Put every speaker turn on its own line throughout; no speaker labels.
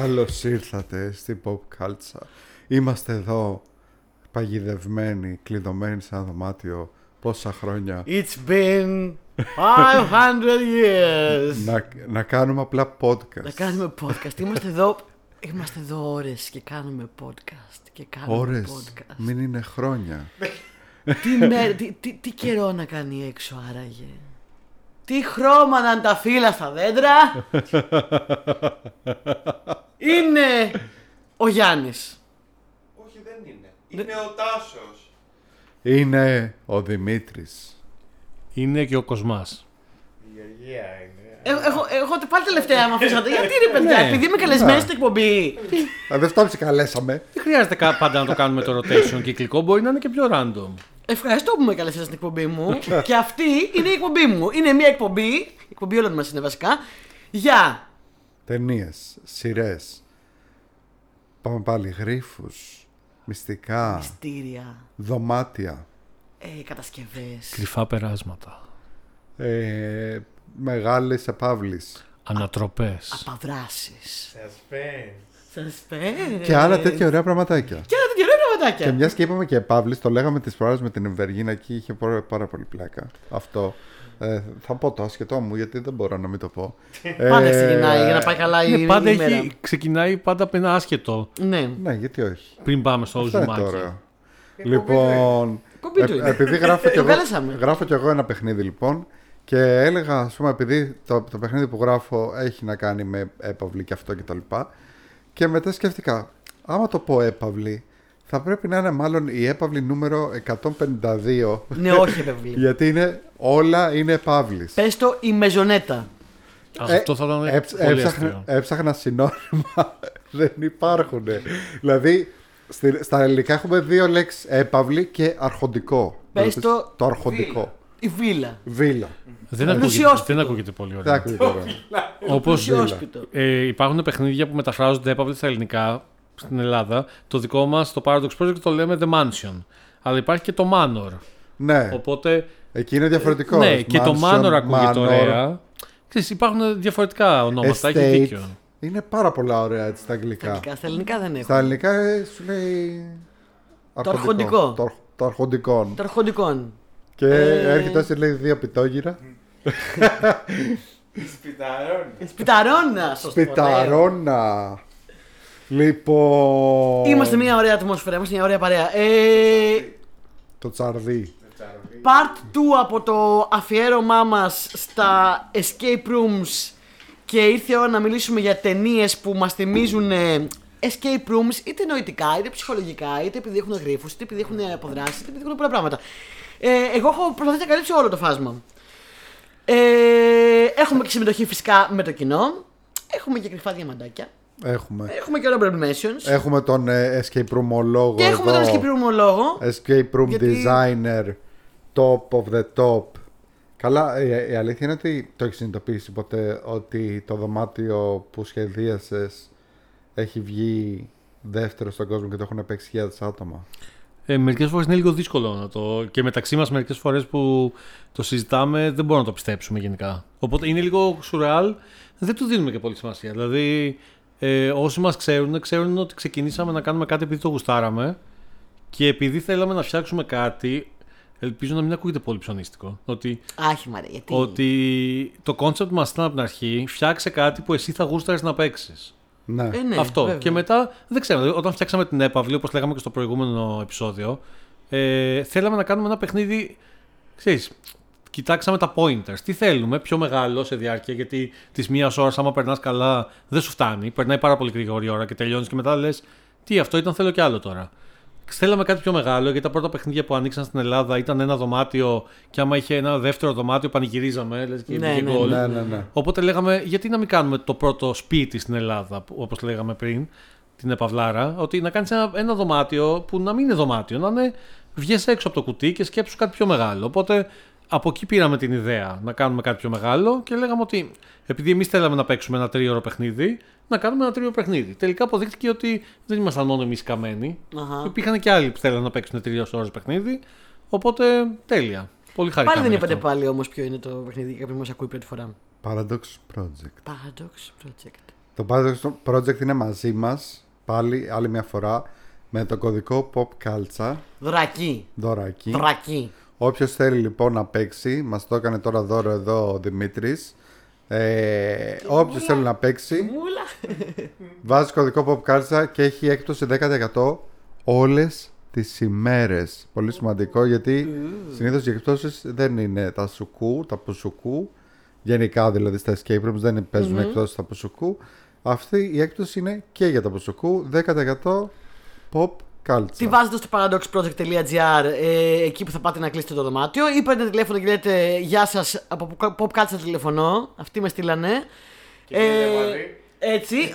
Καλώς ήρθατε στην Pop Culture. Είμαστε εδώ παγιδευμένοι, κλειδωμένοι σε ένα δωμάτιο πόσα χρόνια.
It's been 500 years.
να, να κάνουμε απλά podcast.
Να κάνουμε podcast. Είμαστε εδώ, είμαστε εδώ ώρες και κάνουμε podcast. Και κάνουμε
Ώρες,
podcast.
μην είναι χρόνια.
τι, μέ- τι, τι, τι καιρό να κάνει έξω άραγε; Τι χρώμα να είναι τα φύλλα στα δέντρα. είναι ο Γιάννης.
Όχι, δεν είναι. Είναι ο Τάσος.
είναι ο Δημήτρης.
Είναι και ο Κοσμάς.
Η Γεωργία είναι.
Ε, Έχω, έχω πάλι τελευταία με αφήσατε. Γιατί ρε παιδιά,
Ναι.
επειδή είμαι καλεσμένη στην εκπομπή.
Α, δεν φτάνει καλέσαμε.
Δεν χρειάζεται κα- πάντα να το κάνουμε το rotation κυκλικό, μπορεί να είναι και πιο random.
Ευχαριστώ που με καλέσατε στην εκπομπή μου. και αυτή είναι η εκπομπή μου. Είναι μια εκπομπή, η εκπομπή όλων μας είναι βασικά, για
Ταινίες, σειρές. Πάμε πάλι γρίφους, μυστικά,
μυστήρια,
δωμάτια,
ε, κατασκευές.
Κρυφά περάσματα.
ε, μεγάλες επαύλεις
Ανατροπές.
Απαδράσει.
Suspense.
Suspense.
και άλλα τέτοια ωραία πραγματάκια.
Και άλλα τέτοια ωραία πραγματάκια.
Και μιας και είπαμε και επαύλεις, το λέγαμε τις φορές με την Ευεργίνα εκεί είχε πάρα, πάρα πολύ πλάκα. Αυτό. Ε, θα πω το άσχετό μου γιατί δεν μπορώ να μην το πω.
Πάντα
Ε,
ξεκινάει για να πάει καλά η,
Ναι, πάντα
η μέρα.
έχει, ξεκινάει πάντα από ένα άσχετο
Ναι.
Ναι, γιατί όχι.
πριν πάμε στο
Αυτό είναι το
ζουμάκι.
ωραίο. Λοιπόν,
Κομπή του
ε-
είναι.
επειδή γράφω κι, εγώ,
Βγάλεσαμε.
γράφω κι εγώ ένα παιχνίδι λοιπόν και έλεγα, ας πούμε, επειδή το, το παιχνίδι που γράφω έχει να κάνει με έπαυλη και αυτό και τα λοιπά και μετά σκέφτηκα, άμα το πω έπαυλη, θα πρέπει να είναι μάλλον η έπαυλη νούμερο 152
ναι, όχι, βέβαια.
γιατί είναι, όλα είναι επαύλης.
Πες το η μεζονέτα.
Α, Αυτό θα ήταν
Έψ-
πολύ
έψαχνα,
αστείο.
έψαχνα συνώνυμα. δεν υπάρχουν. δηλαδή, στη- στα ελληνικά έχουμε δύο λέξεις έπαυλη και αρχοντικό.
Πες
Δηλαδή,
το
το αρχοντικό.
Η βίλα.
Βίλα.
Δεν ακούγεται,
Πλουσιόσπιτο.
δεν ακούγεται πολύ
Δεν
ωραία.
ακούγεται τώρα.
Όπως
Πλουσιόσπιτο.
ε, υπάρχουν παιχνίδια που μεταφράζονται έπαυλοι στα ελληνικά στην Ελλάδα. Το δικό μας, το Paradox Project, το λέμε The Mansion. Αλλά υπάρχει και το Manor.
ναι,
Οπότε
εκεί είναι διαφορετικό.
Ναι, και το
Mansion,
Manor ακούγεται
Manor,
ωραία. Ξέρεις, υπάρχουν διαφορετικά ονόματα, έχει
Estate.
δίκιο.
Είναι πάρα πολλά ωραία έτσι στα
Στα
αγγλικά.
ελληνικά, στα ελληνικά δεν έχω.
Στα ελληνικά ε, σου λέει.
αρχοντικό.
Το, αρχ- το αρχοντικό.
Τα αρχοντικών.
Και
Ε.
έρχεται έτσι λέει δύο πιτόγυρα.
Σπιταρώνει.
Σπιταρόνα, σωστό.
Πιταρώνα. Λοιπόν.
Είμαστε μια ωραία ατμόσφαιρα, είμαστε μια ωραία παρέα. Ε,
Το τσαρδί.
part 2 από το αφιέρωμά μας στα escape rooms και ήρθε η ώρα να μιλήσουμε για ταινίες που μας θυμίζουν ε, escape rooms είτε νοητικά, είτε ψυχολογικά, είτε επειδή έχουν γρίφους, είτε επειδή έχουν αποδράσεις, είτε επειδή έχουν πολλά πράγματα. Ε, εγώ έχω προσπαθήσει να καλύψω όλο το φάσμα. Ε, έχουμε και συμμετοχή φυσικά με το κοινό. Έχουμε και κρυφά διαμαντάκια.
Έχουμε.
Έχουμε και honorable mentions.
Έχουμε τον ε, escape room
και έχουμε τον escape room λόγο.
Escape room
Γιατί-
designer. Top of the top. Καλά, η, η αλήθεια είναι ότι το έχεις συνειδητοποιήσει ποτέ ότι το δωμάτιο που σχεδίασες έχει βγει δεύτερο στον κόσμο και το έχουν παίξει χιλιάδες άτομα;
Ε, Μερικές φορές είναι λίγο δύσκολο να το. και μεταξύ μας, μερικές φορές που το συζητάμε, δεν μπορούμε να το πιστέψουμε γενικά. Οπότε είναι λίγο σουρεάλ, δεν του δίνουμε και πολύ σημασία. Δηλαδή, ε, όσοι μας ξέρουν, ξέρουν ότι ξεκινήσαμε να κάνουμε κάτι επειδή το γουστάραμε και επειδή θέλαμε να φτιάξουμε κάτι. Ελπίζω να μην ακούγεται πολύ ψωνίστικο. Ότι,
Όχι μωρέ, γιατί;
ότι το concept μας ήταν από την αρχή, φτιάξε κάτι που εσύ θα γούσταρες να παίξεις.
Ναι.
Ε, ναι,
Αυτό.
βέβαια.
Και μετά, δεν ξέρω, δηλαδή, όταν φτιάξαμε την έπαυλη, όπως λέγαμε και στο προηγούμενο επεισόδιο, ε, θέλαμε να κάνουμε ένα παιχνίδι. Ξέρεις, κοιτάξαμε τα pointers. Τι θέλουμε, πιο μεγάλο σε διάρκεια, γιατί τη μίας ώρα, άμα περνάς καλά, δεν σου φτάνει. Περνάει πάρα πολύ γρήγορη η ώρα και τελειώνεις και μετά λες, Τι, αυτό ήταν, θέλω κι άλλο τώρα. Θέλαμε κάτι πιο μεγάλο, γιατί τα πρώτα παιχνίδια που ανοίξαν στην Ελλάδα ήταν ένα δωμάτιο και άμα είχε ένα δεύτερο δωμάτιο πανηγυρίζαμε. Λες, και
Ναι,
βγήκε
ναι,
γκολ.
Ναι, ναι, ναι.
Οπότε λέγαμε, γιατί να μην κάνουμε το πρώτο σπίτι στην Ελλάδα, όπως λέγαμε πριν, την Επαυλάρα, ότι να κάνεις ένα, ένα δωμάτιο που να μην είναι δωμάτιο, να είναι βγες έξω από το κουτί και σκέψου κάτι πιο μεγάλο. Οπότε από εκεί πήραμε την ιδέα να κάνουμε κάτι πιο μεγάλο και λέγαμε ότι επειδή εμείς θέλαμε να παίξουμε ένα τρίωρο παιχνίδι, να κάνουμε ένα τρίωρο παιχνίδι. Τελικά αποδείχτηκε ότι δεν ήμασταν μόνο εμεί καμένοι.
Αχα.
Υπήρχαν και άλλοι που θέλανε να παίξουν τρία ώρες παιχνίδι. Οπότε τέλεια. Πολύ χαρικά.
Πάλι δεν είπατε πάλι όμως ποιο είναι το παιχνίδι για κάποιον που μας ακούει πρώτη φορά.
Paradox Project.
Paradox Project.
Το Paradox Project είναι μαζί μας, πάλι άλλη μια φορά, με το κωδικό Pop Culture,
Δωρακή.
δωράκι.
Δωρακή.
Όποιος θέλει λοιπόν να παίξει, μας το έκανε τώρα δώρο εδώ ο Δημήτρης. Ε, Όποιος θέλει να παίξει,
Μούλα.
βάζει κωδικό Pop Culture και έχει έκπτωση 10% όλες τις ημέρες. Πολύ σημαντικό γιατί συνήθως οι εκπτώσεις δεν είναι τα σουκού, τα πουσουκού. Γενικά δηλαδή στα escape rooms δεν παίζουν mm εκπτώσεις στα πουσουκού. Αυτή η έκπτωση είναι και για τα πουσουκού, 10% Pop Culture.
Τι βάζετε στο paradoxproject.gr ε, εκεί που θα πάτε να κλείσετε το δωμάτιο ή παίρνετε τηλέφωνο και λέτε Γεια σας, από Pop Culture τηλεφωνώ. Αυτοί με στείλανε.
Και γίνεται μαζί.
έτσι.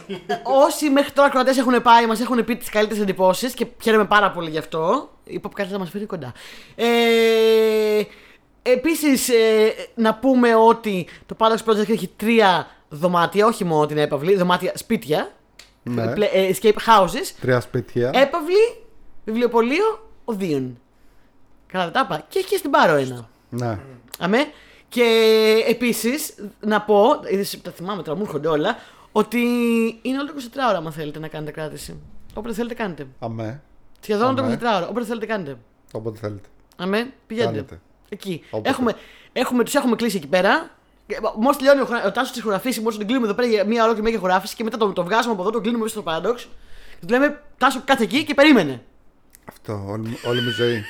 Όσοι μέχρι τώρα κρατέ έχουν πάει, μας έχουν πει τις καλύτερες εντυπώσεις και χαίρομαι πάρα πολύ γι' αυτό. Η Pop Culture θα μας φέρει κοντά. Ε, Επίσης, να πούμε ότι το Paradox Project έχει τρία δωμάτια, όχι μόνο την έπαυλη, δωμάτια σπίτια.
Ναι.
πλε- ε, escape houses.
Τρία σπίτια.
Έπαυλη, βιβλιοπωλείο, οδείων. Καλά, δεν τα είπα. Και έχει και στην Πάρο ένα.
Ναι.
Αμέ. Και επίσης να πω, είδες, τα θυμάμαι τώρα, μου έρχονται όλα, ότι είναι όλο το 24 ώρα, αν θέλετε να κάνετε κράτηση. Όποτε θέλετε, κάνετε.
Αμέ.
Σχεδόν το
Αμέ.
24 ώρα. Όποτε θέλετε, κάνετε.
Όποτε θέλετε.
Αμέ, πηγαίνετε.
Κάνετε.
Εκεί.
Όποτε.
Έχουμε, έχουμε, τους έχουμε κλείσει εκεί πέρα. Μόλις τελειώνει ο, χρα- ο Τάσος της χωραφής, μόλις τον κλείνουμε εδώ πέρα για μία ολόκληρη μέγια χωράφηση και μετά τον, τον βγάζουμε από εδώ, τον κλείνουμε μέσα στο Paradox. Και τους λέμε Τάσο, κάτσε εκεί και περίμενε.
Αυτό, όλη, μου- όλη μου ζωή.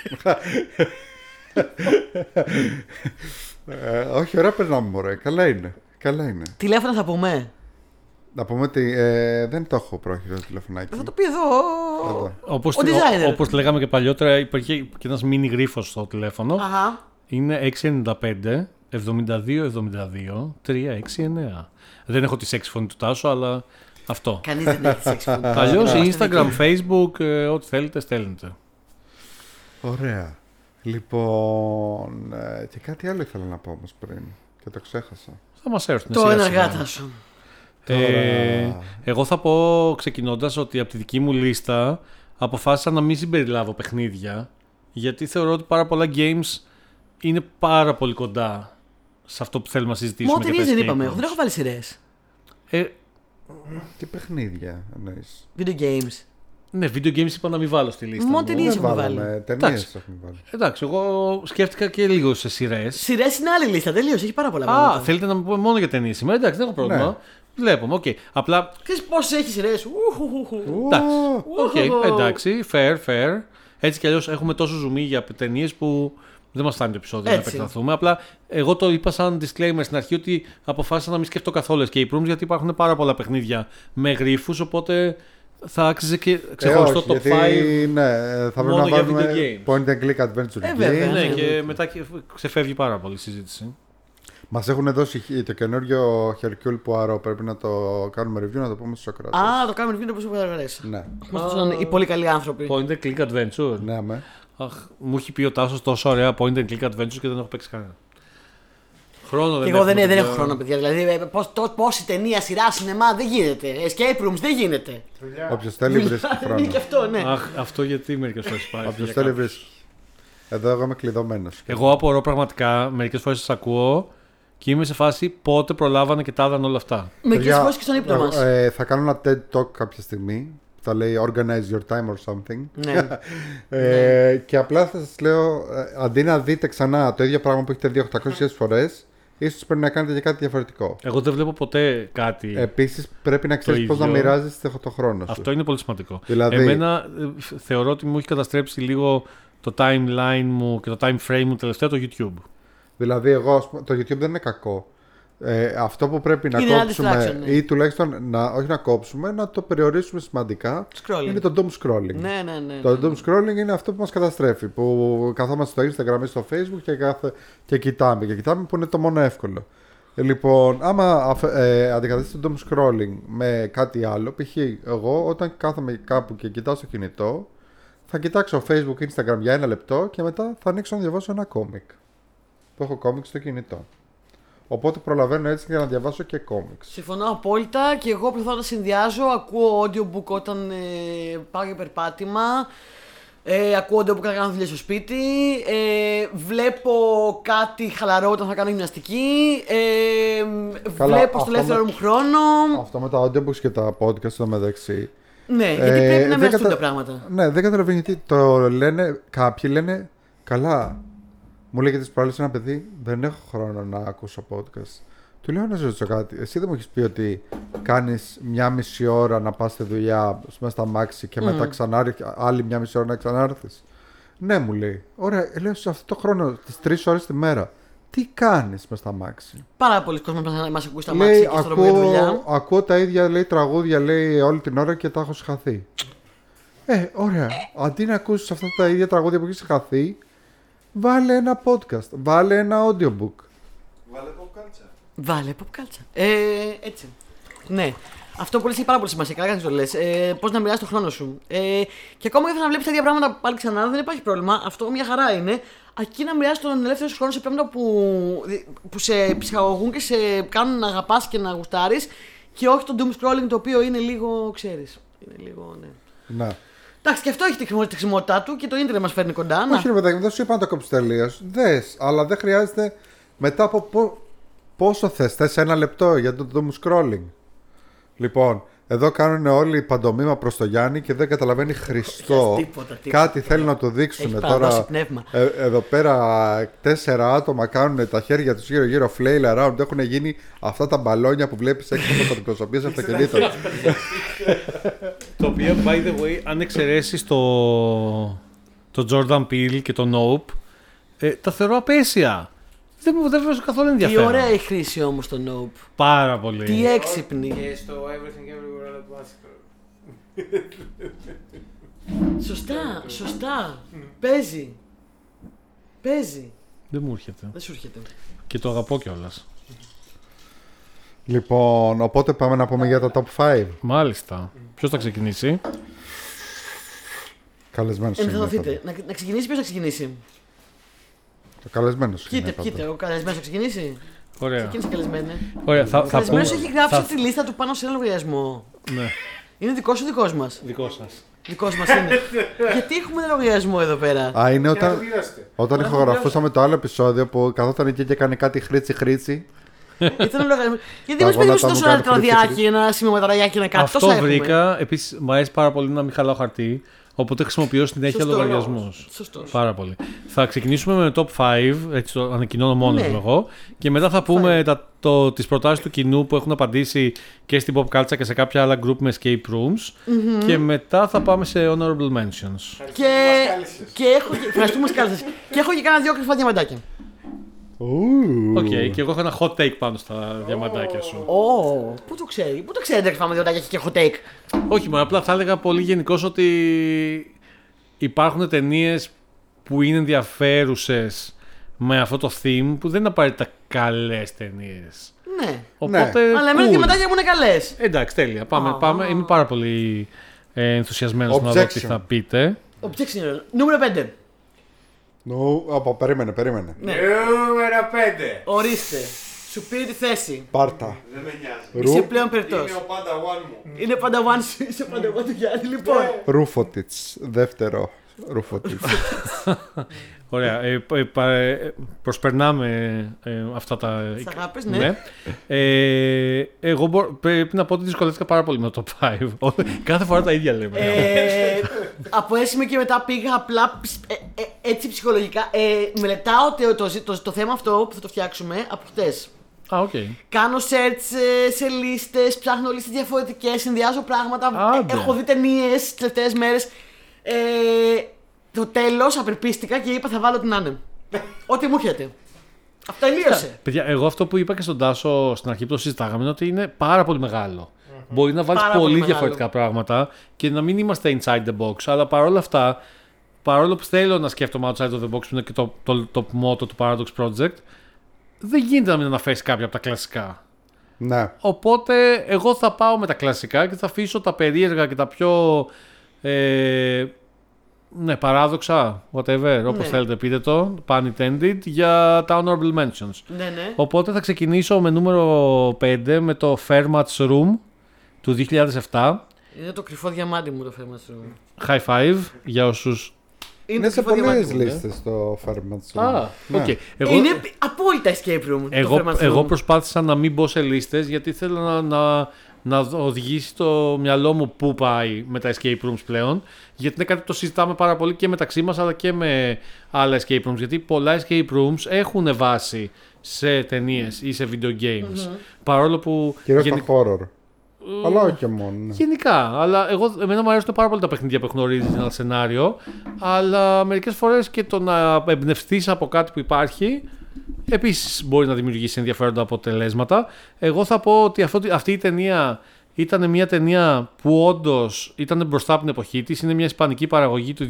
ε, όχι, ωραία περνάμε, μωρέ. Καλά είναι. Καλά είναι.
Τηλέφωνα θα πούμε.
Να πούμε ότι ε, δεν το έχω πρόχειρο το τηλεφωνάκι.
Θα το πει εδώ.
Εδώ.
Όπως,
Ο designer.
όπως λέγαμε και παλιότερα, υπήρχε και ένας μίνι γρίφος στο τηλέφωνο.
Αχα.
Είναι 695 72 72 369. Δεν έχω τη σεξ φωνή του Τάσου, αλλά αυτό.
Κανείς δεν έχει σεξ φωνή.
Αλλιώς
Είμαστε
Instagram,
δικοί.
Facebook, ε, ό,τι θέλετε, στέλνετε.
Ωραία. Λοιπόν, ε, και κάτι άλλο ήθελα να πω όμως πριν και το ξέχασα.
Θα μας έρθουν
Το
σιγά
ένα
σιγά.
γάτα σου.
Ε, εγώ θα πω ξεκινώντας ότι από τη δική μου λίστα αποφάσισα να μην συμπεριλάβω παιχνίδια γιατί θεωρώ ότι πάρα πολλά games είναι πάρα πολύ κοντά σε αυτό που θέλουμε να συζητήσουμε.
Μόνο
για τα
ταινίε δεν
escape
είπαμε.
rooms.
Εγώ δεν έχω βάλει σειρές.
Ε,
Τι παιχνίδια εννοείς.
Video games.
ναι, video games είπα να μην βάλω στη λίστα.
Μόνο
μου.
ταινίες
Δεν
έχουμε
βάλαμε, ταινίες
Εντάξει.
έχουμε βάλει.
Εντάξει, εγώ σκέφτηκα και λίγο σε σειρές.
Σειρές είναι άλλη λίστα. Τελείως. Έχει πάρα πολλά
Α,
πράγματα.
θέλετε να μου πούμε μόνο για ταινίες σήμερα. Εντάξει, δεν έχω πρόβλημα.
Ναι.
Βλέπουμε, οκέι. Απλά
Ξέρεις πόσες έχει σειρές.
Εντάξει.
Ω,
Οκέι, εντάξει, fair, fair. Έτσι κι αλλιώς έχουμε τόσο ζουμί για ταινίες που δεν μας φτάνει το επεισόδιο να
Έτσι.
επεκταθούμε. Απλά εγώ το είπα σαν disclaimer στην αρχή ότι αποφάσισα να μην σκεφτώ καθόλου escape rooms γιατί υπάρχουν πάρα πολλά παιχνίδια με γρίφους. Οπότε θα άξιζε και ξεχωριστό
ε, όχι,
το
γιατί,
5.
Ναι, θα πρέπει
μόνο
να
για
βάλουμε
video games.
point and click adventure
Ε,
games.
βέβαια.
Ναι,
ναι.
και μετά και ξεφεύγει πάρα πολύ η συζήτηση.
Μας έχουν δώσει το καινούριο Hercule Poirot. Πρέπει να το κάνουμε review, να το πούμε στους Σοκράτες.
Α, το κάνουμε review όπω αρέσει.
Ναι,
Μα το δώσαν οι πολύ καλοί άνθρωποι.
Point and click adventure.
ναι, αμέ.
Αχ, μου έχει πει ο Τάσος τόσο ωραία point and click adventures και δεν έχω παίξει κανένα. Χρόνο δεν
Και εγώ δεν,
έχουμε,
δεν
παιδιά.
έχω χρόνο, παιδιά. Δηλαδή, ε, πώς, το, πόση ταινία, σειρά, σινεμά δεν γίνεται. Escape rooms δεν γίνεται.
Δουλειά.
Όποιος θέλει βρίσκει
Είναι
χρόνο.
και αυτό, ναι.
Αχ, αυτό γιατί μερικές φορές πάει.
Όποιος
για
θέλει
κάποιους.
βρίσκει. Εδώ εγώ είμαι κλειδωμένος.
Εγώ απορώ πραγματικά, μερικές φορές σας ακούω και είμαι σε φάση πότε προλάβανε και τα είδαν όλα αυτά.
Μερικές
Παιδιά,
φορές και στον ύπνο
εγώ,
μας.
ε, θα κάνω ένα TED Talk κάποια στιγμή. Που Θα λέει Organize your time or something.
Ναι.
Ε, και απλά θα σας λέω, ε, αντί να δείτε ξανά το ίδιο πράγμα που έχετε δει 800 φορές, ίσως πρέπει να κάνετε και κάτι διαφορετικό.
Εγώ δεν βλέπω ποτέ κάτι.
Επίσης, πρέπει να ξέρεις πώς να
ίδιο.
μοιράζεσαι το χρόνο σου.
Αυτό είναι πολύ σημαντικό.
Δηλαδή-
Εμένα ε, φ- θεωρώ ότι μου έχει καταστρέψει λίγο το timeline μου και το time frame μου τελευταία το YouTube.
Δηλαδή, εγώ, ας πούμε, το YouTube δεν είναι κακό. Ε, αυτό που πρέπει να
Είναι ένα
κόψουμε,
distraction, ναι.
ή τουλάχιστον να, όχι να κόψουμε, να το περιορίσουμε σημαντικά,
Scrolling.
είναι το doom scrolling.
Ναι, ναι, ναι.
Το
ναι.
doom scrolling είναι αυτό που μας καταστρέφει. Που καθόμαστε στο Instagram ή στο Facebook και, κάθε, και κοιτάμε. Και κοιτάμε που είναι το μόνο εύκολο. Ε, λοιπόν, άμα αφ- ε, αντικαταστήσει το doom scrolling με κάτι άλλο, π.χ. εγώ όταν κάθομαι κάπου και κοιτάω στο κινητό, θα κοιτάξω Facebook, Instagram για ένα λεπτό και μετά θα ανοίξω να διαβάσω ένα κόμικ. Που έχω κόμικ στο κινητό. Οπότε προλαβαίνω έτσι για να διαβάσω και κόμικ.
Συμφωνώ απόλυτα και εγώ προσπαθώ να τα συνδυάζω. Ακούω audiobook όταν ε, πάω για περπάτημα. Ε, ακούω audio που να κάνω δουλειά στο σπίτι. Ε, βλέπω κάτι χαλαρό όταν θα κάνω γυμναστική. Ε,
Καλά,
βλέπω στο
αυτό
ελεύθερο
με-
μου χρόνο.
Αυτό με τα audiobooks και τα podcast στο μεταξύ.
Ναι, γιατί
Ε,
πρέπει να
δεν
μοιραστούν
κατα-
τα πράγματα.
Ναι, δεν καταλαβαίνω γιατί το λένε, κάποιοι λένε καλά. Μου λέγεται τις προάλλες ένα παιδί, δεν έχω χρόνο να ακούσω podcast. Του λέω να σε ρωτήσω κάτι. Εσύ δεν μου έχεις πει ότι κάνεις μια μισή ώρα να πας στη δουλειά μέσα στα μάξι και μετά ξανά άλλη μια μισή ώρα να ξανάρθεις. Ναι, μου λέει. Ωραία, Ε, λέω σε αυτό το χρόνο, τις τρεις ώρες τη μέρα, τι κάνεις μέσα στα μάξι;
Πάρα πολλοί κόσμοι μα μας ακούει στα μάτια
Λέει,
και στο δρόμο για δουλειά.
ακούω, ακούω τα ίδια λέει, τραγούδια λέει, όλη την ώρα και τα έχω σχαθεί. Ε, ωραία. Αντί να ακούσεις αυτά τα ίδια τραγούδια που έχεις χαθεί, βάλε ένα podcast, βάλε ένα audiobook.
Βάλε pop culture.
Βάλε pop culture. Ε, έτσι. Ναι. Αυτό που λες έχει πάρα πολύ σημασία. Καλά, το λες. Ε, Πώς να μοιράσει το χρόνο σου. Ε, και ακόμα και να βλέπεις τα ίδια πράγματα πάλι ξανά, δεν υπάρχει πρόβλημα. Αυτό μια χαρά είναι. Αρκεί να μοιράσει τον ελεύθερο σου χρόνο σε πράγματα που, που σε ψυχαγωγούν και σε κάνουν να αγαπάς και να γουστάρεις. Και όχι το doom scrolling το οποίο είναι λίγο, ξέρεις. Είναι λίγο, ναι.
Ναι.
Εντάξει, και αυτό έχει τη χρησιμο- τη χρησιμότητά του και το ίντερνετ μας φέρνει κοντά. Να.
Όχι, ρε παιδάκι, μου, δεν σου είπα να το κόψεις τελείως. Δες, αλλά δεν χρειάζεται μετά από πο- πόσο θες. Θες ένα λεπτό για το doom scrolling. Λοιπόν, εδώ κάνουν όλοι παντομήμα προς το Γιάννη και δεν καταλαβαίνει Χριστό.
Τίποτα, τίποτα.
Κάτι θέλουν να του δείξουν
Έχει
τώρα.
παραδώσει πνεύμα.
Ε, εδώ πέρα τέσσερα άτομα κάνουν τα χέρια τους γύρω-γύρω flail around. Έχουν γίνει αυτά τα μπαλόνια που βλέπεις έξω από τα αντιπροσωπεία αυτοκινήτων.
Το οποίο, by the way, αν εξαιρέσεις το, το Jordan Peele και το Nope, ε, τα θεωρώ απέσια. Δεν μου δεν βρίσκω καθόλου
Τι
ενδιαφέρον.
ωραία η χρήση όμως το Nope.
Πάρα πολύ.
Τι έξυπνη.
Και στο Everything Everywhere All at Once.
Σωστά, σωστά. Παίζει. Παίζει.
Δεν μου έρχεται.
Δεν σου έρχεται.
Και το αγαπώ κιόλας.
λοιπόν, οπότε πάμε να πούμε για τα top 5.
Μάλιστα. Ποιος θα ξεκινήσει;
Καλεσμένος
Ε, θα δοθείτε. Να, να ξεκινήσει, ποιος θα ξεκινήσει;
Το καλεσμένος
Κοίτα, κοίτα, ο καλεσμένος θα ξεκινήσει.
Ωραία.
Ξεκίνησε καλεσμένο.
Ωραία. Θα,
Ο
θα
καλεσμένος
πούμε-
έχει γράψει
θα-
τη λίστα του πάνω σε ένα λογαριασμό.
Ναι.
Είναι δικός σου δικός μας;
Δικός σας.
Δικός μας είναι. Γιατί έχουμε ένα λογαριασμό εδώ πέρα;
Α, είναι
Και να
όταν,
το μοιράσετε.
όταν ηχογραφούσαμε το άλλο επεισόδιο που καθόταν εκεί και έκανε κάτι χρήτσι χρήτσι.
Ήταν λογαριασμό. Γιατί
Τα
δεν μα
γόνατα
παιδί
μου
τόσο
κάνουν
ένα τραδιάκι,
χρήση.
ένα σημειωματαράκι, ένα κάτι.
Αυτό
Τόσα έχουμε.
βρήκα. Επίσης, μου αρέσει πάρα πολύ να μην χαλάω χαρτί. Οπότε χρησιμοποιώ συνέχεια
Σωστό.
λογαριασμού.
Σωστός.
Πάρα πολύ. Θα ξεκινήσουμε με το top 5, έτσι το ανακοινώνω μόνος
Ναι.
μου εγώ. Και μετά θα πούμε τα, το, τις προτάσεις του κοινού που έχουν απαντήσει και στην Pop Culture και σε κάποια άλλα group με escape rooms. Και μετά θα πάμε σε honorable mentions.
Και,
Μας κάλεσες.
και έχω. και- Ευχαριστούμε, κάλεσες. Και έχω και κάνα δύο κρυφά διαμαντάκια.
Οκέι, και εγώ έχω ένα hot take πάνω στα διαμαντάκια σου.
Ω, πού το ξέρει, πού το ξέρετε κρυφά με διαμαντάκια και έχω take;
Όχι, μα απλά θα έλεγα πολύ γενικώς ότι υπάρχουν ταινίες που είναι ενδιαφέρουσες με αυτό το theme που δεν είναι απαραίτητα καλές ταινίες.
Ναι.
Οπότε.
Αλλά εμένα οι
cool.
διαμαντάκια μου είναι καλές.
Εντάξει, τέλεια. Πάμε,
Α.
πάμε. Είμαι πάρα πολύ ε, ενθουσιασμένος να δω τι
Objection.
θα πείτε.
Objection. Νούμερο 5.
Νου, από, περίμενε, περίμενε.
Ναι.
Νούμερο 5.
Ορίστε. Σου πήρε τη θέση.
Πάρτα.
Δεν με νοιάζει.
Είσαι
Ρου,
πλέον περτός.
Είναι ο πάντα one μου.
Είναι πάντα one σου, είσαι πάντα one του Γιάννη. Λοιπόν.
Ρούφοτιτς. Δεύτερο. Ρούφοτιτς.
Ωραία. Ε, ε, πα- ε, προσπερνάμε ε, αυτά τα.
Τις αγάπες, ναι.
Ε, εγώ μπορώ- πρέπει να πω ότι δυσκολεύτηκα πάρα πολύ με το top 5. Κάθε φορά τα ίδια λέμε.
Ε, από ένα σημείο και μετά πήγα απλά ψ- ε, ε, έτσι ψυχολογικά. Ε, μελετάω το, το, το, το θέμα αυτό που θα το φτιάξουμε από χτες.
Α, οκέι.
Κάνω search ε, σε λίστες, ψάχνω λίστες διαφορετικές, συνδυάζω πράγματα.
Άντε.
Ε, έχω δει ταινίες τις τελευταίες μέρες. Ε, το τέλος απελπίστηκα και είπα θα βάλω την Άνε. Ό,τι μου έρχεται. Αυτό τελείωσε.
Παιδιά, εγώ αυτό που είπα και στον Τάσο στην αρχή που το συζητάγαμε είναι ότι είναι πάρα πολύ μεγάλο. Μπορεί να βάλεις
Πάρα
πολύ
πολύ μεγάλο.
διαφορετικά πράγματα και να μην είμαστε inside the box. Αλλά παρόλα αυτά, παρόλο που θέλω να σκέφτομαι outside of the box, που είναι και το, το, το, motto του Paradox Project, δεν γίνεται να μην αναφέρεις κάποια από τα κλασικά.
ναι.
Οπότε εγώ θα πάω με τα κλασικά και θα αφήσω τα περίεργα και τα πιο ε, ναι, παράδοξα, whatever, όπως
Ναι.
θέλετε πείτε το, pun intended, για τα honorable mentions.
Ναι, ναι.
Οπότε θα ξεκινήσω με νούμερο 5 με το Fairmatch Room του 2007.
Είναι το κρυφό διαμάντι μου το θέμα σου.
High five για όσους
Είναι σε
το κρυφό
πολλές
διαμάντι.
λίστες το Fermat.
Α,
Ναι.
οκ.
Ε,
Εγώ,
Είναι απόλυτα escape room. το
εγώ,
Fermat's
εγώ
Room.
προσπάθησα να μην μπω σε λίστες γιατί θέλω να, να, να οδηγήσει το μυαλό μου πού πάει με τα escape rooms πλέον. Γιατί είναι κάτι που το συζητάμε πάρα πολύ και μεταξύ μας αλλά και με άλλα escape rooms. Γιατί πολλά escape rooms έχουν βάση σε ταινίες ή σε video games. Παρόλο που.
Κυρίως
γενι-
στο horror. Αλλά όχι μόνο. ναι.
Γενικά, αλλά εγώ, εμένα μου αρέσουν πάρα πολύ τα παιχνίδια που έχουν original σενάριο, αλλά μερικές φορές και το να εμπνευστείς από κάτι που υπάρχει, επίσης μπορεί να δημιουργήσει ενδιαφέροντα αποτελέσματα. Εγώ θα πω ότι αυτό, αυτή η ταινία ήταν μια ταινία που όντως ήταν μπροστά από την εποχή της. Είναι μια ισπανική παραγωγή του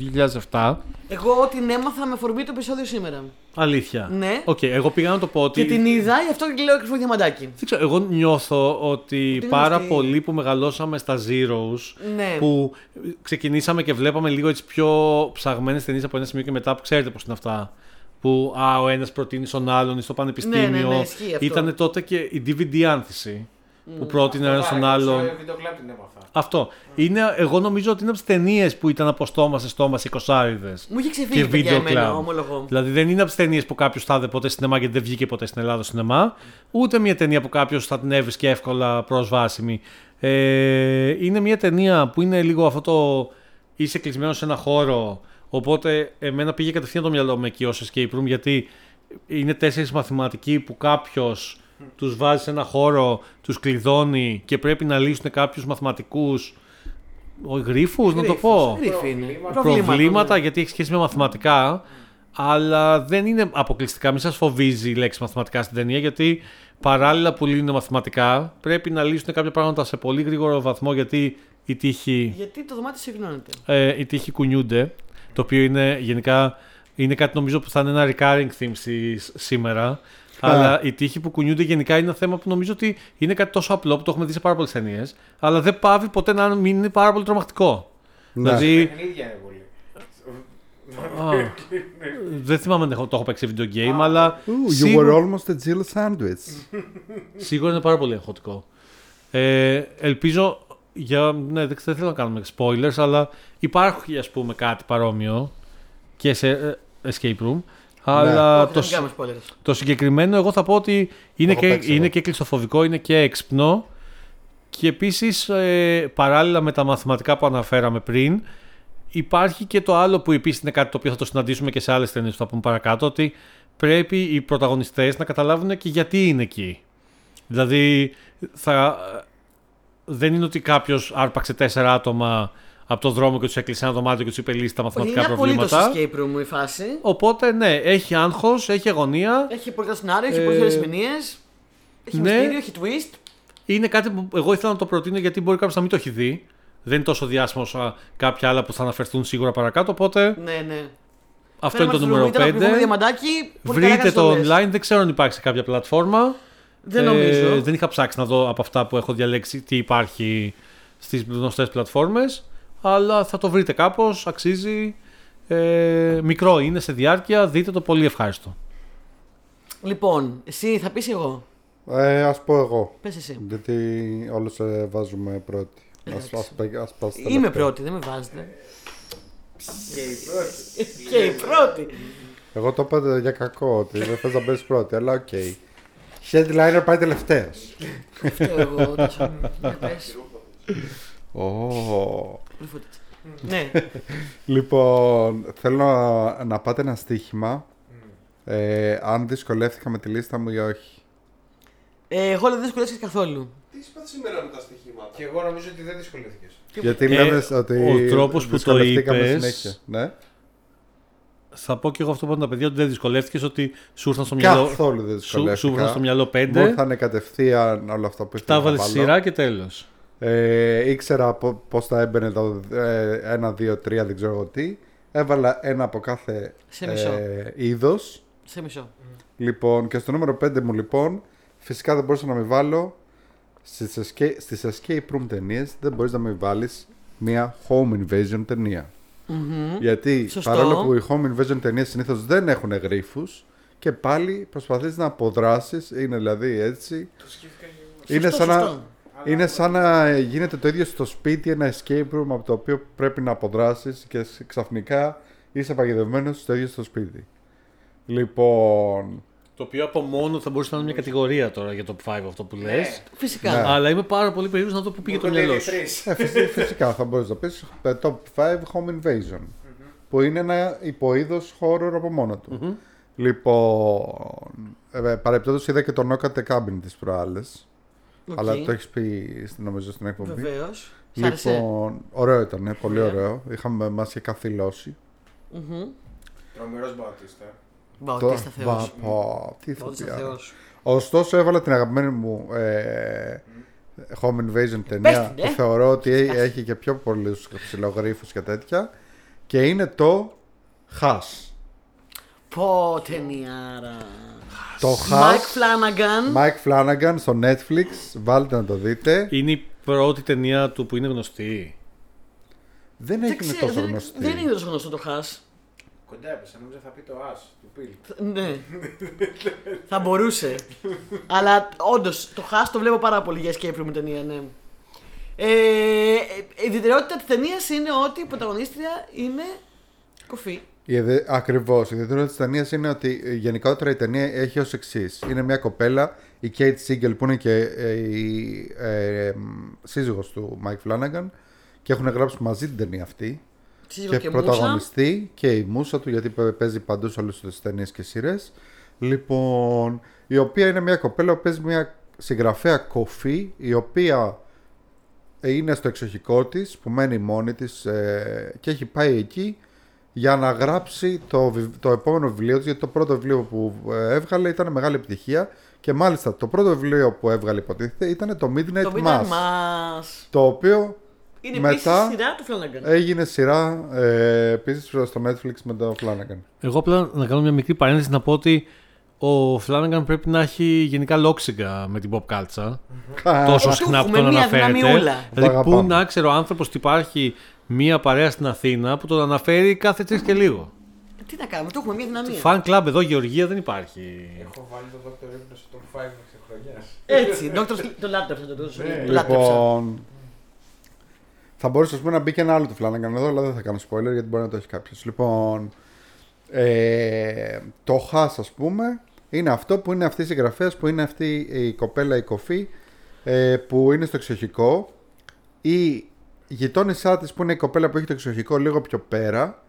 2007.
Εγώ την έμαθα με αφορμή το επεισόδιο σήμερα.
Αλήθεια.
Ναι.
Οκ, εγώ πήγα να το πω ότι.
Και την είδα, γι' αυτό και λέω κρυφό διαμαντάκι.
Δεν ξέρω, εγώ νιώθω ότι
είναι
πάρα
αυτή.
πολλοί που μεγαλώσαμε στα Zeros,
Ναι.
που ξεκινήσαμε και βλέπαμε λίγο έτσι πιο ψαγμένες ταινίες από ένα σημείο και μετά που ξέρετε πώς είναι αυτά. Που α, ο ένας προτείνει στον άλλον ή στο πανεπιστήμιο.
Ναι, ναι, ναι, ισχύει αυτό.
Ήταν τότε και η DVD άνθηση. Που πρότεινε ένας στον άλλον.
Στο βίντεο κλαμπ την έμαθα.
Αυτό. Είναι, εγώ νομίζω ότι είναι από τις ταινίες που ήταν από στόμα σε στόμα σε 20
Μου είχε
και
ξεφύγει παιδιά
βίντεο
εμένα,
κλαμπ.
ομολογώ.
Δηλαδή δεν είναι από τις ταινίες που κάποιος θα δει ποτέ σινεμά γιατί δεν βγήκε ποτέ στην Ελλάδα στο σινεμά. Ούτε μια ταινία που κάποιος θα την έβρισκε εύκολα προσβάσιμη. Ε, είναι μια ταινία που είναι λίγο αυτό το είσαι κλεισμένος σε ένα χώρο. Οπότε εμένα πήγε κατευθείαν το μυαλό μου εκεί ω escape room γιατί είναι τέσσερις μαθηματικοί που κάποιος τους βάζει σε ένα χώρο, τους κλειδώνει και πρέπει να λύσουν κάποιους μαθηματικούς. Γρήφου, να το πω
Γρίφη είναι.
Προβλήματα.
προβλήματα
ναι.
γιατί έχει σχέση με μαθηματικά. Αλλά δεν είναι αποκλειστικά. Μην σας φοβίζει η λέξη μαθηματικά στην ταινία γιατί παράλληλα που λύνουν μαθηματικά πρέπει να λύσουν κάποια πράγματα σε πολύ γρήγορο βαθμό γιατί οι τύχοι,
Γιατί το δωμάτιο συγγνώνεται;
ε, οι τύχοι κουνιούνται. Το οποίο είναι γενικά είναι κάτι νομίζω που θα είναι ένα recurring theme στις- σήμερα. Αλλά οι τύχοι που κουνιούνται γενικά είναι ένα θέμα που νομίζω ότι είναι κάτι τόσο απλό που το έχουμε δει σε πάρα πολλές ταινίες. Αλλά δεν πάβει ποτέ να μην είναι πάρα πολύ τρομακτικό.
Ναι.
Δηλαδή,
Παιχνίδια είναι πολύ.
Α, δεν θυμάμαι αν έχω- το έχω παίξει σε video game, αλλά
Ooh, you were
σίγουρα,
almost a Jill sandwich.
σίγουρα είναι πάρα πολύ εγχωτικό. Ε, ελπίζω για. Ναι, δεν δεν θέλω να κάνουμε spoilers, αλλά υπάρχει ας πούμε κάτι παρόμοιο και σε ε, escape room. Αλλά
Όχι,
το,
δεν κάνουμε spoilers.
το συγκεκριμένο εγώ θα πω ότι είναι,
έχω
και,
παίξει εγώ.
είναι και κλειστοφοβικό, είναι και έξυπνο και επίσης ε, παράλληλα με τα μαθηματικά που αναφέραμε πριν υπάρχει και το άλλο που επίσης είναι κάτι το οποίο θα το συναντήσουμε και σε άλλες ταινίες που θα πούμε παρακάτω ότι πρέπει οι πρωταγωνιστές να καταλάβουν και γιατί είναι εκεί. Δηλαδή θα, δεν είναι ότι κάποιος άρπαξε τέσσερα άτομα από το δρόμο και τους έκλεισε ένα δωμάτιο και τους είπε λύσει τα
Όχι,
μαθηματικά
είναι απολύτω
προβλήματα.
escape room η φάση.
Οπότε ναι, έχει άγχος, έχει αγωνία.
Έχει πολύ καλό σενάριο, έχει
Ε,
πολύ ωραίες ερμηνείε. Έχει
ναι.
μυστήριο, έχει twist.
Είναι κάτι που εγώ ήθελα να το προτείνω γιατί μπορεί κάποιος να μην το έχει δει. Δεν είναι τόσο διάσημος όσο κάποια άλλα που θα αναφερθούν σίγουρα παρακάτω. Οπότε
Ναι, ναι.
αυτό είναι το
Fairmont
νούμερο
Room ήταν από
5.
το διαμαντάκι. πολύ καλά
Βρείτε
κάνεις
το
λες.
online, δεν ξέρω αν υπάρχει σε κάποια πλατφόρμα.
Δεν νομίζω.
Ε, δεν είχα ψάξει να δω από αυτά που έχω διαλέξει τι υπάρχει στις γνωστές πλατφόρμες. Αλλά θα το βρείτε κάπως, αξίζει. Ε, μικρό είναι σε διάρκεια, δείτε το πολύ ευχάριστο.
Λοιπόν, εσύ θα πεις εγώ;
Ε, ας πω εγώ.
Πες εσύ.
Γιατί όλους ε, βάζουμε πρώτη. Ας,
Εντάξει.
ας, πα- ας πάω στα
Είμαι
τελευταία.
πρώτη, δεν με βάζετε.
Και η πρώτη.
και η πρώτη.
Εγώ το είπα για κακό ότι δεν θες να μπεις πρώτη, αλλά οκ. Headliner πάει τελευταίος.
Φταίω εγώ τόσο. Για πες.
Ω.
Πολύ φωτίτσα. Ναι,
Λοιπόν, θέλω να, να πάτε ένα στοίχημα. Ε, αν δυσκολεύτηκα με τη λίστα μου ή όχι.
Ε, εγώ δεν δυσκολεύτηκα καθόλου.
Τι είπα σήμερα με τα στοιχήματα;
Και εγώ νομίζω ότι δεν δυσκολεύτηκες.
Γιατί
Ε,
λέμε ότι.
ο τρόπος που το
δυσκολευτήκαμε
είπες-
συνέχεια. Ναι.
Θα πω και εγώ αυτό που είπαν τα παιδιά ότι δεν δυσκολεύτηκες, ότι σου ήρθαν στο μυαλό.
Καθόλου δεν
Σου, σου ήρθαν
δυσκολεύτηκα.
στο μυαλό
Μου
πέντε,
ήρθανε κατευθείαν όλα αυτά που ήθελα
τα
να
έβαλε στη
βάλω.
σειρά και τέλος.
Ε, ήξερα πώς θα έμπαινε το ε, ένα, δύο, τρία, δεν ξέρω εγώ τι. Έβαλα ένα από κάθε
Σε μισό.
ε, είδος.
Σε μισό.
Λοιπόν, και στο νούμερο 5 μου λοιπόν, φυσικά δεν μπορούσα να μην βάλω στις escape, στις escape room ταινίες, δεν μπορείς να μην βάλεις μια home invasion ταινία.
Μμμ.
Γιατί
Σωστό.
παρόλο που οι home invasion ταινίες συνήθως δεν έχουν γρίφους και πάλι προσπαθείς να αποδράσεις, είναι δηλαδή έτσι.
Το σκέφτηκα και εγώ.
Είναι
Σωστό,
σαν, να,
σωστό.
είναι σαν να γίνεται το ίδιο στο σπίτι, ένα escape room από το οποίο πρέπει να αποδράσεις και ξαφνικά είσαι παγιδευμένος στο ίδιο στο σπίτι. Λοιπόν.
Το οποίο από μόνο θα μπορούσε να είναι μια κατηγορία τώρα για το 5 αυτό που λες.
Φυσικά.
Ναι.
Αλλά είμαι πάρα πολύ περίεργος να δω πού πήγε το μυαλό σου.
Ε, φυσι- φυσικά θα μπορείς να πεις ε, top 5 home invasion που είναι ένα υποείδος horror από μόνο του. Λοιπόν, ε, παρεπτόντως είδα και το Knock at the Cabin τις προάλλες,
Οκ.
αλλά το έχεις πει στην- νομίζω στην εκπομπή.
Βεβαίως. Σ' άρεσε.
Λοιπόν, ωραίο ήταν, ε, πολύ ωραίο. Είχαμε, μας είχε καθυλώσει.
Μμμ.
Τρομερός Μπαουτίστα.
Μπαουτίστα
Το-
Θεός.
Βα- πω, τι
Μπαουτίστα
ηθοποιάρα.
Θεός.
Ωστόσο έβαλα την αγαπημένη μου ε, Home Invasion ταινία
την, ε.
που θεωρώ ότι
Σκάσε.
έχει και πιο πολλούς ψιλογρίφους και τέτοια και είναι το Hush.
Πω ταινιάρα.
Το
Μάικ
Hush,
Φλάναγκαν.
Mike Flanagan στο Netflix, βάλτε να το δείτε.
Είναι η πρώτη ταινία του που είναι γνωστή.
Δεν
Δεν
έγινε
ξέρω,
τόσο
δεν-
γνωστή.
Δεν είναι τόσο γνωστό το Hush.
Κοντά έπεσα, νόμιζα θα πει το Us του Πιλ.
Ναι. θα μπορούσε. Αλλά όντως το Χάς το βλέπω πάρα πολύ για escape room ταινία, ναι. Ε, η ιδιαιτερότητα της ταινίας είναι ότι η πρωταγωνίστρια είναι κοφή.
Η ιδε- Ακριβώς. Η ιδιαιτερότητα της ταινίας είναι ότι ε, γενικότερα η ταινία έχει ως εξής. Είναι μια κοπέλα, η Kate Siegel που είναι και ε, η ε, ε, σύζυγος του Mike Flanagan και έχουν γράψει μαζί την ταινία αυτή.
Σύζυγο
και,
και, μουσα.
πρωταγωνιστή και η μουσα του γιατί παι- παίζει παντού σε όλες τις ταινίες και σειρές. Λοιπόν, η οποία είναι μια κοπέλα που παίζει μια συγγραφέα κοφή η οποία είναι στο εξοχικό της που μένει μόνη της ε, και έχει πάει εκεί για να γράψει το, βι- το επόμενο βιβλίο της γιατί το πρώτο βιβλίο που ε, έβγαλε ήταν μεγάλη επιτυχία και μάλιστα το πρώτο βιβλίο που έβγαλε υποτίθεται ήταν το Midnight,
Το
Mass
Midnight Mass.
το οποίο
Είναι
Μετά-
επίσης σειρά του Φλάναγκαν.
Έγινε σειρά ε, επίσης στο Netflix με τον Flanagan.
Εγώ απλά να κάνω μια μικρή παρένθεση να πω ότι ο Φλάνεγκαν πρέπει να έχει γενικά λόξιγκα με την pop culture. Τόσο
Του
συχνά που
έχουμε
τον
μια
αναφέρεται.
δυναμιούλα.
Το
Δηλαδή, πού
αγαπάμε.
να ξέρω άνθρωπος ότι υπάρχει μία παρέα στην Αθήνα που τον αναφέρει κάθε τρεις και λίγο.
Τι να κάνουμε, του έχουμε μια δυναμία.
Φαν κλαμπ εδώ, Γεωργία δεν υπάρχει.
Έχω βάλει τον Dr. Hypno στο top 5 μέχρι χρονιάς.
Έτσι, Dr. το λάτρεψα το το- το λάτρεψα.
Λοιπόν. Θα μπορούσε ας πούμε, να μπει και ένα άλλο του Flanagan εδώ, αλλά δεν θα κάνω spoiler γιατί μπορεί να το έχει κάποιος. Λοιπόν. Ε, το Haas, ας πούμε, είναι αυτό που είναι αυτή η συγγραφέα που είναι αυτή η κοπέλα η κοφή ε, που είναι στο εξοχικό. Η γειτόνισά της που είναι η κοπέλα που έχει το εξοχικό λίγο πιο πέρα.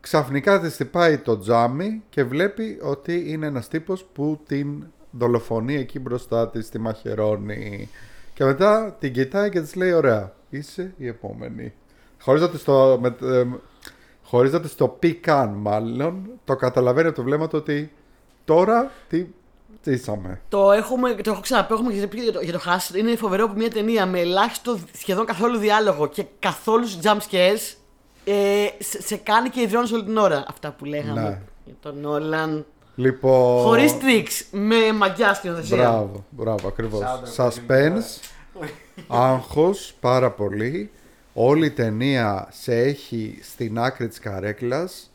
Ξαφνικά της χτυπάει το τζάμι και βλέπει ότι είναι ένας τύπος που την δολοφονεί εκεί μπροστά της, τη μαχαιρώνει. Και μετά την κοιτάει και της λέει ωραία, είσαι η επόμενη. Χωρίς να της το, με, ε, χωρίς να της το πει καν μάλλον, το καταλαβαίνει από το βλέμμα του ότι τώρα τι τσίσαμε.
Το, έχουμε, το έχω ξαναπεί, έχουμε πει για το, για το Hush. Είναι φοβερό που μια ταινία με ελάχιστο σχεδόν καθόλου διάλογο και καθόλους jump scares ε, σε, σε κάνει και ιδρώνει όλη την ώρα. Αυτά που λέγαμε
Ναι.
για τον Νόλαν.
Λοιπόν...
Χωρίς τρίξ, με μαγιά σκηνοθεσία.
Μπράβο, μπράβο, ακριβώς.
Soundtrack
Suspense, άγχος, πάρα πολύ. Όλη η ταινία σε έχει στην άκρη της καρέκλας.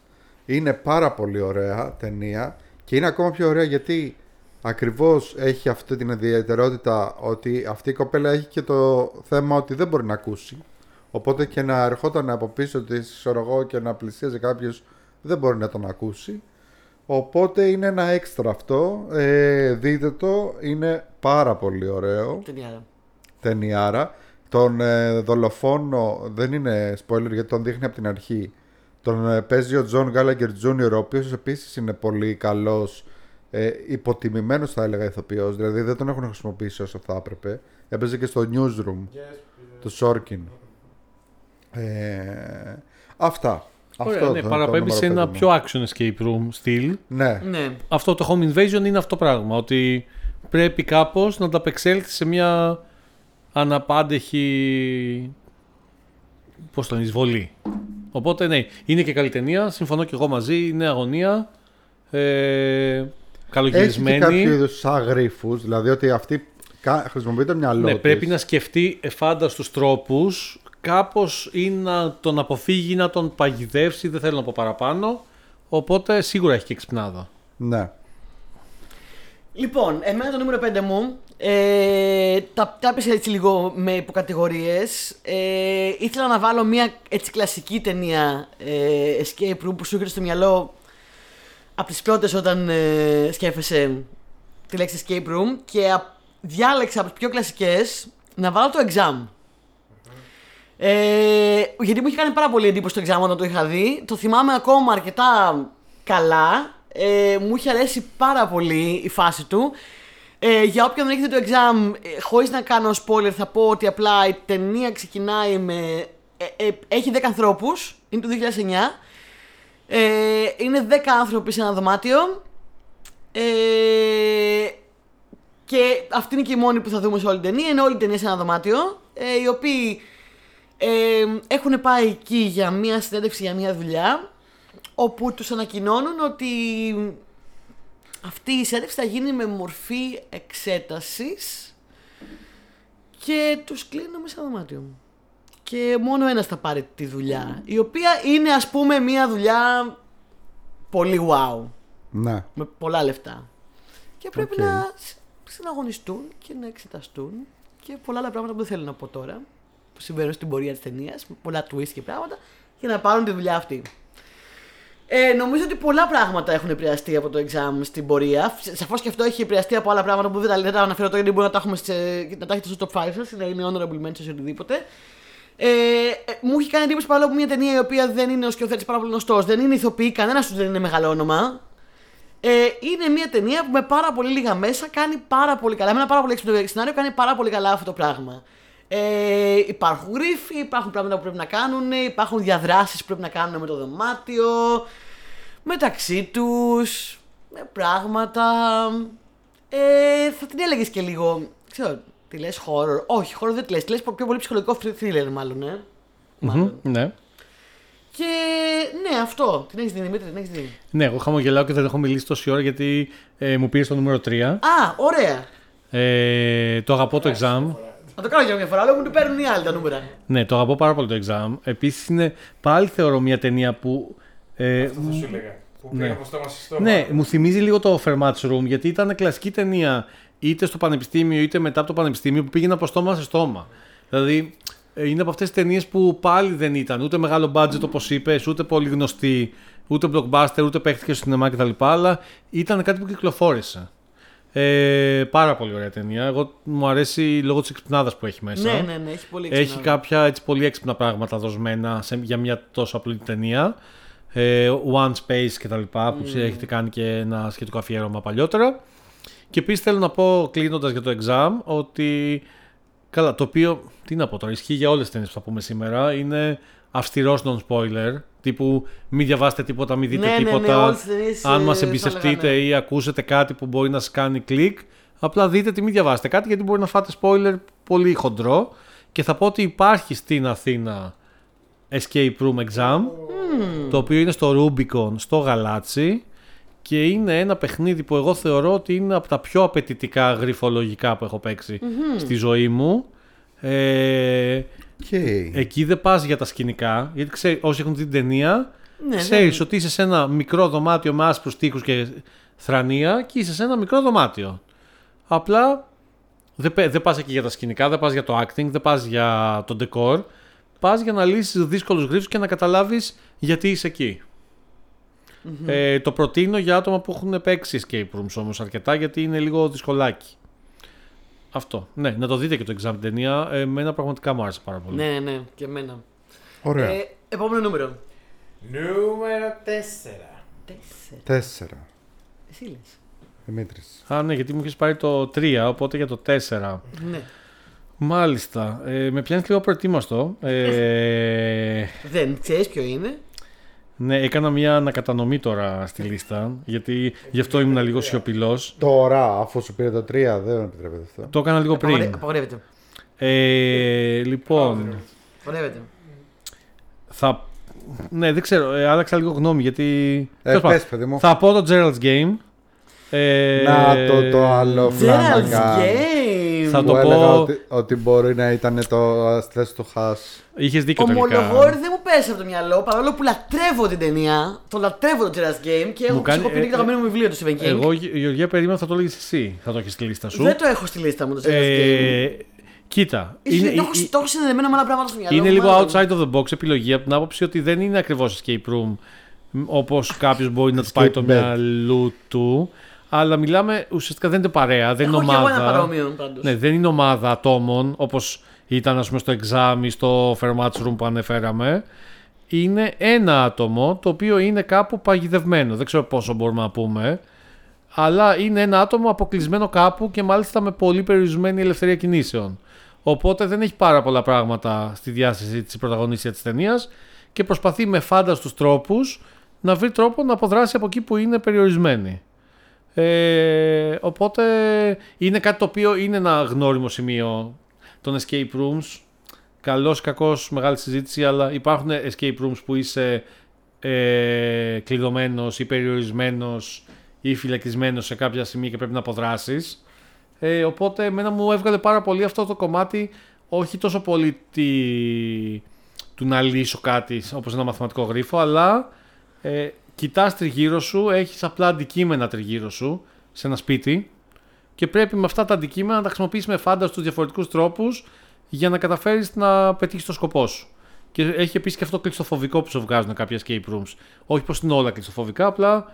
Είναι πάρα πολύ ωραία ταινία και είναι ακόμα πιο ωραία γιατί ακριβώς έχει αυτή την ιδιαιτερότητα ότι αυτή η κοπέλα έχει και το θέμα ότι δεν μπορεί να ακούσει. Οπότε και να ερχόταν από πίσω της, ξέρω εγώ, και να πλησίαζε κάποιος δεν μπορεί να τον ακούσει. Οπότε είναι ένα έξτρα αυτό. Ε, δείτε το. Είναι πάρα πολύ ωραίο.
Ταινιάρα.
Ταινιάρα. Τον ε, δολοφόνο δεν είναι spoiler γιατί τον δείχνει από την αρχή. Τον ε, παίζει ο Τζον Γκάλαγκερ Jr. ο οποίος επίσης είναι πολύ καλός ε, υποτιμημένος θα έλεγα ηθοποιός δηλαδή δεν τον έχουν χρησιμοποιήσει όσο θα έπρεπε έπαιζε και στο Newsroom
Yes,
του Σόρκιν ε, αυτά
Ωραία,
Αυτό
ναι,
το- το
παραπέμπει σε
νούμερο
ένα
πέντε
πιο
μου.
action escape room στυλ.
ναι,
Ναι.
Αυτό το home invasion είναι αυτό το πράγμα. Ότι πρέπει κάπως να ανταπεξέλθει σε μια αναπάντεχη. Πώς τον εισβολή. Οπότε ναι, είναι και καλή ταινία. Συμφωνώ και εγώ μαζί. Είναι αγωνία. Ε,
Έχει και
καλογυρισμένη.
κάποιο είδου αγρήφου, δηλαδή ότι αυτή κα- χρησιμοποιεί το μυαλό
Ναι,
της.
πρέπει να σκεφτεί εφάνταστους τρόπους κάπως ή να τον αποφύγει, να τον παγιδεύσει, δεν θέλω να πω παραπάνω. Οπότε σίγουρα έχει και εξυπνάδα.
Ναι.
Λοιπόν, εμένα το νούμερο 5 μου Ε, τα τα έπεσε έτσι λίγο με υποκατηγορίες. Ε, ήθελα να βάλω μια έτσι κλασική ταινία ε, escape room που σου έρχεται στο μυαλό από τις πρώτες όταν ε, σκέφεσαι τη λέξη escape room και α- διάλεξα από τις πιο κλασικές να βάλω το exam. Ε, γιατί μου είχε κάνει πάρα πολύ εντύπωση το exam όταν το είχα δει. Το θυμάμαι ακόμα αρκετά καλά. Ε, μου είχε αρέσει πάρα πολύ η φάση του. Ε, για όποιον δεν έχετε το exam, ε, χωρίς να κάνω spoiler, θα πω ότι απλά η ταινία ξεκινάει με. ε, ε, έχει 10 ανθρώπους, είναι το 2009. Ε, είναι 10 άνθρωποι σε ένα δωμάτιο. Ε, και αυτή είναι και η μόνη που θα δούμε σε όλη την ταινία. Είναι όλη η ταινία σε ένα δωμάτιο. Ε, οι οποίοι ε, έχουν πάει εκεί για μία συνέντευξη, για μία δουλειά. Όπου τους ανακοινώνουν ότι αυτή η συνέντευξη θα γίνει με μορφή εξέτασης και τους κλείνουν μέσα στο δωμάτιο. Και μόνο ένας θα πάρει τη δουλειά. Η οποία είναι ας πούμε μία δουλειά πολύ wow.
Ναι.
Με πολλά λεφτά. Και πρέπει
Οκ.
να σ- συναγωνιστούν και να εξεταστούν και πολλά άλλα πράγματα που δεν θέλω να πω τώρα. Που συμβαίνουν στην πορεία της ταινίας, με πολλά twist και πράγματα, για να πάρουν τη δουλειά αυτή. Ε, νομίζω ότι πολλά πράγματα έχουν επηρεαστεί από το Exam στην πορεία. Σαφώς και αυτό έχει επηρεαστεί από άλλα πράγματα που δεν τα, δεν τα αναφέρω τώρα γιατί μπορεί να τα, έχουμε σε, να τα έχετε στο top 5 σας, να είναι honorable mentions ή οτιδήποτε. Ε, ε, μου έχει κάνει εντύπωση παρόλο που μια ταινία η οποία δεν είναι ο σκηνοθέτης πάρα πολύ γνωστός, δεν είναι ηθοποιή, κανένας τους δεν είναι μεγάλο όνομα. Ε, είναι μια ταινία που με πάρα πολύ λίγα μέσα κάνει πάρα πολύ καλά. Με ένα πάρα πολύ έξυπνο σενάριο κάνει πάρα πολύ καλά αυτό το πράγμα. Ε, υπάρχουν γρίφοι, υπάρχουν πράγματα που πρέπει να κάνουν, υπάρχουν διαδράσεις που πρέπει να κάνουν με το δωμάτιο, μεταξύ τους, με πράγματα. Ε, θα την έλεγες και λίγο, ξέρω, τι λες, horror. Όχι, horror δεν τη λες, τη λες πιο πολύ ψυχολογικό thriller μάλλον, ε. Μάλλον.
Μμμ, ναι.
Και ναι, αυτό. Την έχεις δει, Δημήτρη, την έχεις δει.
Ναι, εγώ χαμογελάω και δεν έχω μιλήσει τόση ώρα γιατί ε, μου πήρε το νούμερο 3.
Α, ωραία.
Ε, το αγαπώ το exam.
Θα το κάνω για μια φορά, αλλά μου την παίρνουν οι άλλοι τα νούμερα.
Ναι, το αγαπώ πάρα πολύ το exam. Επίσης είναι πάλι θεωρώ μια ταινία που. Ε,
Αυτό θα σου έλεγα. Που
Ναι.
πήγα από στόμα σε στόμα.
ναι, μου θυμίζει λίγο το Fermat's Room γιατί ήταν κλασική ταινία είτε στο πανεπιστήμιο είτε μετά από το πανεπιστήμιο που πήγαινε από στόμα σε στόμα. Δηλαδή ε, είναι από αυτές τις ταινίες που πάλι δεν ήταν ούτε μεγάλο budget όπως είπες, ούτε πολύ γνωστή, ούτε blockbuster, ούτε παίχτηκε στο σινεμά κτλ. Αλλά ήταν κάτι που κυκλοφόρησε. Ε, πάρα πολύ ωραία ταινία. Εγώ μου αρέσει λόγω της εξυπνάδας που έχει μέσα.
Ναι, ναι, ναι, έχει πολύ
Έχει
έξυπνα.
κάποια έτσι, πολύ έξυπνα πράγματα δοσμένα σε, για μια τόσο απλή ταινία. Ε, One Space και τα λοιπά, που έχετε κάνει και ένα σχετικό αφιέρωμα παλιότερα. Και επίσης θέλω να πω, κλείνοντας για το exam, ότι. Καλά, το οποίο. Τι να πω τώρα, ισχύει για όλες τις ταινίες που θα πούμε σήμερα. Είναι αυστηρός non-spoiler. Τύπου μην διαβάσετε τίποτα, μην δείτε
Ναι, ναι, ναι,
τίποτα.
όλες τις ταινίες,
αν
ε,
μας
θα
εμπιστευτείτε
έλεγα, ναι.
ή ακούσετε κάτι που μπορεί να σας κάνει κλικ, απλά δείτε τι, μην διαβάσετε κάτι γιατί μπορεί να φάτε spoiler πολύ χοντρό. Και θα πω ότι υπάρχει στην Αθήνα Escape Room Exam, το οποίο είναι στο Rubicon, στο Γαλάτσι και είναι ένα παιχνίδι που εγώ θεωρώ ότι είναι από τα πιο απαιτητικά γρυφολογικά που έχω παίξει στη ζωή μου. Ε,
Okay.
εκεί δεν πας για τα σκηνικά, γιατί ξέρει, όσοι έχουν δει την ταινία,
Ναι,
ξέρεις
ναι.
ότι είσαι σε ένα μικρό δωμάτιο με άσπρους τοίχους και θρανία και είσαι σε ένα μικρό δωμάτιο. Απλά δεν, πε- δεν πας εκεί για τα σκηνικά, δεν πας για το acting, δεν πας για το decor. Πας για να λύσεις δύσκολους γρίφους και να καταλάβεις γιατί είσαι εκεί. Ε, το προτείνω για άτομα που έχουν παίξει escape rooms όμως αρκετά γιατί είναι λίγο δυσκολάκι. Αυτό. Ναι, να το δείτε και το exam την ταινία. Ε, εμένα πραγματικά μου άρεσε πάρα πολύ.
Ναι, ναι, ναι, και εμένα.
Ωραία.
Ε, επόμενο νούμερο.
Νούμερο 4.
Τέσσερα.
Τέσσερα.
Εσύ λες.
Δημήτρης.
Α, ναι, γιατί μου έχει πάρει το 3, οπότε για το 4.
Ναι.
Μάλιστα. Ε, με πιάνεις λίγο προετοίμαστο. Ε,
Δεν ξέρεις ποιο είναι.
Ναι, έκανα μια ανακατανομή τώρα στη λίστα, γιατί γι' αυτό ήμουν λίγο σιωπηλός.
Τώρα, αφού σου πήρε το 3, δεν επιτρέπεται αυτό.
Το έκανα λίγο
Απαγορε-
πριν.
Απαγορεύεται.
Ε, λοιπόν,
Απαγορεύεται.
θα. Ναι, δεν ξέρω, ε, άλλαξα λίγο γνώμη γιατί.
Ε,
Τέλος πάντων,
πες, παιδί μου.
Θα πω το Gerald's Game. Ε,
Να το το άλλο
Gerald's
φλάμακα.
Game.
Θα
Μου
το
έλεγα
πω.
ότι, ότι μπορεί να ήταν το στη θέση του Χάς.
Είχες δίκιο
Ομολογώ
τελικά.
ότι δεν μου πέσει από το μυαλό παρόλο που λατρεύω την ταινία. Το λατρεύω το Terrace Game και έχω
κάνει-
ψυχοποιήσει
ε,
το αγαπημένο μου βιβλίο του Stephen King.
Εγώ, Γε- Γεωργία, περίμενα θα το έλεγες εσύ. Θα το έχεις στη λίστα σου.
Δεν το έχω στη λίστα μου το Terrace Game.
Ε, κοίτα.
Είναι,
Είναι,
το, έχω,
ε-
το έχω συνδεδεμένα με άλλα πράγματα στο μυαλό
είναι
μου,
λίγο
μάλλον.
outside of the box επιλογή από την άποψη ότι δεν είναι ακριβώς escape room όπως κάποιος μπορεί να του πάει το
Escape bed.
μυαλού του. Αλλά μιλάμε ουσιαστικά δεν είναι παρέα, δεν
Έχω
είναι
και εγώ ένα
ομάδα.
παρόμοιο πάντως.
Ναι, δεν είναι ομάδα ατόμων όπως ήταν ας πούμε, στο exam ή στο Fairmatch Room που ανεφέραμε. Είναι ένα άτομο το οποίο είναι κάπου παγιδευμένο. Δεν ξέρω πόσο μπορούμε να πούμε. Αλλά είναι ένα άτομο αποκλεισμένο κάπου και μάλιστα με πολύ περιορισμένη ελευθερία κινήσεων. Οπότε δεν έχει πάρα πολλά πράγματα στη διάσταση της πρωταγωνίστρια της ταινίας και προσπαθεί με φάνταστους τρόπους να βρει τρόπο να αποδράσει από εκεί που είναι περιορισμένη. Ε, οπότε είναι κάτι το οποίο είναι ένα γνώριμο σημείο των escape rooms. Καλός, κακός, μεγάλη συζήτηση, αλλά υπάρχουν escape rooms που είσαι ε, κλειδωμένος ή περιορισμένος ή φυλακισμένος σε κάποια σημεία και πρέπει να αποδράσεις. Ε, οπότε εμένα μου έβγαλε πάρα πολύ αυτό το κομμάτι, όχι τόσο πολύ τη, του να λύσω κάτι όπως ένα μαθηματικό γρίφο, αλλά ε, κοιτάς τριγύρω σου, έχεις απλά αντικείμενα τριγύρω σου σε ένα σπίτι και πρέπει με αυτά τα αντικείμενα να τα χρησιμοποιήσεις με φάνταστους διαφορετικούς τρόπους για να καταφέρεις να πετύχεις το σκοπό σου. Και έχει επίσης και αυτό το κλειστοφοβικό που σου βγάζουν κάποια escape rooms. Όχι πως είναι όλα κλειστοφοβικά, απλά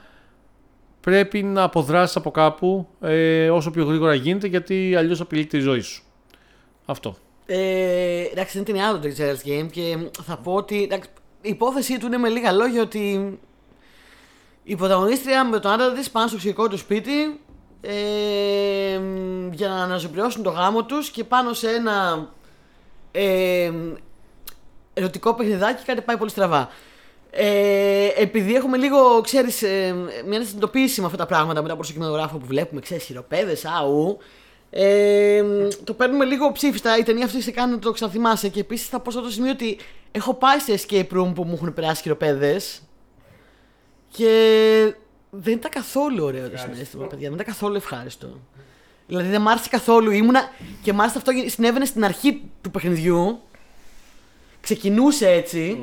πρέπει να αποδράσεις από κάπου ε, όσο πιο γρήγορα γίνεται γιατί αλλιώς απειλείται η ζωή σου. Αυτό.
Ε, εντάξει, είναι ταινιά το Terrace Game και θα πω ότι εντάξει, η υπόθεσή του είναι με λίγα λόγια ότι η πρωταγωνίστρια με τον άντρα της πάνε στο ξυλικό του σπίτι ε, για να αναζωπληρώσουν το γάμο τους και πάνω σε ένα ε, ερωτικό παιχνιδάκι κάτι πάει πολύ στραβά. Ε, επειδή έχουμε λίγο, ξέρεις, ε, μια συνειδητοποίηση με αυτά τα πράγματα μετά από το κινηματογράφο που βλέπουμε, ξέρεις, χειροπέδες, αου, ε, το παίρνουμε λίγο ψήφιστα. Η ταινία αυτή σε κάνει να το ξαναθυμάσαι. Και επίσης θα πω σε αυτό το σημείο ότι έχω πάει σε escape room που μου έχουν περάσει χειροπέδες. Και δεν ήταν καθόλου ωραίο το συνέστημα, παιδιά. Δεν ήταν καθόλου ευχάριστο. Δηλαδή δεν μ' άρεσε καθόλου. Ήμουνα. Και μάλιστα αυτό συνέβαινε στην αρχή του παιχνιδιού. Ξεκινούσε έτσι.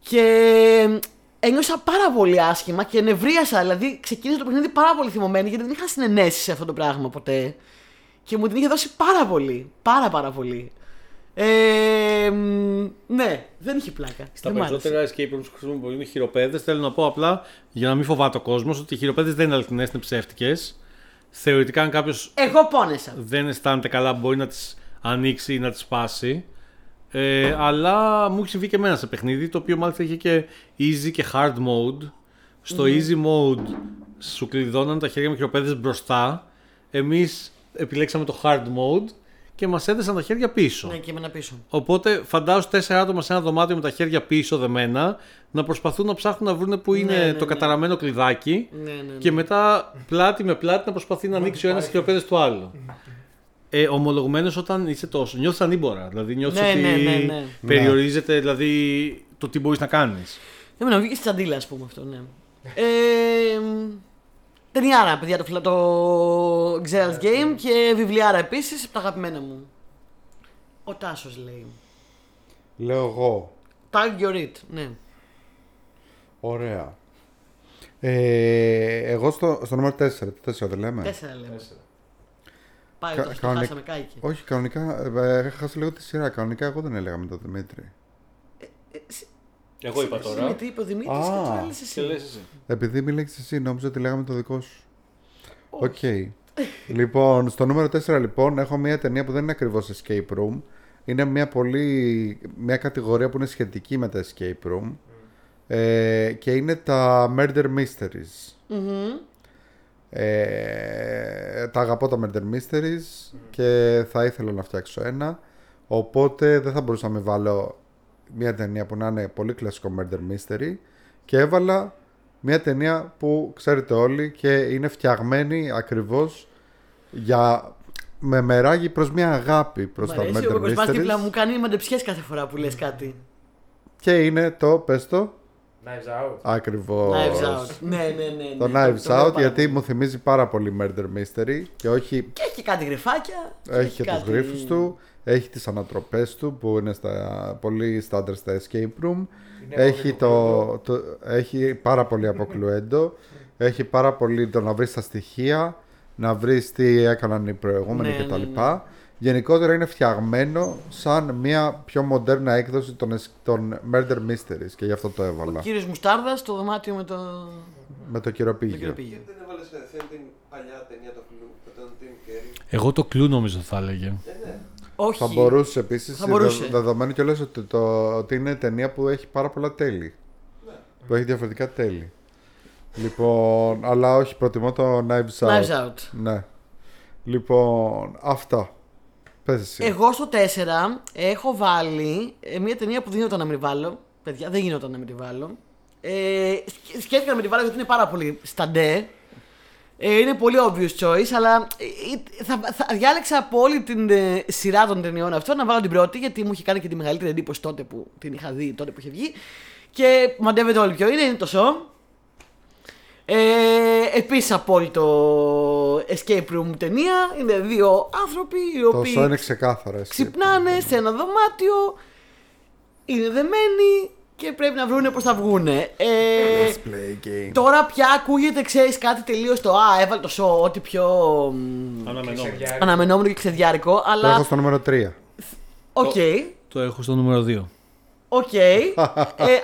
Και ένιωσα πάρα πολύ άσχημα και νευρίασα. Δηλαδή ξεκίνησε το παιχνίδι πάρα πολύ θυμωμένη γιατί δεν είχα συνενέσει σε αυτό το πράγμα ποτέ. Και μου την είχε δώσει πάρα πολύ. Πάρα πάρα πολύ. Ε, μ, ναι, δεν είχε πλάκα.
Στα
δεν μ' άρεσε.
περισσότερα escape rooms που χρησιμοποιούν χειροπέδες, θέλω να πω απλά για να μην φοβάται ο κόσμος ότι οι χειροπέδες δεν είναι αληθινέ, είναι ψεύτικες. Θεωρητικά, αν κάποιος
Εγώ πόνεσα.
δεν αισθάνεται καλά, μπορεί να τις ανοίξει ή να τις σπάσει. Ε, αλλά μου έχει συμβεί και εμένα σε παιχνίδι, το οποίο μάλιστα είχε και easy και hard mode. Στο easy mode σου κλειδώναν τα χέρια με χειροπέδες μπροστά. Εμείς επιλέξαμε το hard mode και μας έδεσαν τα χέρια πίσω.
Ναι, και εμένα πίσω.
Οπότε φαντάζομαι τέσσερα άτομα σε ένα δωμάτιο με τα χέρια πίσω δεμένα να προσπαθούν να ψάχνουν να βρουν που είναι
ναι,
το
ναι.
καταραμένο κλειδάκι
Ναι, ναι, ναι.
και μετά πλάτη με πλάτη να προσπαθεί να ανοίξει ο ένας χειροπέδε του άλλου. Ε, Ομολογουμένως όταν είσαι τόσο. Νιώθεις ανήμπορα. Δηλαδή νιώθεις
Ναι,
ότι
ναι, ναι, ναι.
περιορίζεται δηλαδή, το τι μπορείς να κάνεις.
Δεν με βγήκες στη τσαντίλα, ας πούμε αυτό, ναι. Ε, μ, ταινιάρα, παιδιά, το, φλα- το Xerox Game και βιβλιάρα επίσης από τα αγαπημένα μου. Ο Τάσος λέει.
Λέω εγώ.
Tag your it, ναι.
Ωραία. Ε, εγώ στο, στο νούμερο 4. Το 4 δεν λέμε;
Τέσσερα λέμε. Πάει
Κα-
τώρα, το
κανονικ-
χάσαμε κάηκε.
Όχι, κανονικά. Ε, ε, έχασα λίγο τη σειρά. Κανονικά εγώ δεν έλεγα με τον Δημήτρη.
Εγώ είπα τώρα.
Γιατί είπε ο Δημήτρης
Α.
και τώρα λες
Και
εσύ.
λες εσύ.
Επειδή μιλέξεις εσύ, νόμιζα ότι λέγαμε το δικό σου. Οκ. Λοιπόν, στο νούμερο 4 λοιπόν έχω μια ταινία που δεν είναι ακριβώς escape room. Είναι μια πολύ... μια κατηγορία που είναι σχετική με τα escape room. Ε, και είναι τα murder mysteries.
Μμμ.
Ε, τα αγαπώ τα murder mysteries και θα ήθελα να φτιάξω ένα. Οπότε δεν θα μπορούσα να μην βάλω μια ταινία που να είναι πολύ κλασικό murder mystery και έβαλα μια ταινία που ξέρετε όλοι και είναι φτιαγμένη ακριβώς για με μεράγει προς μια αγάπη προς
Μ'
τα
αρέσει, ο
murder
Κοσμάς δίπλα
mysteries
μου κάνει μαντεψιές κάθε φορά που λες κάτι.
και είναι το, πες το,
Knives Out.
Ακριβώς.
Knives Out. Ναι, ναι, ναι.
Το
ναι,
Knives
το βλέπω
Out
πάρα
γιατί
πολύ.
μου θυμίζει πάρα πολύ Murder Mystery και όχι
Και έχει και κάτι γρυφάκια.
έχει και τους
κάτι-
γρίφους του, έχει τις ανατροπές του που είναι στα, πολύ στάνταρ στα escape room,
Είναι
έχει,
πολύ
το, το, έχει πάρα πολύ αποκλουέντο, έχει πάρα πολύ το να βρεις τα στοιχεία, να βρεις τι έκαναν οι προηγούμενοι
Ναι,
κτλ.
ναι, ναι.
Γενικότερα είναι φτιαγμένο σαν μια πιο μοντέρνα έκδοση των, εσ- των Murder Mysteries και γι' αυτό το
Ο
έβαλα.
κύριος Μουστάρδας στο δωμάτιο με το.
Με το
το
κυροπήγιο.
κυροπήγιο.
Δεν έβαλες κατευθείαν την παλιά ταινία το κλου με τον Tim Carrey.
Εγώ το κλου νομίζω θα έλεγε.
Ε, ναι.
Όχι.
Θα μπορούσε επίσης,
Θα μπορούσε.
δεδομένου και ότι, το, ότι είναι ταινία που έχει πάρα πολλά τέλη.
Ναι.
Που έχει διαφορετικά τέλη. Λοιπόν, αλλά όχι, προτιμώ το Knives Out.
Knives Out.
Ναι. Λοιπόν, αυτά. Πες εσύ.
Εγώ στο 4 έχω βάλει ε, μια ταινία που δεν γινόταν να μην τη βάλω. Παιδιά, δεν γινόταν να μην τη βάλω. Ε, σκ- σκέφτηκα να μην τη βάλω γιατί είναι πάρα πολύ σταντέ. Ε, είναι πολύ obvious choice, αλλά ε, ε, θα, θα διάλεξα από όλη την ε, σειρά των ταινιών αυτών να βάλω την πρώτη, γιατί μου είχε κάνει και τη μεγαλύτερη εντύπωση τότε που την είχα δει, τότε που είχε βγει. Και μαντεύετε όλοι ποιο είναι, είναι το Saw. Ε, Επίσης απόλυτο escape room ταινία. Είναι δύο άνθρωποι οι
Το
οποίοι
σώ είναι ξεκάθαρα. εσύ.
ξυπνάνε σε ένα δωμάτιο, είναι δεμένοι και πρέπει να βρούνε πώς θα βγούνε. Ε,
Let's play game.
τώρα πια ακούγεται, ξέρεις, κάτι τελείως το «Α, έβαλε το show, ό,τι πιο μ,
Αναμενόμενο.
Ξεδιάρκεια.
αναμενόμενο και ξεδιάρικο»,
Το έχω
αλλά
στο νούμερο 3.
οκ,
Το έχω στο νούμερο 2.
Οκ, ε,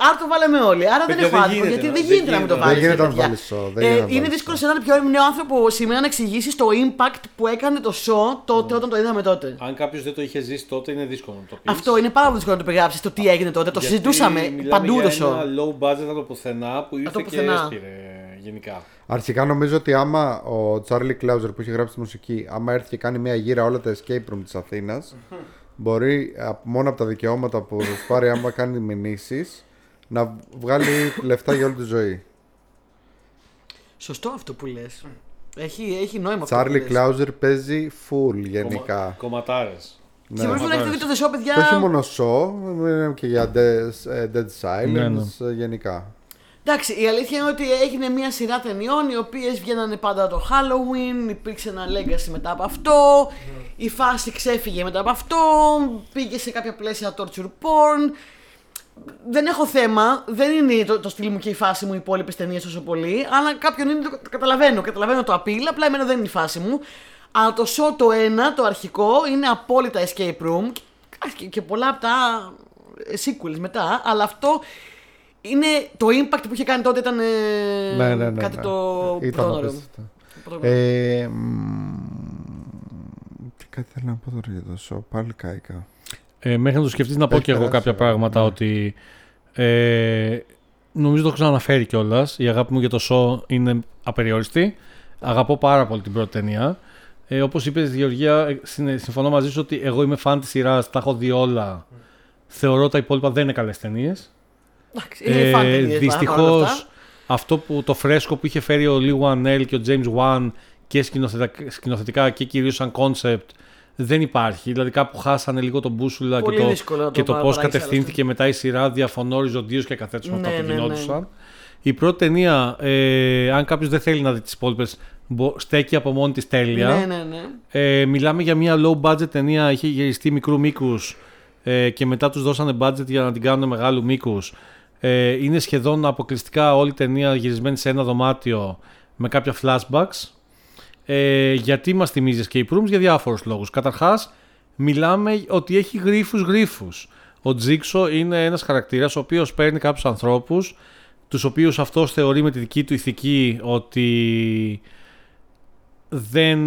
άρα το βάλαμε όλοι, άρα δεν
Παιδιά,
έχω
δεν
άδικο,
γίνεται
γιατί
να-
δεν
δεν
γίνεται να μην το
γίνεται.
βάλεις.
Δεν γίνεται
ρε
να
παιδιά.
βάλεις show, δεν
Ε,
γίνεται να
είναι
βάλεις
δύσκολο
show.
σε έναν πιο νέο άνθρωπο σήμερα να εξηγήσει το impact που έκανε το show τότε όταν το είδαμε τότε.
Αν κάποιος δεν το είχε ζήσει τότε, είναι δύσκολο να το πεις.
Αυτό είναι πάρα πολύ δύσκολο να το περιγράψεις το τι έγινε τότε. Το συζητούσαμε παντού το show.
Ένα low budget από το πουθενά που ήρθε
το
και
πουθενά.
έσπηρε γενικά.
Αρχικά νομίζω ότι άμα ο Τσάρλι Κλάουζερ που έχει γράψει τη μουσική, άμα έρθει και κάνει μια γύρα όλα τα escape room της Αθήνας, μπορεί α, μόνο από τα δικαιώματα που θα τους πάρει άμα κάνει μηνύσεις να βγάλει λεφτά για όλη τη ζωή.
Σωστό αυτό που λες. Έχει, έχει νόημα αυτό.
Τσάρλι
που λες.
Κλάουζερ παίζει full γενικά.
Κομματάρες.
Ναι.
Σίγουρα δεν έχετε δει το The Show, παιδιά.
Και όχι μόνο show, είναι και για Dead, ε, Dead Silence
Ναι, ναι.
ε, γενικά.
Εντάξει, η αλήθεια είναι ότι έγινε μια σειρά ταινιών οι οποίες βγαίνανε πάντα το Halloween. Υπήρξε ένα legacy μετά από αυτό. Η φάση ξέφυγε μετά από αυτό. Πήγε σε κάποια πλαίσια torture porn. Δεν έχω θέμα. Δεν είναι το, το στυλ μου και η φάση μου οι υπόλοιπες ταινίες τόσο πολύ. Αλλά κάποιον είναι. Το, το καταλαβαίνω. Καταλαβαίνω το appeal. Απλά εμένα δεν είναι η φάση μου. Αλλά το show το ένα, το αρχικό, είναι απόλυτα escape room. Και, και πολλά από τα ε, sequels μετά. Αλλά αυτό είναι το impact που είχε κάνει τότε ήταν. ε,
Ναι, ναι, ναι,
κάτι
ναι.
το
Ήταν
πρωτόγνωρο.
απίστευτο.
Πρωτόγνωρο.
Ε, μ, τι κάτι θέλω να πω τώρα για το show, πάλι κάηκα.
Ε, μέχρι να το σκεφτείς, να πω
Έχει
και εγώ
περάσει,
κάποια
ναι.
πράγματα ότι. Ε, νομίζω το έχω ξαναναφέρει κιόλας. Η αγάπη μου για το show είναι απεριόριστη. Αγαπώ πάρα πολύ την πρώτη ταινία. Ε, Όπως είπες, Γεωργία, ε, συν- συμφωνώ μαζί σου ότι εγώ είμαι φαν της σειράς, τα έχω δει όλα. Θεωρώ τα υπόλοιπα δεν είναι καλές ταινίες.
Εντάξει, είναι φαν ταινίες,
Δυστυχώς
παρόλα αυτά.
αυτό που το φρέσκο που είχε φέρει ο Lee Wanell και ο James Wan και σκηνοθετικά, σκηνοθετικά και κυρίως σαν concept δεν υπάρχει. Δηλαδή κάπου χάσανε λίγο τον μπούσουλα
Πολύ
και το,
δύσκολο να το
και το
παρα-
πώς
παράγεις
κατευθύνθηκε μετά η σειρά διαφωνώ οριζοντίως και καθέτως με
Ναι,
αυτά που
ναι, ναι.
γινόντουσαν. Η πρώτη ταινία, ε, αν κάποιος δεν θέλει να δει τις υπόλοιπες, στέκει από μόνη της τέλεια.
Ναι, ναι, ναι.
Ε, μιλάμε για μια low budget ταινία, είχε γυριστεί μικρού μήκους ε, και μετά τους δώσανε budget για να την κάνουν μεγάλου μήκους. Ε, είναι σχεδόν αποκλειστικά όλη η ταινία γυρισμένη σε ένα δωμάτιο με κάποια flashbacks. Ε, γιατί μας θυμίζεις escape rooms για διάφορους λόγους. Καταρχάς, μιλάμε ότι έχει γρίφους γρίφους. Ο Τζίξο είναι ένας χαρακτήρας ο οποίος παίρνει κάποιους ανθρώπους τους οποίους αυτός θεωρεί με τη δική του ηθική ότι δεν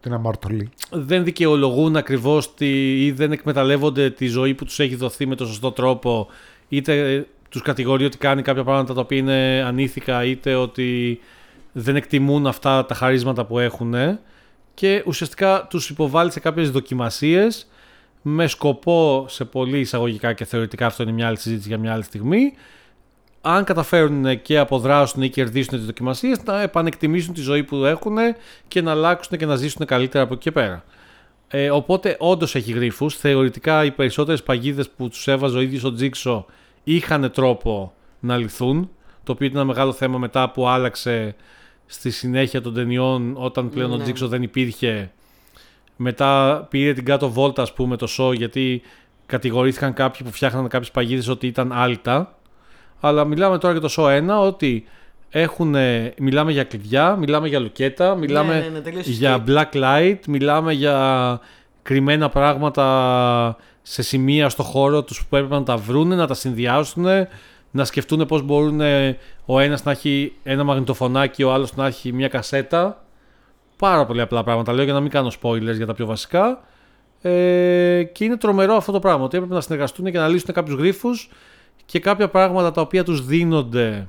Την αμαρτωλή.
δεν δικαιολογούν ακριβώς τη, ή δεν εκμεταλλεύονται τη ζωή που τους έχει δοθεί με τον σωστό τρόπο είτε ε, τους κατηγορεί ότι κάνει κάποια πράγματα τα οποία είναι ανήθικα είτε ότι δεν εκτιμούν αυτά τα χαρίσματα που έχουν και ουσιαστικά τους υποβάλλει σε κάποιες δοκιμασίες με σκοπό σε πολύ εισαγωγικά και θεωρητικά αυτό είναι μια άλλη συζήτηση για μια άλλη στιγμή αν καταφέρουν και αποδράσουν ή κερδίσουν τις δοκιμασίες να επανεκτιμήσουν τη ζωή που έχουν και να αλλάξουν και να ζήσουν καλύτερα από εκεί και πέρα. Ε, οπότε όντως έχει γρίφους. Θεωρητικά οι περισσότερες παγίδες που τους έβαζε ο ίδιος ο Τζίξο είχαν τρόπο να λυθούν. Το οποίο ήταν ένα μεγάλο θέμα μετά που άλλαξε στη συνέχεια των ταινιών όταν πλέον ο
Ναι.
Τζίξο δεν υπήρχε. Μετά πήρε την κάτω βόλτα, ας πούμε, το show γιατί κατηγορήθηκαν κάποιοι που φτιάχναν κάποιες παγίδες ότι ήταν άλτα. Αλλά μιλάμε τώρα για το show 1 ότι έχουν, μιλάμε για κλειδιά, μιλάμε για λουκέτα, μιλάμε
ναι, ναι, τελείως
για black light, μιλάμε για κρυμμένα πράγματα σε σημεία στο χώρο τους που πρέπει να τα βρούνε, να τα συνδυάσουν, να σκεφτούν πώς μπορούν ε, ο ένας να έχει ένα μαγνητοφωνάκι, ο άλλος να έχει μια κασέτα. Πάρα πολύ απλά πράγματα λέω για να μην κάνω spoilers για τα πιο βασικά. Ε, και είναι τρομερό αυτό το πράγμα, ότι έπρεπε να συνεργαστούν και να λύσουν κάποιους γρίφους και κάποια πράγματα τα οποία τους δίνονται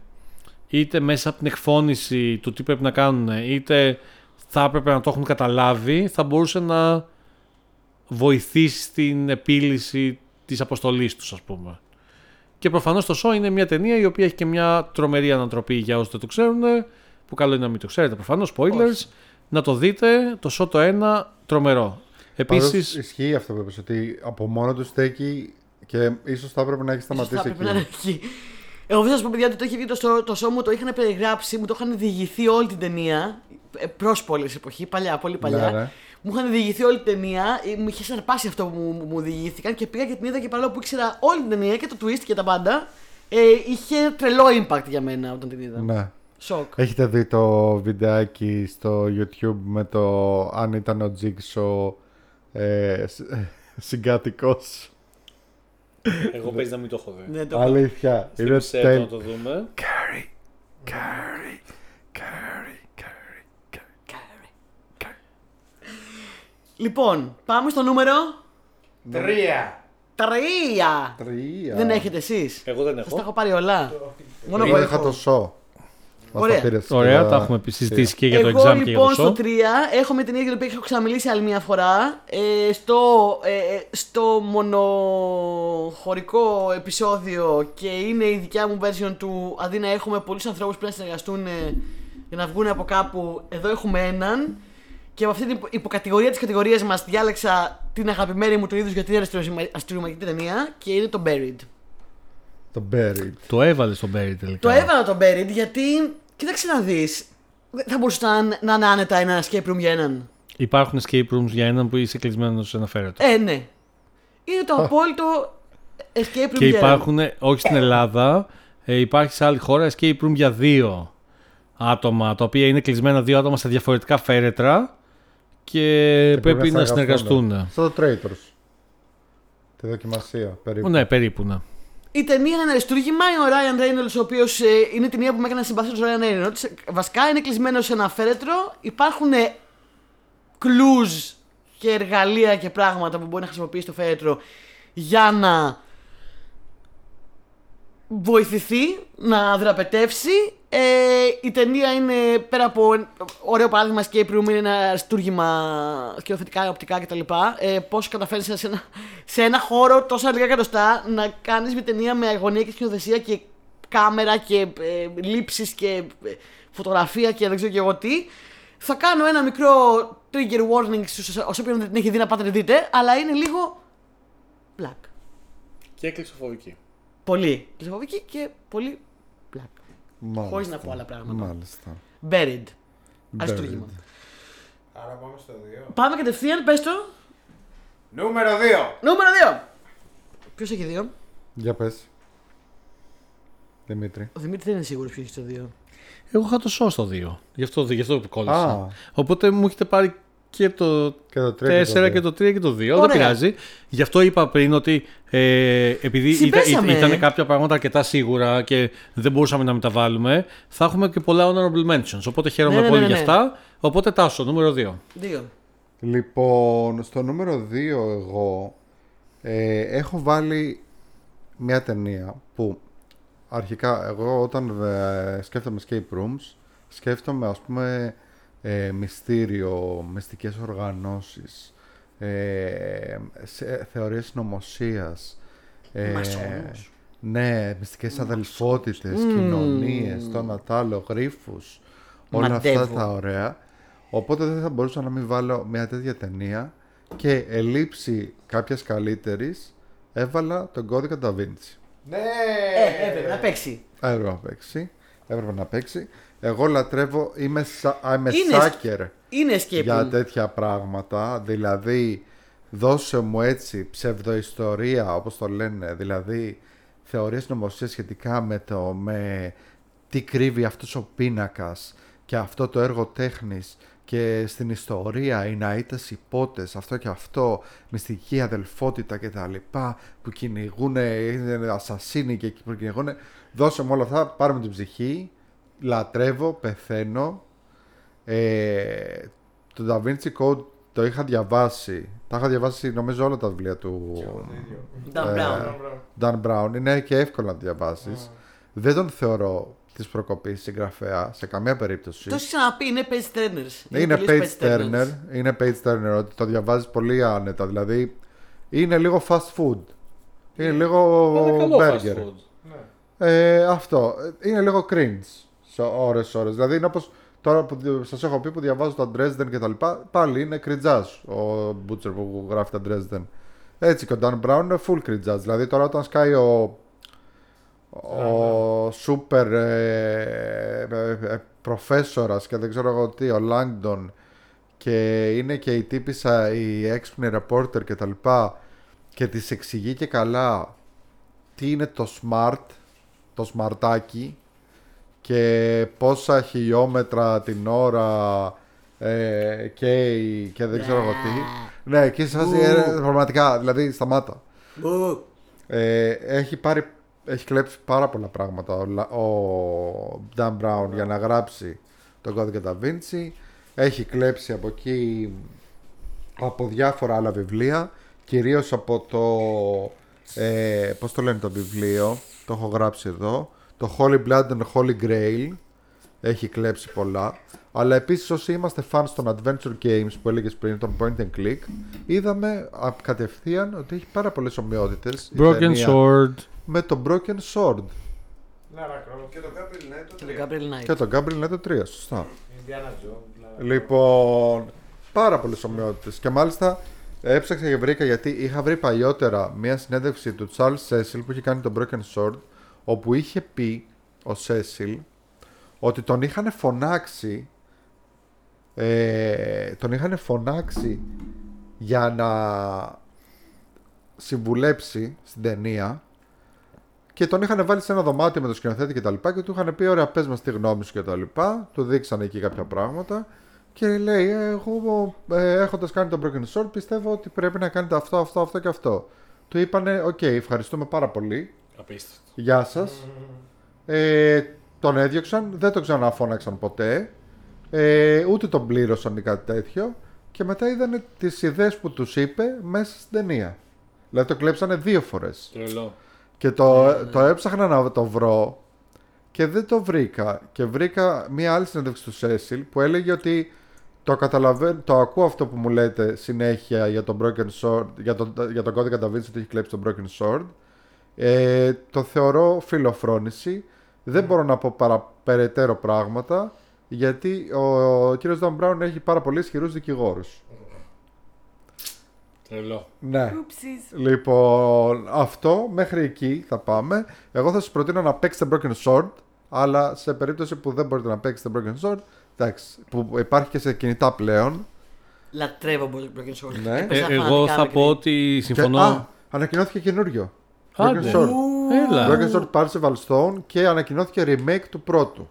είτε μέσα από την εκφώνηση του τι πρέπει να κάνουν, είτε θα έπρεπε να το έχουν καταλάβει, θα μπορούσε να βοηθήσει στην επίλυση της αποστολής τους, ας πούμε. Και προφανώς το show είναι μια ταινία η οποία έχει και μια τρομερή ανατροπή για όσους δεν το ξέρουν, που καλό είναι να μην το ξέρετε προφανώς, spoilers. Να το δείτε, το show το ένα, τρομερό.
Επίσης...
Επίσης,
ισχύει αυτό που είπες, ότι από μόνο του στέκει και ίσως θα έπρεπε να έχει
Ίσως θα
σταματήσει
έπρεπε να είναι
εκεί.
εκεί. Εγώ θα σας πω, παιδιά, ότι το έχει βγει το, στο- το show μου, το είχαν περιγράψει, μου το είχαν διηγηθεί όλη την ταινία. Ε, Πρόσπολη εποχή, παλιά, πολύ παλιά.
Ναι, ναι.
Μου είχαν διηγηθεί όλη την ταινία, ε, μου είχε σαρπάσει αυτό που μου, μου, μου διηγήθηκαν και πήγα και την είδα και παρόλο που ήξερα όλη την ταινία και το twist και τα πάντα, ε, είχε τρελό impact για μένα όταν την είδα.
Ναι.
Σοκ.
Έχετε δει το βιντεάκι στο YouTube με το αν ήταν ο Τζίξο ε, σ- συγκάτοικός.
εγώ παίζει να μην το έχω δει.
Ναι, το
Αλήθεια.
Στην
Είναι
ψεύδο
τέλειο.
να το δούμε.
Κάρι, κάρι, κάρι, κάρι,
Λοιπόν, πάμε στο νούμερο
Τρία.
3.
Τρία.
Δεν έχετε εσείς.
Εγώ δεν
Σας τα
έχω.
έχω πάρει όλα. Μόνο
Εγώ
εγώ
είχα
έχω.
το σο. Μας
Ωραία.
τα πήρες
Ωραία,
και
τα έχουμε συζητήσει και για το
Εγώ
exam και για
λοιπόν
το
στο
show.
3 έχω με την ίδια για την οποία έχω ξαναμιλήσει άλλη μια φορά. Ε, στο, ε, στο μονοχωρικό επεισόδιο και είναι η δικιά μου version του αντί να έχουμε πολλούς ανθρώπους που πρέπει να συνεργαστούν ε, για να βγουν από κάπου, εδώ έχουμε έναν. Και από αυτή την υπο- υποκατηγορία της κατηγορίας μας διάλεξα την αγαπημένη μου του είδου γιατί είναι αστυνομική ταινία και είναι το Buried.
Το Buried.
Το έβαλες στον Μπέρι τελικά.
Το έβαλα το Buried γιατί, κοίταξε να δεις, θα μπορούσε να, να είναι άνετα ένα escape room για έναν.
Υπάρχουν escape rooms για έναν που είσαι κλεισμένος σε ένα φέρετο.
Ε, ναι. Είναι το απόλυτο escape room
και
για έναν.
υπάρχουν, όχι στην Ελλάδα, ε, υπάρχει σε άλλη χώρα escape room για δύο άτομα, τα οποία είναι κλεισμένα δύο άτομα σε διαφορετικά φέρετρα και,
Και
πρέπει να συνεργαστούν.
Στο το Traitors. Τη δοκιμασία περίπου.
Ναι, περίπου, ναι.
Η ταινία είναι ένα αριστούργημα. Είναι ο Ryan Reynolds, ο οποίος είναι η ταινία που με έκανε να συμπαθήσω τον Ryan Reynolds. Βασικά είναι κλεισμένο σε ένα φέρετρο. Υπάρχουν clues και εργαλεία και πράγματα που μπορεί να χρησιμοποιήσει το φέρετρο για να βοηθηθεί να δραπετεύσει. Ε, η ταινία είναι πέρα από ωραίο παράδειγμα escape room, είναι ένα αριστούργημα σκηνοθετικά, οπτικά κτλ. Ε, Πώς καταφέρεις σε ένα, σε ένα χώρο τόσα λίγα εκατοστά να κάνεις μια ταινία με αγωνία και σκηνοθεσία και κάμερα και ε, λήψεις και ε, φωτογραφία και δεν ξέρω και εγώ τι. Θα κάνω ένα μικρό trigger warning στους όσοι όποιον δεν την έχει δει να πάτε να τη δείτε, αλλά είναι λίγο black.
Και κλεισοφοβική.
Πολύ κλεισοφοβική και πολύ black.
Μάλιστα.
Χωρίς να πω άλλα πράγματα.
Μάλιστα.
Buried. Αριστούργημα.
Άρα πάμε στο δύο.
Πάμε κατευθείαν, πες το.
Νούμερο 2.
Νούμερο 2. Ποιος έχει δύο;
Για πες. Δημήτρη.
Ο Δημήτρης δεν είναι σίγουρος ποιος έχει το δύο.
Εγώ είχα το σώ στο 2. Γι' αυτό, γι αυτό που κόλλησα.
Α,
Οπότε μου έχετε πάρει και το
και το
4
3
και το 3 και το 2. Δεν
Ωραία.
πειράζει. Γι' αυτό είπα πριν ότι ε, επειδή ήταν,
Συμπέσαμε.
ήταν κάποια πράγματα αρκετά σίγουρα και δεν μπορούσαμε να μεταβάλουμε, θα έχουμε και πολλά honorable mentions. Οπότε χαίρομαι
Ναι, ναι,
πολύ
ναι,
γι'
ναι.
αυτά. Οπότε τάσο, νούμερο 2.
Δύο.
Λοιπόν, στο νούμερο 2 εγώ ε, έχω βάλει μια ταινία που αρχικά εγώ όταν ε, σκέφτομαι escape rooms σκέφτομαι ας πούμε ε, μυστήριο, μυστικές οργανώσεις, ε, σε, θεωρίες συνωμοσίας, ε,
Μασόνους.
ναι, μυστικές αδελφότητες,
Μμμ.
κοινωνίες, το Νατάλο, γρίφους, όλα
Μαντεύω.
αυτά τα ωραία. Οπότε δεν θα μπορούσα να μην βάλω μια τέτοια ταινία και ελείψη κάποιας καλύτερης έβαλα τον κώδικα Da Vinci.
Ναι!
Ε, έπρεπε να παίξει.
Έπρεπε να παίξει. Έπρεπε να παίξει. Εγώ λατρεύω, είμαι, σα, είμαι
Είναι
σάκερ
Είναι escape
για
room.
τέτοια πράγματα. Δηλαδή, δώσε μου έτσι ψευδοϊστορία, όπως το λένε. Δηλαδή, θεωρίες νομοσίας σχετικά με το με τι κρύβει αυτός ο πίνακας και αυτό το έργο τέχνης και στην ιστορία οι ναΐτες υπότες, αυτό και αυτό, μυστική αδελφότητα και τα λοιπά που κυνηγούν, είναι ασασίνοι και που κυνηγούν. Δώσε μου όλα αυτά, πάρε μου την ψυχή, λατρεύω, πεθαίνω. Ε, το Da Vinci Code το είχα διαβάσει. Τα είχα διαβάσει νομίζω όλα τα βιβλία του
Dan
Ε,
Brown.
Dan Brown. Είναι και εύκολο να το διαβάσεις. Δεν τον θεωρώ της προκοπής συγγραφέα σε καμία περίπτωση.
Το έχεις ξαναπεί, είναι page turners.
Είναι
τελείως
page turner. Είναι page turner ότι το διαβάζεις πολύ άνετα. Δηλαδή είναι λίγο fast food. Είναι λίγο
Ένα καλό fast
burger.
food.
Ε, αυτό. Είναι λίγο cringe σε ώρες ώρες. Δηλαδή είναι όπως τώρα που σας έχω πει που διαβάζω τα Dresden και τα λοιπά. Πάλι είναι κριτζάς ο Butcher που γράφει τα Dresden. Έτσι και ο Dan Brown είναι full κριτζάς. Δηλαδή τώρα όταν σκάει ο ο σούπερ ε, ε, ε, προφέσορας και δεν ξέρω εγώ τι, ο Langdon και είναι και η τύπησα η έξυπνη reporter και τα λοιπά και της εξηγεί και καλά τι είναι το smart, το σμαρτάκι και πόσα χιλιόμετρα την ώρα ε, και, και δεν ξέρω εγώ τι. Ναι, και σε φάση, ε, πραγματικά, δηλαδή σταμάτα. Ε, έχει πάρει έχει κλέψει πάρα πολλά πράγματα ο, Λα- ο Dan Brown για να γράψει τον κώδικα Da Vinci. Έχει κλέψει από εκεί από διάφορα άλλα βιβλία, κυρίως από το, ε, πώς το λένε το βιβλίο, το έχω γράψει εδώ, το Holy Blood and Holy Grail, έχει κλέψει πολλά. Αλλά επίσης όσοι είμαστε fans των Adventure Games που έλεγες πριν, τον Point and Click, είδαμε α, κατευθείαν ότι έχει πάρα πολλές ομοιότητες. η
Broken
ταινία
Sword.
Με το Broken Sword
Λάρα Κροφτ.
Και το Gabriel Knight το
Το
3.
Gabriel Knight.
και το Gabriel είναι το 3, σωστά.
Ιντιάνα Τζόουνς.
Λοιπόν, πάρα πολλές ομοιότητες. Και μάλιστα έψαξα και βρήκα γιατί είχα βρει παλιότερα μία συνέντευξη του Charles Cecil που είχε κάνει τον Broken Sword, όπου είχε πει ο Cecil ότι τον είχαν φωνάξει. Ε, τον είχαν φωνάξει για να συμβουλέψει στην ταινία και τον είχαν βάλει σε ένα δωμάτιο με τον σκηνοθέτη και τα λοιπά και του είχαν πει: Ωραία, πες μας τη γνώμη σου και τα λοιπά. Του δείξανε εκεί κάποια πράγματα και λέει: «Ε, Εγώ ε, έχοντας κάνει τον Broken Sword πιστεύω ότι πρέπει να κάνετε αυτό, αυτό, αυτό και αυτό. Του είπανε: Οκ, ευχαριστούμε πάρα πολύ.
Απίστευτο.
Γεια σας. Ε, τον έδιωξαν, δεν τον ξαναφώναξαν ποτέ. Ε, ούτε τον πλήρωσαν ή κάτι τέτοιο. Και μετά είδανε τις ιδέες που τους είπε μέσα στην ταινία. Δηλαδή το κλέψανε δύο φορές.
Τρελό.
Και το, το έψαχνα να το βρω και δεν το βρήκα. Και βρήκα μία άλλη συνέντευξη του Σέσιλ που έλεγε ότι το καταλαβαίνω, το ακούω αυτό που μου λέτε συνέχεια για τον Broken Sword, για τον, για τον κώδικα Da Vinci ότι έχει κλέψει τον Broken Sword. Ε, το θεωρώ φιλοφρόνηση. Δεν μπορώ να πω παρα, περαιτέρω πράγματα γιατί ο, ο κύριος Don Brown έχει πάρα πολύ ισχυρούς δικηγόρους.
Τρελό.
Ναι.
Oopsies.
Λοιπόν, αυτό μέχρι εκεί θα πάμε. Εγώ θα σας προτείνω να παίξετε Broken Sword, αλλά σε περίπτωση που δεν μπορείτε να παίξετε Broken Sword, εντάξει, που υπάρχει και σε κινητά πλέον.
Λατρεύω Broken Sword.
Ναι.
Έπαιζα
Ε, εγώ
φανατικά
θα
μικρή.
πω ότι συμφωνώ.
Και, α, ανακοινώθηκε καινούριο.
Άντε.
Broken Sword.
Έλα.
Broken Sword Parzival Stone και ανακοινώθηκε remake του πρώτου.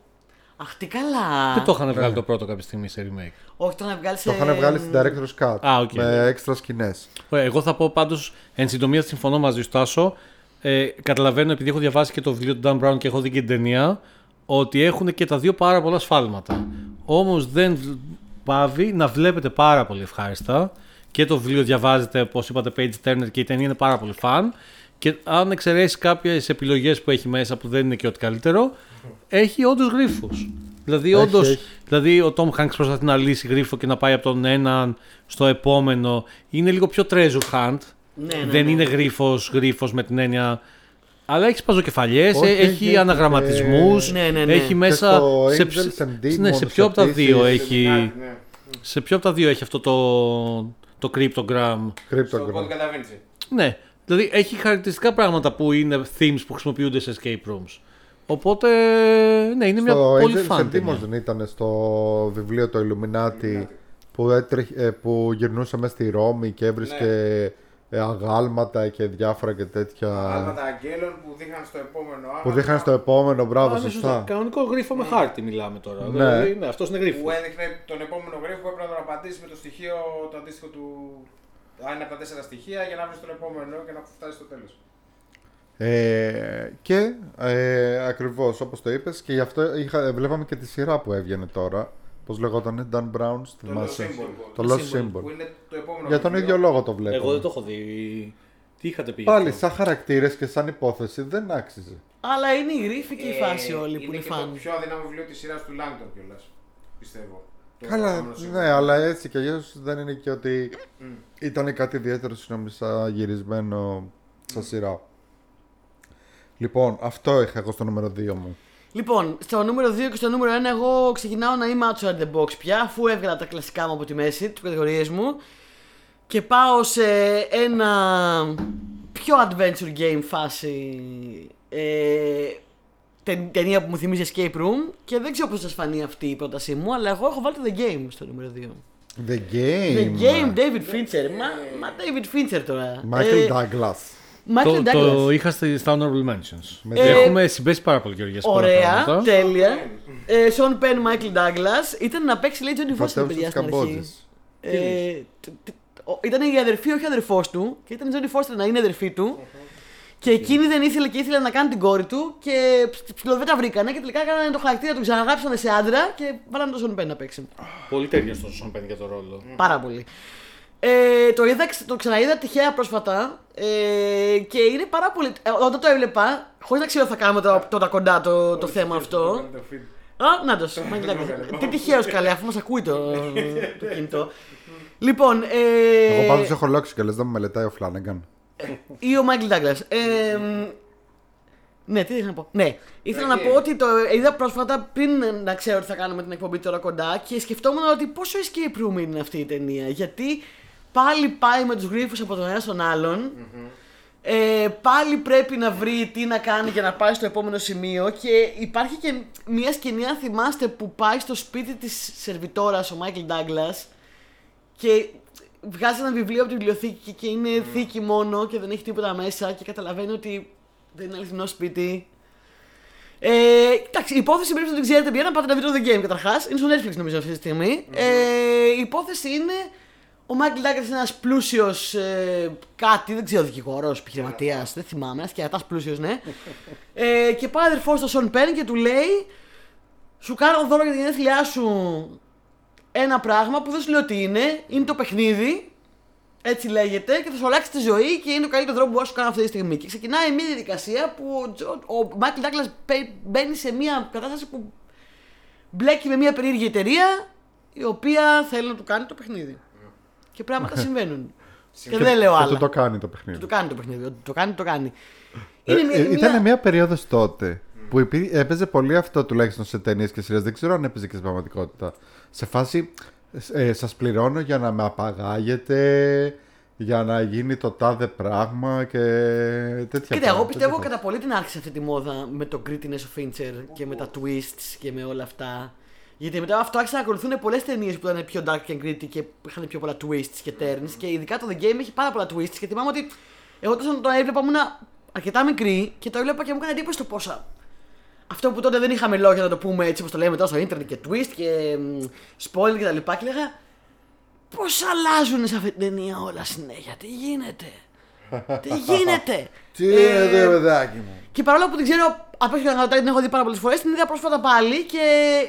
Αχ, τι καλά.
Δεν το είχαν βγάλει το πρώτο κάποια στιγμή σε remake;
Όχι, το είχαν βγάλει σε.
Το είχαν βγάλει στην Director's Cut
Α, οκ.
με έξτρα σκηνές.
Ωραία, εγώ θα πω πάντως εν συντομία συμφωνώ μαζί σου, Τάσο. Ε, καταλαβαίνω επειδή έχω διαβάσει και το βιβλίο του Dan Brown και έχω δει και την ταινία ότι έχουν και τα δύο πάρα πολλά σφάλματα. Όμως δεν π- παύει να βλέπεται πάρα πολύ ευχάριστα. Και το βιβλίο διαβάζεται, όπως είπατε, page turner και η ταινία είναι πάρα πολύ fun. Και αν εξαιρέσεις κάποιες επιλογές που έχει μέσα που δεν είναι και ό,τι καλύτερο, έχει όντως γρήφου. Δηλαδή,
Έχει,
όντως,
έχει.
δηλαδή, ο Tom Hanks προσπαθεί να λύσει γρίφο και να πάει από τον έναν στο επόμενο. Είναι λίγο πιο treasure hunt.
Ναι, ναι,
δεν
ναι.
είναι γρίφος γρίφος με την έννοια. Αλλά έχει παζοκεφαλιέ,
Όχι,
έχει,
έχει και-
αναγραμματισμούς.
Ναι, ναι, ναι.
Έχει
Και
μέσα.
στο
σε,
Angels and
ψ- ναι, σε
Demons
ποιο από τα
επίσης.
δύο έχει.
Ναι.
Σε ποιο από τα δύο έχει αυτό το, το cryptogram.
Στο
Cryptogram.
κώδικα Da Vinci.
Ναι. Δηλαδή έχει χαρακτηριστικά πράγματα που είναι themes που χρησιμοποιούνται σε escape rooms. Οπότε, ναι, είναι μια
Στο
πολύ
Angels
fun
and Demons
ταινία.
δεν ήταν στο βιβλίο το Illuminati που, έτρεχε, ε, που γυρνούσε μέσα στη Ρώμη και έβρισκε ε, αγάλματα και διάφορα και τέτοια.
Άλματα αγγέλων που δείχναν στο επόμενο
Που
άλμα.
δείχναν στο επόμενο, μπράβο,
Α, ναι,
σωστά.
Κανονικό γρίφο με χάρτη μιλάμε τώρα.
Ναι.
Δηλαδή, ναι, αυτός είναι γρίφος.
Που έδειχνε τον επόμενο γρίφο που έπρεπε να τον απαντήσει με το στοιχείο το αντίστοιχο του. Αν είναι από τα τέσσερα στοιχεία για να βρεις τον επόμενο και να φτάσεις στο τέλος.
Ε, και ε, ακριβώς όπως το είπες και γι' αυτό είχα, βλέπαμε και τη σειρά που έβγαινε τώρα. Πώς λεγόταν, Dan Brown,
Το Lost
θυμάσαι.
Symbol.
Το
Το
Lost
Symbol.
Symbol.
Που είναι το επόμενο
Για τον
βιβλίο.
ίδιο λόγο το βλέπω.
Εγώ δεν το έχω δει. Τι είχατε πει. γι'
Πάλι
αυτό;
σαν χαρακτήρες και σαν υπόθεση δεν άξιζε.
Αλλά είναι η γρίφη και η
Ε,
φάση όλη που είναι
και
φαν.
το πιο αδύναμο βιβλίο της σειράς του Langdon κιόλας. Πιστεύω. Το
Καλά,
επόμενο Symbol.
ναι, αλλά έτσι κι αλλιώς δεν είναι και ότι ήταν κάτι ιδιαίτερο συνομισά γυρισμένο στα σειρά. Λοιπόν, αυτό είχα εγώ στο νούμερο 2 μου.
Λοιπόν, στο νούμερο 2 και στο νούμερο 1 εγώ ξεκινάω να είμαι outside the box πια, αφού έβγαλα τα κλασικά μου από τη μέση, τις κατηγορίες μου και πάω σε ένα πιο adventure game φάση ε, ται- ταινία που μου θυμίζει escape room και δεν ξέρω πώς σας φανεί αυτή η πρότασή μου, αλλά εγώ έχω βάλει το The Game στο νούμερο 2.
The
The
Game.
Game, David Fincher. Μα, μα David Fincher τώρα.
Michael
Ε,
Douglas.
Michael
Το,
Douglas.
το είχα στη- στα honorable mentions.
Με
Ε,
Έχουμε συμπέσει πάρα πολύ Γεωργία σε πολλά
Ωραία,
πράγματα.
τέλεια. Ε, Sean Penn, Michael Douglas. Ήταν να παίξει λέει Johnny Foster
Πρωτεύουσα
παιδιά
της
στην αρχή.
Καμπότζης.
Ε, τ- τ- ο- ήταν η αδερφή, όχι ο αδερφός του. Και ήταν η Johnny Foster να είναι αδερφή του. Και εκείνη δεν ήθελε και ήθελε να κάνει την κόρη του. Και ψηλό δεν τα βρήκανε. Και τελικά έκαναν το χαρακτήρα του, ξαναγράψανε σε άντρα και βάλανε τον Sean Penn να παίξει.
Πολύ τέριο στο Σον Πεν για το ρόλο.
Πάρα πολύ. Ε, το, είδα, το ξαναείδα τυχαία πρόσφατα ε, και είναι πάρα πολύ. Ε, όταν το έβλεπα, χωρίς να ξέρω τι θα κάνουμε τώρα, τώρα κοντά το, το θέμα αυτό. Α, να το Τι τυχαίος καλέ, αφού μας ακούει το, το κινητό. Λοιπόν, ε,
Εγώ πάντως έχω λόξει και λες δεν με μελετάει ο Φλάνεγκαν.
Ή ο Μάικλ Ντάγκλα. Ε, ναι, τι είχα να πω. Ναι, ήθελα να
Ναι.
πω ότι το είδα πρόσφατα πριν να ξέρω τι θα κάνουμε την εκπομπή τώρα κοντά και σκεφτόμουν ότι πόσο escape room είναι αυτή η ταινία. Γιατί πάλι πάει με τους γρίφους από τον ένα στον άλλον. Ε, πάλι πρέπει να βρει τι να κάνει για να πάει στο επόμενο σημείο και υπάρχει και μια σκηνή αν θυμάστε που πάει στο σπίτι της σερβιτόρας ο Μάικλ Ντάγκλας και βγάζει ένα βιβλίο από τη βιβλιοθήκη και είναι θήκη μόνο και δεν έχει τίποτα μέσα και καταλαβαίνει ότι δεν είναι αληθινό σπίτι. Ε, εντάξει, η υπόθεση πρέπει να την ξέρετε πια να πάτε να δείτε το The Game καταρχάς. Είναι στο Netflix νομίζω αυτή τη στιγμή. Ε, η υπόθεση είναι ο Μάικλ Ντάγκερ είναι ένας πλούσιος ε, κάτι, δεν ξέρω, δικηγόρος, επιχειρηματίας, δεν θυμάμαι, ένας κερατάς πλούσιος, ναι. ε, και πάει αδερφός στο Σον Πεν και του λέει: Σου κάνω δώρο για την γενέθλιά σου ένα πράγμα που δεν σου λέω τι είναι, είναι το παιχνίδι. Έτσι λέγεται και θα σου αλλάξει τη ζωή και είναι το καλύτερο τρόπο που μπορώ να σου κάνω αυτή τη στιγμή. Και ξεκινάει μια διαδικασία που ο, Τζο- ο Μάικλ Ντάγκλας μπαίνει σε μια κατάσταση που μπλέκει με μια περίεργη εταιρεία η οποία θέλει να του κάνει το παιχνίδι. Και πράγματα συμβαίνουν. και δεν λέω
Και
άλλα.
του το κάνει το παιχνίδι.
Το κάνει το παιχνίδι. Ότι Το κάνει, το κάνει.
Ε,
Είναι μια-
ε,
μια-
Ήταν μια περίοδος τότε που υπή- έπαιζε πολύ αυτό τουλάχιστον σε ταινίες και σειρές. Δεν ξέρω αν έπαιζε και στην πραγματικότητα. Σε φάση ε, σας πληρώνω για να με απαγάγετε, για να γίνει το τάδε πράγμα και τέτοια
Κοίτα, εγώ
πράγματα.
πιστεύω
Τέτοια
κατά πολύ την άρχισε αυτή τη μόδα με το grittiness of Fincher και με τα twists και με όλα αυτά. Γιατί μετά αυτό άρχισαν να ακολουθούν πολλές ταινίες που ήταν πιο dark and gritty και είχαν πιο πολλά twists και turns. Και ειδικά το The Game έχει πάρα πολλά twists. Και θυμάμαι ότι εγώ τόσο το έβλεπα ήμουν αρκετά μικρή και το έβλεπα και μου έκανε εντύπωση το πόσα. Αυτό που τότε δεν είχαμε λόγια να το πούμε έτσι όπως το λέμε τώρα στο ίντερνετ και twist και μ, spoiler και τα λοιπά. Και λέγα Πώς αλλάζουν σε αυτή την ταινία όλα συνέχεια, τι γίνεται. τι γίνεται;
Τι
Ε,
είναι, παιδάκι μου;
και παρόλο που την ξέρω απ' έξω να την έχω δει πάρα πολλές φορές, την είδα πρόσφατα πάλι και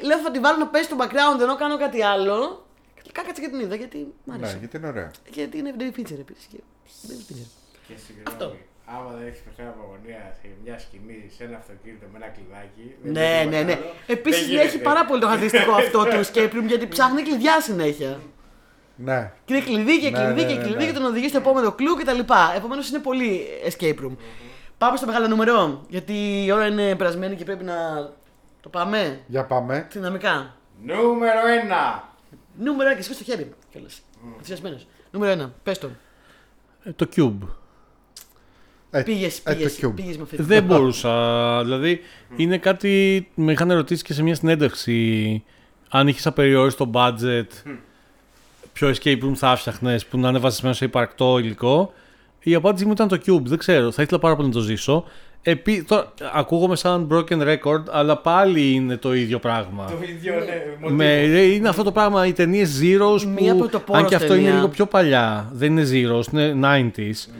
λέω θα τη βάλω να πέσει στο background ενώ κάνω κάτι άλλο. Και τελικά κάτσα και την είδα γιατί μ' άρεσε.
Ναι, γιατί είναι ωραία.
Γιατί είναι David Fincher επίσης. Και... David Fincher.
Και
Αυτό.
Συγγνώμη, άμα δεν έχεις πεθάνει από αγωνία σε μια σκηνή, σε ένα αυτοκίνητο με ένα κλειδάκι. δεν
Ναι,
είναι
ναι, ναι.
τίποτα άλλο,
Επίσης
δεν
έχει
γίνεται.
πάρα πολύ το χαρακτηριστικό αυτό του escape room γιατί ψάχνει κλειδιά συνέχεια.
Ναι.
Και είναι κλειδί και
Ναι,
κλειδί
ναι,
και
ναι,
κλειδί
ναι.
και τον οδηγεί στο επόμενο κλου κτλ. Επομένως είναι πολύ escape room. Πάμε στο μεγάλο νούμερο. Γιατί η ώρα είναι περασμένη και πρέπει να το πάμε;
Για πάμε.
δυναμικά.
Νούμερο 1.
Νούμερο 1 και σηκώ στο χέρι κιόλας. Ενθουσιασμένος. Νούμερο 1. Πες το.
Ε, το Cube.
Ε,
Πήγες,
ε, το
πήγες,
Cube.
πήγες με αυτή
Δεν μπορούσα. Δηλαδή, είναι κάτι. Με είχαν ρωτήσει και σε μια συνέντευξη αν είχες απεριόριστο budget, ποιο escape room θα φτιαχνε που να είναι βασισμένο σε υπαρκτό υλικό. Η απάντηση μου ήταν το Cube. Δεν ξέρω. Θα ήθελα πάρα πολύ να το ζήσω. Επί... Τώρα, ακούγομαι σαν broken record, αλλά πάλι είναι το ίδιο πράγμα.
Το ίδιο, ναι.
Με,
μοτίβο.
ρε, είναι αυτό το πράγμα, οι ταινίες Zeros
Μία
που,
πρωτοπόρος
αν και αυτό
ταινία.
είναι λίγο πιο παλιά, δεν είναι Zeros, είναι 90s,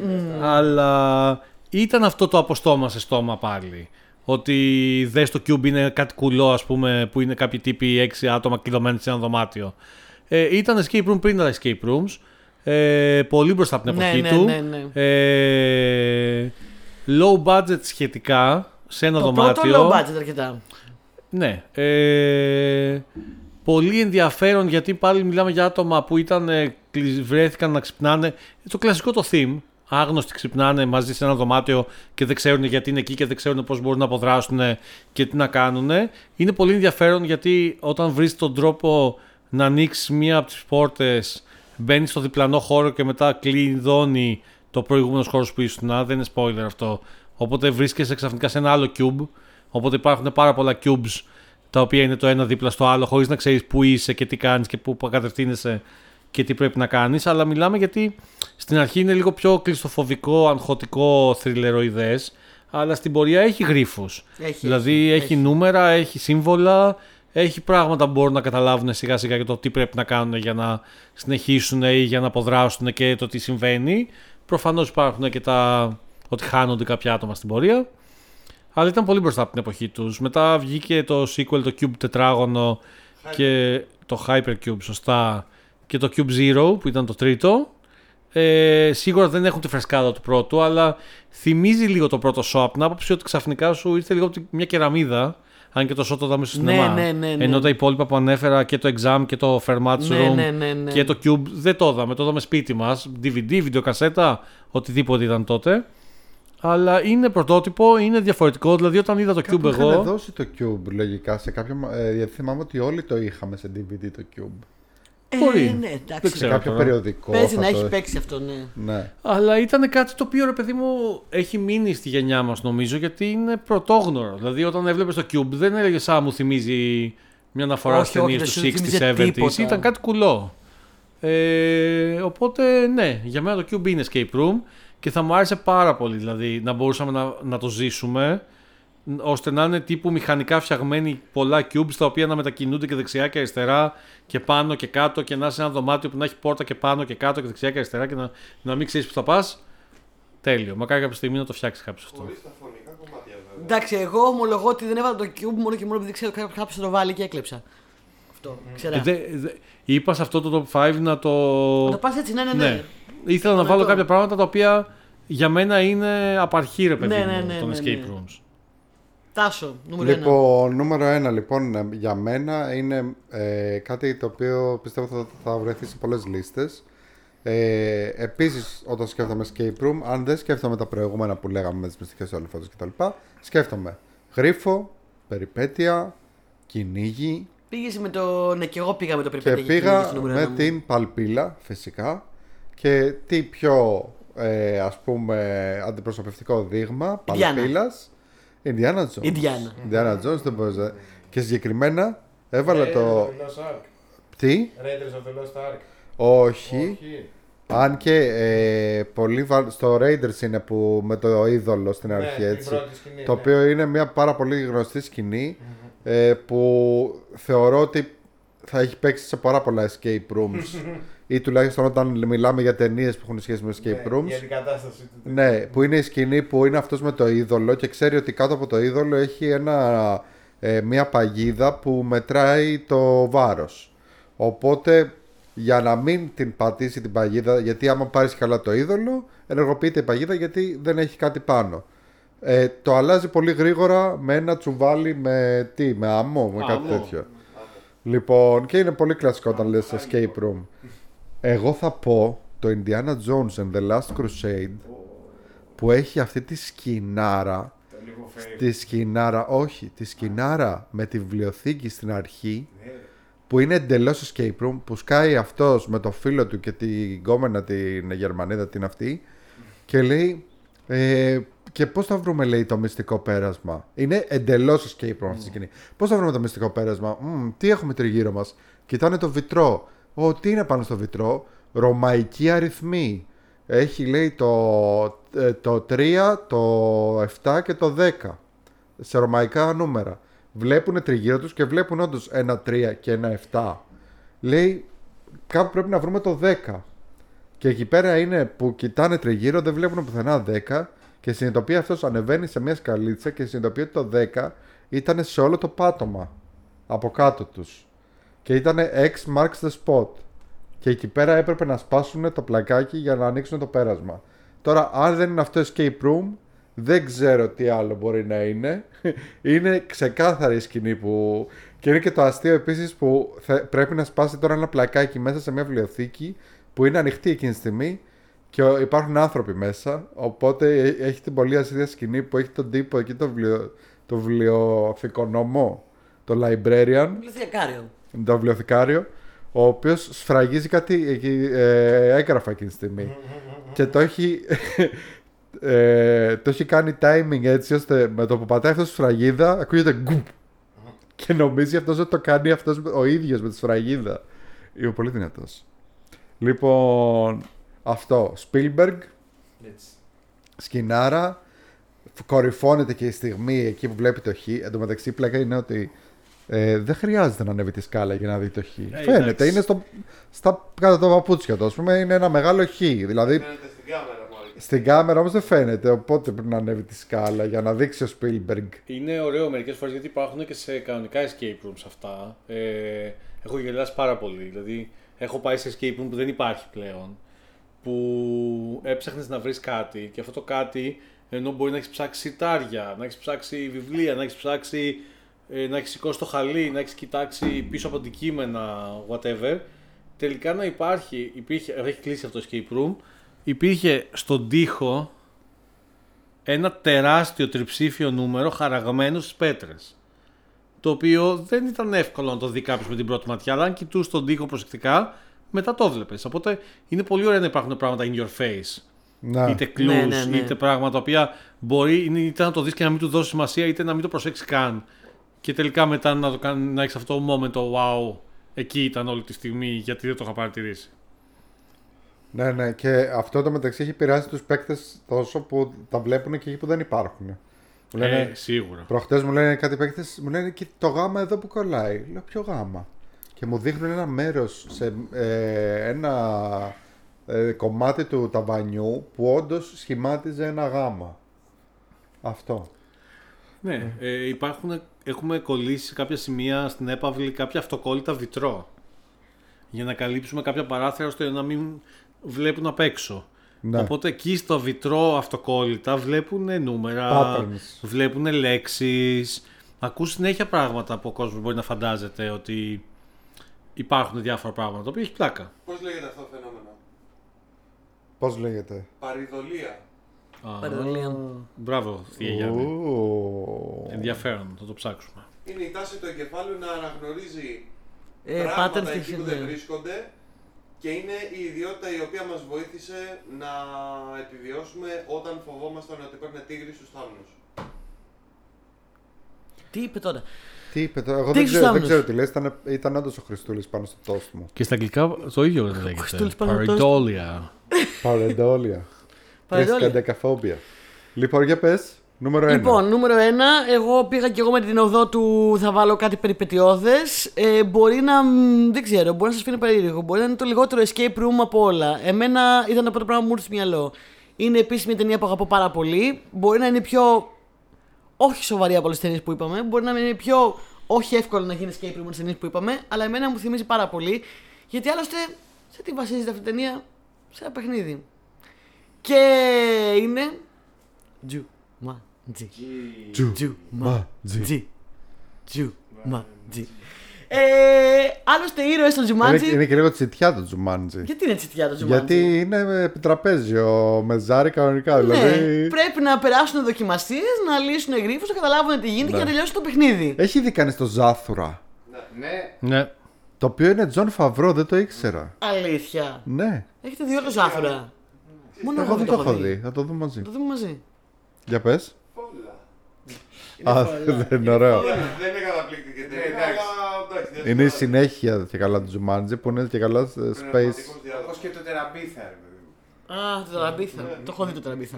αλλά ήταν αυτό το από στόμα σε στόμα πάλι. Ότι δες το Cube είναι κάτι κουλό ας πούμε που είναι κάποιοι τύποι 6 άτομα κλειδωμένοι σε ένα δωμάτιο. Ε, ήταν escape room πριν τα escape rooms, ε, πολύ μπροστά από την
Ναι,
εποχή
ναι,
του.
ναι, ναι.
Ε, low budget σχετικά, σε ένα
Το
δωμάτιο.
πρώτο low budget αρκετά.
Ναι. Ε, πολύ ενδιαφέρον γιατί πάλι μιλάμε για άτομα που ήταν, ε, κλει- βρέθηκαν να ξυπνάνε. Το κλασικό το theme. Άγνωστοι ξυπνάνε μαζί σε ένα δωμάτιο και δεν ξέρουν γιατί είναι εκεί και δεν ξέρουν πώς μπορούν να αποδράσουν και τι να κάνουν. Είναι πολύ ενδιαφέρον γιατί όταν βρεις τον τρόπο να ανοίξεις μία από τις πόρτες, μπαίνεις στο διπλανό χώρο και μετά κλειδώνει το προηγούμενος χώρος που ήσουν. Δεν είναι spoiler αυτό. Οπότε βρίσκεσαι ξαφνικά σε ένα άλλο cube. Οπότε υπάρχουν πάρα πολλά cubes τα οποία είναι το ένα δίπλα στο άλλο, χωρίς να ξέρεις πού είσαι και τι κάνεις και πού κατευθύνεσαι και τι πρέπει να κάνεις. Αλλά μιλάμε γιατί στην αρχή είναι λίγο πιο κλειστοφοβικό, αγχωτικό, θρυλεροειδές. Αλλά στην πορεία έχει γρήφου.
Έχει,
Δηλαδή έχει, νούμερα, έχει σύμβολα, έχει πράγματα που μπορούν να καταλάβουν σιγά σιγά για το τι πρέπει να κάνουν για να συνεχίσουν ή για να αποδράσουν και το τι συμβαίνει. Προφανώς υπάρχουν και τα ότι χάνονται κάποια άτομα στην πορεία. Αλλά ήταν πολύ μπροστά από την εποχή τους. Μετά βγήκε το sequel, το Cube τετράγωνο και το Hypercube, σωστά. Και το Cube Zero που ήταν το τρίτο. Ε, σίγουρα δεν έχουν τη φρεσκάδα του πρώτου, αλλά θυμίζει λίγο το πρώτο show από την άποψη ότι ξαφνικά σου ήρθε λίγο από τη- μια κεραμίδα. Αν και το show το είδαμε στο
Ναι,
σινεμά.
ναι, ναι, ναι.
Ενώ τα υπόλοιπα που ανέφερα και το Exam και το Fermat's
Ναι,
Room
ναι, ναι, ναι.
και το Cube δεν το είδαμε. Το είδαμε σπίτι μας. DVD, βιντεοκασέτα, οτιδήποτε ήταν τότε. Αλλά είναι πρωτότυπο, είναι διαφορετικό. Δηλαδή, όταν είδα το
Κάπου
Cube
είχαν
εγώ.
δώσει το Cube λογικά σε κάποιο. Ε, γιατί θυμάμαι ότι όλοι το είχαμε σε DVD το Cube.
Ε,
Μπορεί.
ναι,
Δεν
εντάξει.
ξέρω.
κάποιο
τώρα.
περιοδικό.
Παίζει
θα
να
το-
έχει παίξει αυτό, ναι.
Ναι.
Αλλά ήταν κάτι το οποίο ρε παιδί μου έχει μείνει στη γενιά μας νομίζω γιατί είναι πρωτόγνωρο. Δηλαδή, όταν έβλεπες το Cube, δεν έλεγες Α, μου θυμίζει μια αναφορά
Όχι,
στις
όχι,
ταινίε
δεν
του
σου
60s,
θύμιζε
70s.
τίποτα.
Ήταν κάτι κουλό. Ε, οπότε, ναι, για μένα το Cube είναι escape room και θα μου άρεσε πάρα πολύ. Δηλαδή, να μπορούσαμε να, να το ζήσουμε ώστε να είναι τύπου μηχανικά φτιαγμένοι πολλά cubes τα οποία να μετακινούνται και δεξιά και αριστερά και πάνω και κάτω και να είσαι ένα δωμάτιο που να έχει πόρτα και πάνω και κάτω και δεξιά και αριστερά και να, να μην ξέρεις που θα πας. Τέλειο. Μακάρι κάποια στιγμή να το φτιάξεις κάποιος αυτό.
Χωρίς τα φωνικά κομμάτια βέβαια.
Εντάξει, εγώ ομολογώ ότι δεν έβαλα το cube μόνο και μόνο επειδή ξέρω κάποιος θα το βάλει και έκλεψα. Αυτό. Ξέρα.
Ε, δε- δε- είπας σε αυτό το top 5 να το.
Να το πας έτσι, ναι, ναι, ναι.
Ναι. Ήθελα να
Δυνατό.
βάλω κάποια πράγματα τα οποία για μένα είναι απαρχή, ρε παιδί
Ναι,
μου,
ναι, ναι,
των
ναι,
escape
ναι.
rooms.
Τάσο, νούμερο ένα.
Λοιπόν, νούμερο ένα λοιπόν ε, για μένα είναι ε, κάτι το οποίο πιστεύω θα, θα βρεθεί σε πολλές λίστες. Ε, επίσης, όταν σκέφτομαι escape room, αν δεν σκέφτομαι τα προηγούμενα που λέγαμε με τις μυστικές ολεφώτες κτλ. Σκέφτομαι γρίφο, περιπέτεια, κυνήγι
Πήγες με το. Ναι, και εγώ πήγα με το
και
περιπέτεια
πήγα
στο νούμερο ένα
με
μου.
την παλπίλα φυσικά και τι πιο ε, ας πούμε αντιπροσωπευτικό δείγμα
Ινδιάνα.
παλπίλας Indiana Jones.
Ινδιάνα.
Indiana Jones δεν μπορείς να- Και συγκεκριμένα έβαλα
Raiders
το.
of the Lost Ark.
Τι,
Raiders of the Lost Ark.
όχι.
Όχι.
Αν και ε, πολύ βα- στο Raiders είναι που με το είδωλο στην
Ναι,
αρχή
την
έτσι.
πρώτη σκηνή,
Το
ναι.
οποίο είναι μια πάρα πολύ γνωστή σκηνή ε, που θεωρώ ότι θα έχει παίξει σε πάρα πολλά escape rooms ή τουλάχιστον όταν μιλάμε για ταινίες που έχουν σχέση με escape
Ναι,
rooms.
Η αντικατάσταση του.
Ναι, που είναι η σκηνή που είναι αυτός με το είδωλο και ξέρει ότι κάτω από το είδωλο έχει ένα, ε, μια παγίδα που μετράει το βάρος. Οπότε για να μην την πατήσει την παγίδα, γιατί άμα πάρεις καλά το είδωλο, ενεργοποιείται η παγίδα γιατί δεν έχει κάτι πάνω. Ε, το αλλάζει πολύ γρήγορα με ένα τσουβάλι με τι, με άμμο, με κάτι
Άμμο.
τέτοιο. Λοιπόν, και είναι πολύ κλασικό όταν λες escape room. Εγώ θα πω το Indiana Jones and the Last Crusade που έχει αυτή τη σκηνάρα
Το λίγο fake.
τη σκηνάρα, όχι, τη σκηνάρα με τη βιβλιοθήκη στην αρχή που είναι εντελώς escape room που σκάει αυτός με το φίλο του και την κόμενα την Γερμανίδα την αυτή και λέει Ε, και πώς θα βρούμε, λέει, το μυστικό πέρασμα. Είναι εντελώς escape room αυτή η σκηνή. Πώς θα βρούμε το μυστικό πέρασμα; Μμ, τι έχουμε τριγύρω μας; Κοιτάνε το βιτρό. Ω, τι είναι πάνω στο βιτρό. Ρωμαϊκοί αριθμοί. Έχει, λέει, το, ε, το 3, το 7 και το 10. Σε ρωμαϊκά νούμερα. Βλέπουν τριγύρω τους και βλέπουν όντως ένα 3 και ένα 7. Λέει, κάπου πρέπει να βρούμε το 10. Και εκεί πέρα είναι που κοιτάνε τριγύρω, δεν βλέπουν πουθενά 10 και συνειδητοποιεί αυτός ανεβαίνει σε μια σκαλίτσα και συνειδητοποιεί ότι το 10 ήταν σε όλο το πάτωμα από κάτω τους. Και ήταν X marks the spot. Και εκεί πέρα έπρεπε να σπάσουν το πλακάκι για να ανοίξουν το πέρασμα. Τώρα, αν δεν είναι αυτό escape room, δεν ξέρω τι άλλο μπορεί να είναι. Είναι ξεκάθαρη η σκηνή που. Και είναι και το αστείο επίσης που θε- πρέπει να σπάσει τώρα ένα πλακάκι μέσα σε μια βιβλιοθήκη που είναι ανοιχτή εκείνη τη στιγμή και ο- υπάρχουν άνθρωποι μέσα. Οπότε ε- έχει την πολύ αστεία σκηνή που έχει τον τύπο εκεί το, βιβλιο, το βιβλιοθηκονόμο, το librarian,
Βιβλιοθηκάριο.
Το βιβλιοθηκάριο, ο οποίος σφραγίζει κάτι εκεί, ε, έγγραφα εκείνη τη στιγμή. και το έχει, ε, το έχει κάνει timing έτσι ώστε με το που πατάει αυτός τη σφραγίδα ακούγεται γκουπ. και νομίζει αυτός ότι το κάνει αυτός ο ίδιος με τη σφραγίδα. Είναι πολύ δυνατός. Λοιπόν, αυτό. Spielberg,
Έτσι.
σκηνάρα. Κορυφώνεται και η στιγμή εκεί που βλέπει το χ. Εν τω μεταξύ, η πλάκα είναι ότι ε, δεν χρειάζεται να ανέβει τη σκάλα για να δει το χ. Φαίνεται,
Ε, εντάξει.
είναι στο, στα κάτω τα παπούτσια του. Α πούμε, είναι ένα μεγάλο χ. Δηλαδή,
Φαίνεται στην κάμερα μόλι.
στην κάμερα όμως δεν φαίνεται. Οπότε πρέπει να ανέβει τη σκάλα για να δείξει ο Spielberg.
Είναι ωραίο μερικές φορές γιατί υπάρχουν και σε κανονικά escape rooms αυτά. Ε, έχω γελάσει πάρα πολύ. Δηλαδή, έχω πάει σε escape room που δεν υπάρχει πλέον. Που έψαχνες να βρεις κάτι και αυτό το κάτι ενώ μπορεί να έχεις ψάξει σιτάρια, να έχεις ψάξει βιβλία, να έχεις ψάξει. Ε, να έχεις σηκώσει το χαλί, να έχεις κοιτάξει πίσω από αντικείμενα, whatever. Τελικά να υπάρχει, υπήρχε, έχει κλείσει αυτό το escape room, υπήρχε στον τοίχο ένα τεράστιο τριψήφιο νούμερο χαραγμένο στις πέτρες. Το οποίο δεν ήταν εύκολο να το δει κάποιος με την πρώτη ματιά, αλλά αν κοιτούσες τον τοίχο προσεκτικά, μετά το βλέπεις. Οπότε είναι πολύ ωραία να υπάρχουν πράγματα in your face.
Να.
Είτε clues,
Ναι, ναι, ναι.
είτε πράγματα τα οποία μπορεί είναι είτε να το δεις και να μην του δώσεις σημασία, είτε να μην το προσέξεις καν. Και τελικά μετά να, το κάνει, να έχεις αυτό το moment, το wow, εκεί ήταν όλη τη στιγμή, γιατί δεν το είχα παρατηρήσει.
Ναι, ναι, και αυτό το μεταξύ έχει πειράσει τους παίκτες τόσο που τα βλέπουν και εκεί που δεν υπάρχουν. Μου λένε,
Ε, σίγουρα.
Προχτές μου λένε κάτι παίκτες, μου λένε και το γάμα εδώ που κολλάει. Λέω ποιο γάμα; Και μου δείχνουν ένα μέρος σε ε, ένα ε, κομμάτι του ταβανιού που όντως σχημάτιζε ένα γάμα. Αυτό.
Ναι, ε, υπάρχουν, έχουμε κολλήσει σε κάποια σημεία στην έπαυλη κάποια αυτοκόλλητα βιτρό. Για να καλύψουμε κάποια παράθυρα ώστε να μην βλέπουν απ' έξω.
Ναι.
Οπότε εκεί στο βιτρό αυτοκόλλητα βλέπουν νούμερα,
Patterns.
βλέπουν λέξεις, ακούς συνέχεια πράγματα που ο κόσμος μπορεί να φαντάζεται ότι υπάρχουν διάφορα πράγματα, το οποίο έχει πλάκα.
Πώς λέγεται αυτό το φαινόμενο;
Πώς λέγεται;
Παριδολία.
Α,
Παρεδολία.
Μπράβο, θεία Γιάννη.
Ου.
Ενδιαφέρον, θα το ψάξουμε.
Είναι η τάση του εγκεφάλου να αναγνωρίζει
Ε,
πράγματα
patterns
εκεί
και
που δεν
ναι.
βρίσκονται και είναι η ιδιότητα η οποία μας βοήθησε να επιβιώσουμε όταν φοβόμασταν ότι υπάρχουν τίγρη στους θάμνους.
Τι είπε τώρα;
Τι είπε τώρα, εγώ
Τι
δεν
έχεις
ξέρω, δεν
θάμνους;
ξέρω τι λες, ήταν, ήταν όντως ο Χριστούλης πάνω στο τόστ μου.
Και στα αγγλικά το ίδιο λέγεται.
Χριστούλης πάνω στο-
Παρεντόλια.
Παρεντόλια.
Παρεντόλια.
Καντακαφόμπια. Λοιπόν, για πες, νούμερο ένα.
Λοιπόν, νούμερο 1. Εγώ πήγα και εγώ με την οδό του θα βάλω κάτι περιπετειώδες. Ε, μπορεί να. μ, Δεν ξέρω, μπορεί να σας φαίνει περίεργο. Μπορεί να είναι το λιγότερο escape room από όλα. Εμένα ήταν το πρώτο πράγμα που μου ήρθε στο μυαλό. Είναι επίση μια ταινία που αγαπώ πάρα πολύ. Μπορεί να είναι πιο. Όχι σοβαρή από όλες τις ταινίες που είπαμε. Μπορεί να είναι πιο. Όχι εύκολο να γίνει escape room από τι ταινίες που είπαμε. Αλλά εμένα μου θυμίζει πάρα πολύ. Γιατί άλλωστε σε τι βασίζεται αυτή η ταινία, σε ένα παιχνίδι. Και είναι. Τζουμαντζι.
Τζου.
Τζουμαντζι.
Τζι.
Τζουμαντζι. Ε, άλλωστε ήρωες στο
Είναι,
Τζουμάντζι.
είναι και λίγο τσιτιά το Τζουμάντζι.
Γιατί είναι τσιτιά το Τζουμάντζι.
Γιατί είναι επιτραπέζιο με ζάρι κανονικά.
Ναι,
Δηλαδή.
πρέπει να περάσουν δοκιμασίες, να λύσουν γρήφου, να καταλάβουν τι γίνεται
Ναι.
και να τελειώσουν το παιχνίδι.
Έχει δει κανείς το Ζάθουρα;
Ναι,
Ναι.
Το οποίο είναι Τζον Φαβρό, δεν το ήξερα.
Αλήθεια.
Ναι.
Έχετε δει όλο Ζάφουρα. Μόνο
Εγώ δεν το έχω δει. Θα το δούμε μαζί.
Θα το δούμε μαζί.
Για πες.
Φόλα.
Α, δεν είναι ωραίο.
Δεν είναι καταπληκτική
Ναι,
ταινία,
εντάξει.
αλλά εντάξει. δεν
Είναι η
θα-
συνέχεια και καλά του Jumanji που είναι και καλά ε,
πνευματικός
space.
διάλογος.
Όπως και το τεραμπίθα, ρε παιδί μου.
Α, το τραμπίθα. Το έχω δει το τραμπίθα.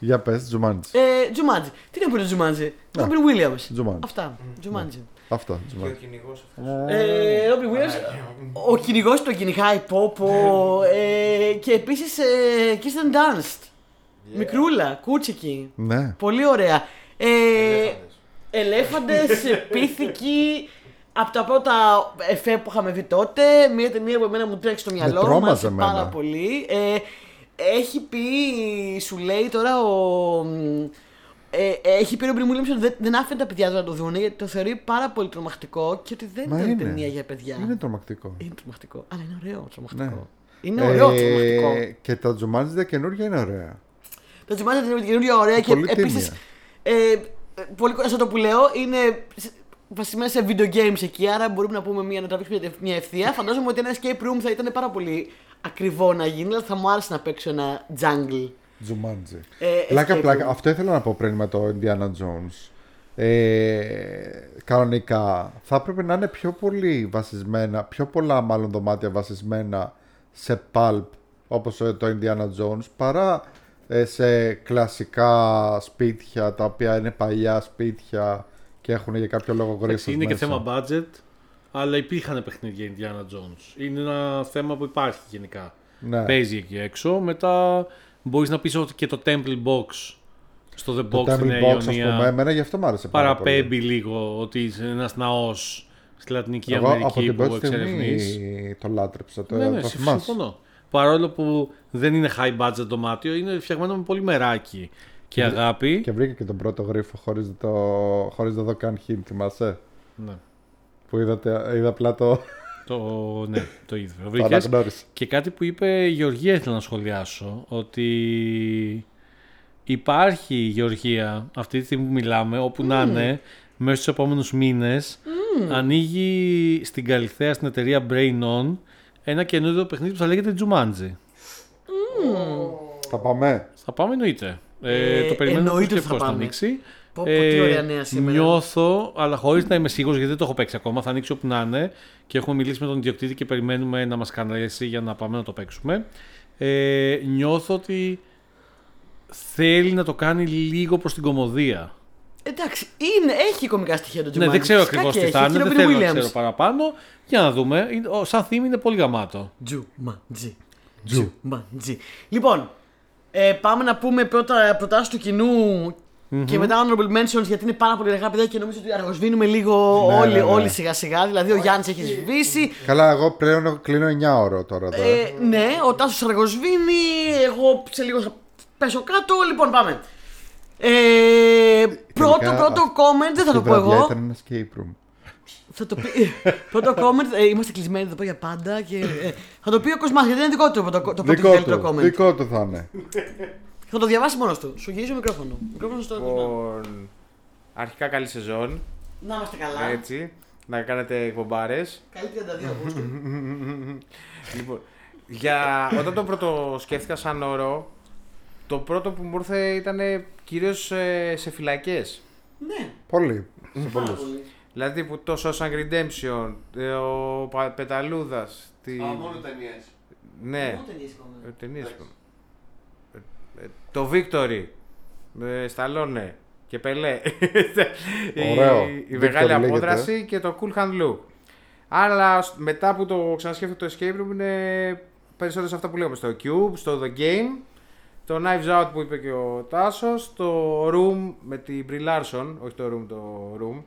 Για πες, Jumanji.
Ε, Τζουμάντζι. Τι να πει το Τζουμάντζι. Ρόμπιν Williams.
Jumanji.
Αυτά. Τζουμάντζι.
Αυτό.
Και ο
Jumanji.
κυνηγός αυτός.
Ε, Ρόμπιν Williams. Ο κυνηγός το κυνηγάει πόπο. ε, και επίσης Kirsten Dunst. Μικρούλα, κούτσικη.
Ναι.
Πολύ ωραία. Ε,
Ελέφαντες.
Ελέφαντες, πίθηκοι. Από τα πρώτα εφέ που είχαμε δει τότε, μια ταινία που εμένα μου τρέξει στο μυαλό μου,
τρόμαζε
άρεσε
εμένα.
πάρα πολύ. Ε, έχει πει, σου λέει τώρα ο. Ε, έχει πει ο Ρόμπιν Williams ότι δεν, δεν άφηνε τα παιδιά του να το δουν γιατί το θεωρεί πάρα πολύ τρομακτικό και ότι δεν
Μα
ήταν
είναι.
ταινία για παιδιά.
Είναι τρομακτικό.
Είναι τρομακτικό. Αλλά είναι ωραίο τρομακτικό.
Ναι.
Είναι ωραίο
Ε,
τρομακτικό.
Και τα Jumanji τα καινούργια είναι ωραία.
Το Τζιμάντα είναι καινούργια ωραία και
Πολύ
επίσης.
τίμια.
Ε, πολύ κοντά σε αυτό που λέω είναι σε- βασισμένα σε video games εκεί, άρα μπορούμε να πούμε μια, να τραβήξουμε μια- μια ευθεία. Φαντάζομαι ότι ένα escape room θα ήταν πάρα πολύ ακριβό να γίνει, αλλά θα μου άρεσε να παίξω ένα jungle.
Jumanji.
Ε,
Πλάκα,
escape
πλάκα.
room.
Αυτό ήθελα να πω πριν με το Indiana Jones. Ε, κανονικά θα έπρεπε να είναι πιο πολύ βασισμένα, πιο πολλά μάλλον δωμάτια βασισμένα σε pulp όπως ε, το Indiana Jones παρά ε, σε κλασικά σπίτια τα οποία είναι παλιά σπίτια και έχουν για κάποιο λόγο
Εντάξει,
γρίφους
είναι και
μέσα.
θέμα budget, αλλά υπήρχαν παιχνίδια Indiana Jones. Είναι ένα θέμα που υπάρχει γενικά.
Ναι.
Παίζει εκεί έξω. Μετά μπορείς να πεις ότι και το Temple Box στο The
Το
Box στην
Temple
Νέα
Box, ας
Ιωνία
πούμε, εμένα γι' αυτό μου άρεσε πάρα πολύ.
παραπέμπει λίγο ότι είναι ένας ναός στη Λατινική
Εγώ από
Αμερική
την
που
πρώτη
εξερευνείς.
στιγμή το λάτρεψα. Το,
Ναι, ναι,
το
συμ-
θυμάσαι.
συμφωνώ. Παρόλο που δεν είναι high budget δωμάτιο, είναι φτιαγμένο με πολύ μεράκι και αγάπη.
Και βρήκα και τον πρώτο γρίφο χωρίς, το, χωρίς να δω καν hint, θυμάσαι;
Ναι,
Που είδατε, είδα απλά το,
το, ναι, το ίδιο.
το
Βρήκες.
αναγνώρισα.
Και κάτι που είπε η Γεωργία ήθελα να σχολιάσω, ότι υπάρχει η Γεωργία αυτή τη στιγμή που μιλάμε, όπου να είναι, μέσα στους επόμενους μήνες, ανοίγει στην Καλυθέα στην εταιρεία Brain On ένα καινούριο παιχνίδι που θα λέγεται Jumanji.
Θα πάμε.
Θα πάμε εννοείται. Ε,
Ε,
το περιμένουμε
εννοείται
πώς
ότι
και
θα
πώς θα
πάμε.
ανοίξει.
Πω, πω, τι ωραία νέα σήμερα.
Νιώθω, αλλά χωρίς να είμαι σίγουρος γιατί δεν το έχω παίξει ακόμα. Θα ανοίξει όπου να είναι και έχουμε μιλήσει με τον ιδιοκτήτη και περιμένουμε να μας καναλέσει για να πάμε να το παίξουμε. Ε, νιώθω ότι θέλει να το κάνει λίγο προς την κομμωδία.
Εντάξει, είναι, έχει κομικά στοιχεία το Jumanji.
Ναι, δεν ξέρω
Φυσικά
ακριβώς
και
τι θα
έχει.
είναι,
Και
δεν
Robin
θέλω να
Williams.
ξέρω παραπάνω. Για να δούμε. Είναι- ο- Σαν theme είναι πολύ γαμάτο.
Jumanji.
Τζου.
Jumanji. Λοιπόν, ε, πάμε να πούμε πρώτα προτάσεις του κοινου και μετά honorable mentions γιατί είναι πάρα πολύ αργά παιδιά και νομίζω ότι αργοσβήνουμε λίγο
Ναι,
όλοι,
ναι, ναι.
όλοι σιγά σιγά. Δηλαδή ο Γιάννης έχει σβήσει.
Καλά, εγώ πλέον κλείνω 9 ώρο τώρα. εδώ.
Ε, ναι, ο Τάσος αργοσβήνει. Εγώ σε λίγο θα πέσω κάτω. Λοιπόν, πάμε. Ε, πρώτο, πρώτο comment δεν θα το
Στη
πω
βραδιά
εγώ.
Ήταν ένας escape room.
Θα το πει. πρώτο comment, ε, είμαστε κλεισμένοι εδώ πέρα για πάντα. Και, ε, θα το πει ο Κοσμάς γιατί είναι δικό του το, το πρώτο
Δικό
καλύτερο
του,
comment.
δικό του θα είναι.
Θα το διαβάσει μόνος του. Σου γυρίζω μικρόφωνο. Μικρόφωνος στο Κοσμά.
Λοιπόν, αρχικά καλή σεζόν.
Να είμαστε καλά.
Έτσι. Να κάνετε εκπομπάρες.
Καλή 32 Αυγούστου.
λοιπόν, για... όταν το πρώτο σκέφτηκα σαν όρο, το πρώτο που μου ήρθε ήταν κυρίως σε φυλακές.
ναι,
Πολύ. Σε
πάρα
πολλούς.
πολύ.
Δηλαδή που το Shawshank Redemption, ε, ο Πα- Πεταλούδας, τη...
Α, μόνο ταινίες.
ναι,
Μόνο ταινίες είπαμε.
ε, ταινίες
Εντάξει.
είπαμε. Ε, ε, το Victory, με Σταλόνε και Πελέ.
Ωραίο.
η, η
Victory
μεγάλη
λέγεται.
απόδραση και το Cool Hand Look. Αλλά σ- μετά που το ξανασκέφτομαι το Escape Room είναι περισσότερο σε αυτά που λέγαμε στο Cube, στο The Game, το Knives Out που είπε και ο Τάσος, το Room με την Brie Larson, όχι το Room, το Room,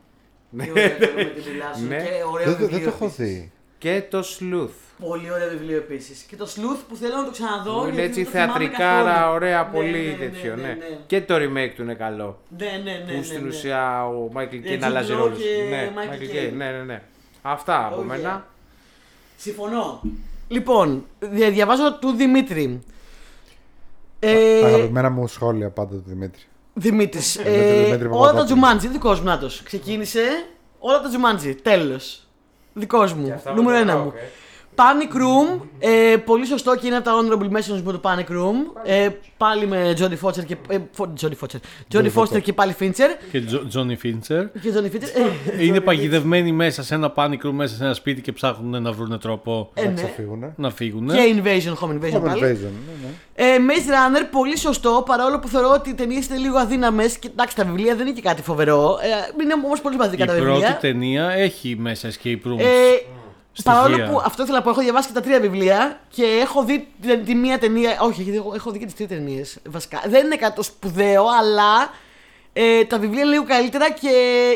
Τι ωραίο το με την Πιλάσου.
Ναι.
Και ωραίο
Δεν, δεν
βιβλίο
το έχω
επίσης.
δει.
και το Sleuth.
Πολύ ωραίο βιβλίο επίσης. Και το Sleuth που θέλω να το ξαναδώ.
Που είναι
γιατί
έτσι
δεν το θυμάμαι
θεατρικάρα,
καθόλου.
ωραία,
Ναι,
πολύ
ναι, ναι,
τέτοιο,
ναι,
ναι.
ναι.
Και το remake του είναι καλό.
Ναι, ναι, ναι.
που
ναι,
στην
ναι.
ουσία ο Michael Caine
Jude
αλλάζει
Law
ρόλους.
και
Ναι,
Michael
Michael
Caine.
Caine, ναι, ναι, ναι. Αυτά από
Oh,
μένα.
Συμφωνώ. Λοιπόν, δια- διαβάζω του Δημήτρη. Ε,
Αγαπημένα μου σχόλια πάντα του Δημήτρη.
Δημήτρης.
Δημήτρη,
Ε,
Δημήτρη
όλα τα
Παπαδόπουλου.
Τζουμάντζι, δικός μου να Ξεκίνησε όλα τα Τζουμάντζι. Τέλος. Δικός μου.
Και αυτά με
Νούμερο
το
ένα
rock,
μου.
Ε.
Panic Room, ε, πολύ σωστό και είναι από τα honorable mentions μου το Panic Room. Ε, πάλι με Jodie Foster και. Ε, Fo- Jodie Foster. Jodie Foster και πάλι Fincher.
Και Τζόνι Φίντσερ.
Και Jodie Fincher. Ε,
Είναι παγιδευμένοι μέσα σε ένα panic room, μέσα σε ένα σπίτι και ψάχνουν να βρουν τρόπο
ε,
Να
ναι.
ξεφύγουνε.
να φύγουν.
Και Invasion, Home Invasion
Home
πάλι.
Invasion, ναι, ναι.
Ε, Maze Runner, πολύ σωστό, παρόλο που θεωρώ ότι οι ταινίες είναι λίγο αδύναμες. Και εντάξει, τα βιβλία δεν είναι και κάτι φοβερό. Ε, είναι όμως πολύ
Η
σημαντικά τα
πρώτη
βιβλία.
ταινία έχει μέσα escape rooms.
Ε,
στοιχεία.
Παρόλο που αυτό ήθελα να πω, έχω διαβάσει και τα τρία βιβλία και έχω δει τη, τη μία ταινία. Όχι, έχω, έχω δει και τις τρεις ταινίες. Βασικά. Δεν είναι κάτι το σπουδαίο, αλλά ε, τα βιβλία είναι λίγο καλύτερα και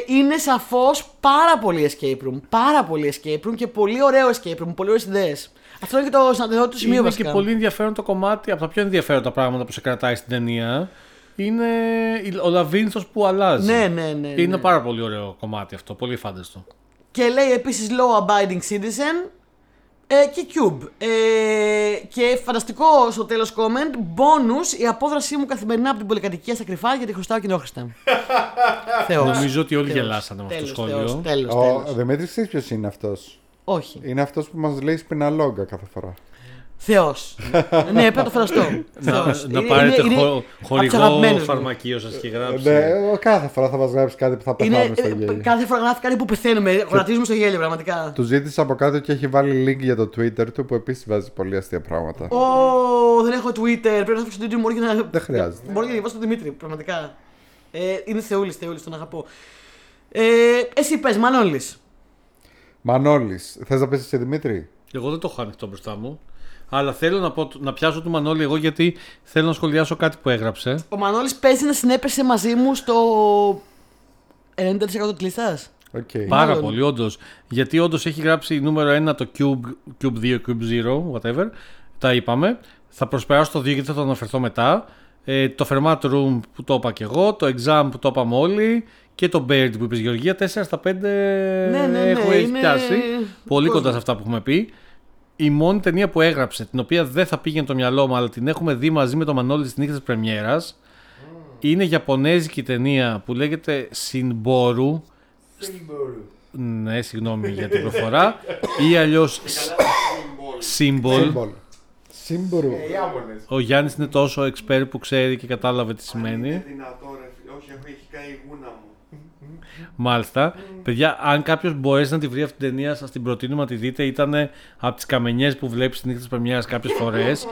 είναι σαφώς πάρα πολύ escape room. Πάρα πολύ escape room και πολύ ωραίο escape room. Πολύ ωραίες ιδέες. Αυτό είναι και το συναντηθό του σημείο
είναι
βασικά.
και πολύ ενδιαφέρον το κομμάτι, από τα πιο ενδιαφέροντα πράγματα που σε κρατάει στην ταινία. Είναι η- ο Λαβίνθος που αλλάζει.
Ναι, ναι, ναι.
Είναι
ναι.
πάρα πολύ ωραίο κομμάτι αυτό, πολύ φάνταστο.
Και λέει επίσης Law Abiding Citizen ε, και Cube. Ε, και φανταστικό στο τέλος comment, bonus η απόδρασή μου καθημερινά από την πολυκατοικία στα κρυφά γιατί χρωστάω κοινόχρηστα. Θεός.
Νομίζω ότι όλοι
Θεός.
γελάσανε με αυτό το
Τέλος,
σχόλιο.
Θεός, τέλος,
Ο
τέλος.
Δημήτρης, ξέρεις ποιος είναι αυτός;
Όχι.
Είναι αυτός που μας λέει σπιναλόγκα κάθε φορά.
Θεός. ναι, πρέπει να το φανταστώ.
Να,
Θεός.
να
Είναι-
πάρετε
είναι- είναι
χο-
από τους
χορηγό
αγαπημένους μου.
φαρμακείο σας και γράψει.
Ναι, ο- κάθε φορά θα μας γράψει κάτι που θα
Είναι,
πεθάνουμε στο
ε,
γέλιο.
κάθε φορά γράφει κάτι που πεθαίνουμε, γονατίζουμε στο γέλιο πραγματικά.
Του ζήτησα από κάτω και έχει βάλει link για το Twitter του που επίσης βάζει πολύ αστεία πράγματα.
Ω, δεν έχω Twitter, πρέπει να φτιάξω το Twitter μου μόνο για να...
Δεν χρειάζεται.
Μπορεί να διαβάσω τον Δημήτρη, πραγματικά. Ε, είναι θεούλης, θεούλης, τον αγαπώ. Ε, εσύ πες, Μανώλης.
Μανώλης, θες να πεις εσύ Δημήτρη;
Εγώ δεν το έχω ανοιχτό μπροστά μου. Αλλά θέλω να, πω, να πιάσω του Μανώλη εγώ γιατί θέλω να σχολιάσω κάτι που έγραψε.
Ο Μανώλης παίζει να συνέπεσε μαζί μου στο 90% της λίστας.
Okay.
Πάρα
Μάλλον.
πολύ, όντως. Γιατί όντως έχει γράψει νούμερο 1 το Cube, Cube 2, Cube 0, whatever. Τα είπαμε. Θα προσπεράσω το 2 γιατί θα το αναφερθώ μετά. Ε, το Fermat Room που το είπα και εγώ. Το Exam που το είπαμε όλοι. Και το Baird που είπες Γεωργία. 4 στα 5
ναι, ναι,
έχω έχει
είναι-
πιάσει. Πολύ
κόσμος.
κοντά σε αυτά που έχουμε πει. Η μόνη ταινία που έγραψε, την οποία δεν θα πήγαινε το μυαλό μου, αλλά την έχουμε δει μαζί με το Μανώλη στη νύχτα της Πρεμιέρας, είναι Ιαπωνέζικη ταινία που λέγεται Sinboru. Ναι, συγγνώμη για την προφορά. ή αλλιώς Symbol.
Symbol. Σύμπορου.
Ε, οι Ιάπωνες.
Ο Γιάννης είναι τόσο expert που ξέρει και κατάλαβε τι
Είναι
σημαίνει.
δυνατό, ρε φίλε. Όχι, έχω- έχει καεί η γούνα μου.
Μάλιστα. Παιδιά, αν κάποιος μπορέσει να τη βρει αυτή την ταινία, σας την προτείνουμε να τη δείτε. Ήταν από τις καμενιές που βλέπεις στη νύχτα της Πρεμιέρας κάποιες φορές.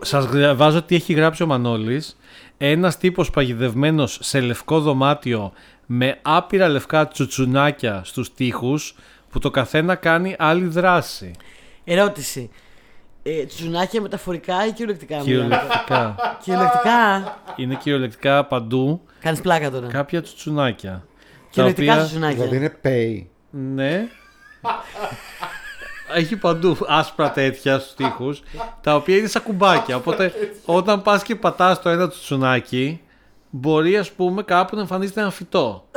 Σας διαβάζω τι έχει γράψει ο Μανώλης. Ένας τύπος παγιδευμένος σε λευκό δωμάτιο με άπειρα λευκά τσουτσουνάκια στους τοίχους που το καθένα κάνει άλλη δράση.
Ερώτηση. Ε, τσουνάκια μεταφορικά ή κυριολεκτικά; μιλάμε;
Κυριολεκτικά.
Κυριολεκτικά.
Είναι κυριολεκτικά παντού
Κάνεις πλάκα τώρα.
κάποια τσουτσουνάκια. Τα
Κυριολεκτικά
οποία,
τσουνάκια.
Δηλαδή είναι pay.
ναι. Έχει παντού άσπρα τέτοια στους τοίχους, τα οποία είναι σαν κουμπάκια. Οπότε όταν πας και πατάς το ένα τσουνάκι, μπορεί ας πούμε κάπου να εμφανίζεται ένα φυτό.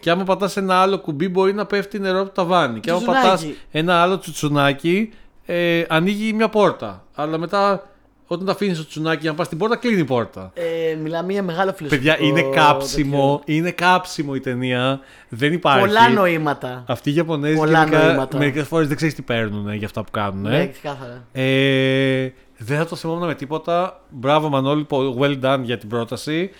Και άμα πατάς ένα άλλο κουμπί μπορεί να πέφτει νερό από το ταβάνι. Και άμα
Τσουτσουνάκι.
πατάς ένα άλλο τσουτσουνάκι, ε, ανοίγει μια πόρτα. Αλλά μετά όταν τα αφήνεις το τσουνάκι για να πας στην πόρτα, κλείνει η πόρτα.
Ε, μιλάμε για μεγάλο φιλοσοφικό.
Παιδιά, είναι κάψιμο,
τέτοιο.
είναι κάψιμο η ταινία. Δεν υπάρχει.
Πολλά νοήματα.
Αυτοί οι Ιαπωνέζοι
Πολλά
γενικά
νοήματα.
μερικές φορές δεν ξέρεις τι παίρνουν για αυτά που κάνουν.
Ναι,
Ε.
ξεκάθαρα.
Ε, δεν θα το θυμόμουν με τίποτα. Μπράβο Μανώλη, πο- well done για την πρόταση.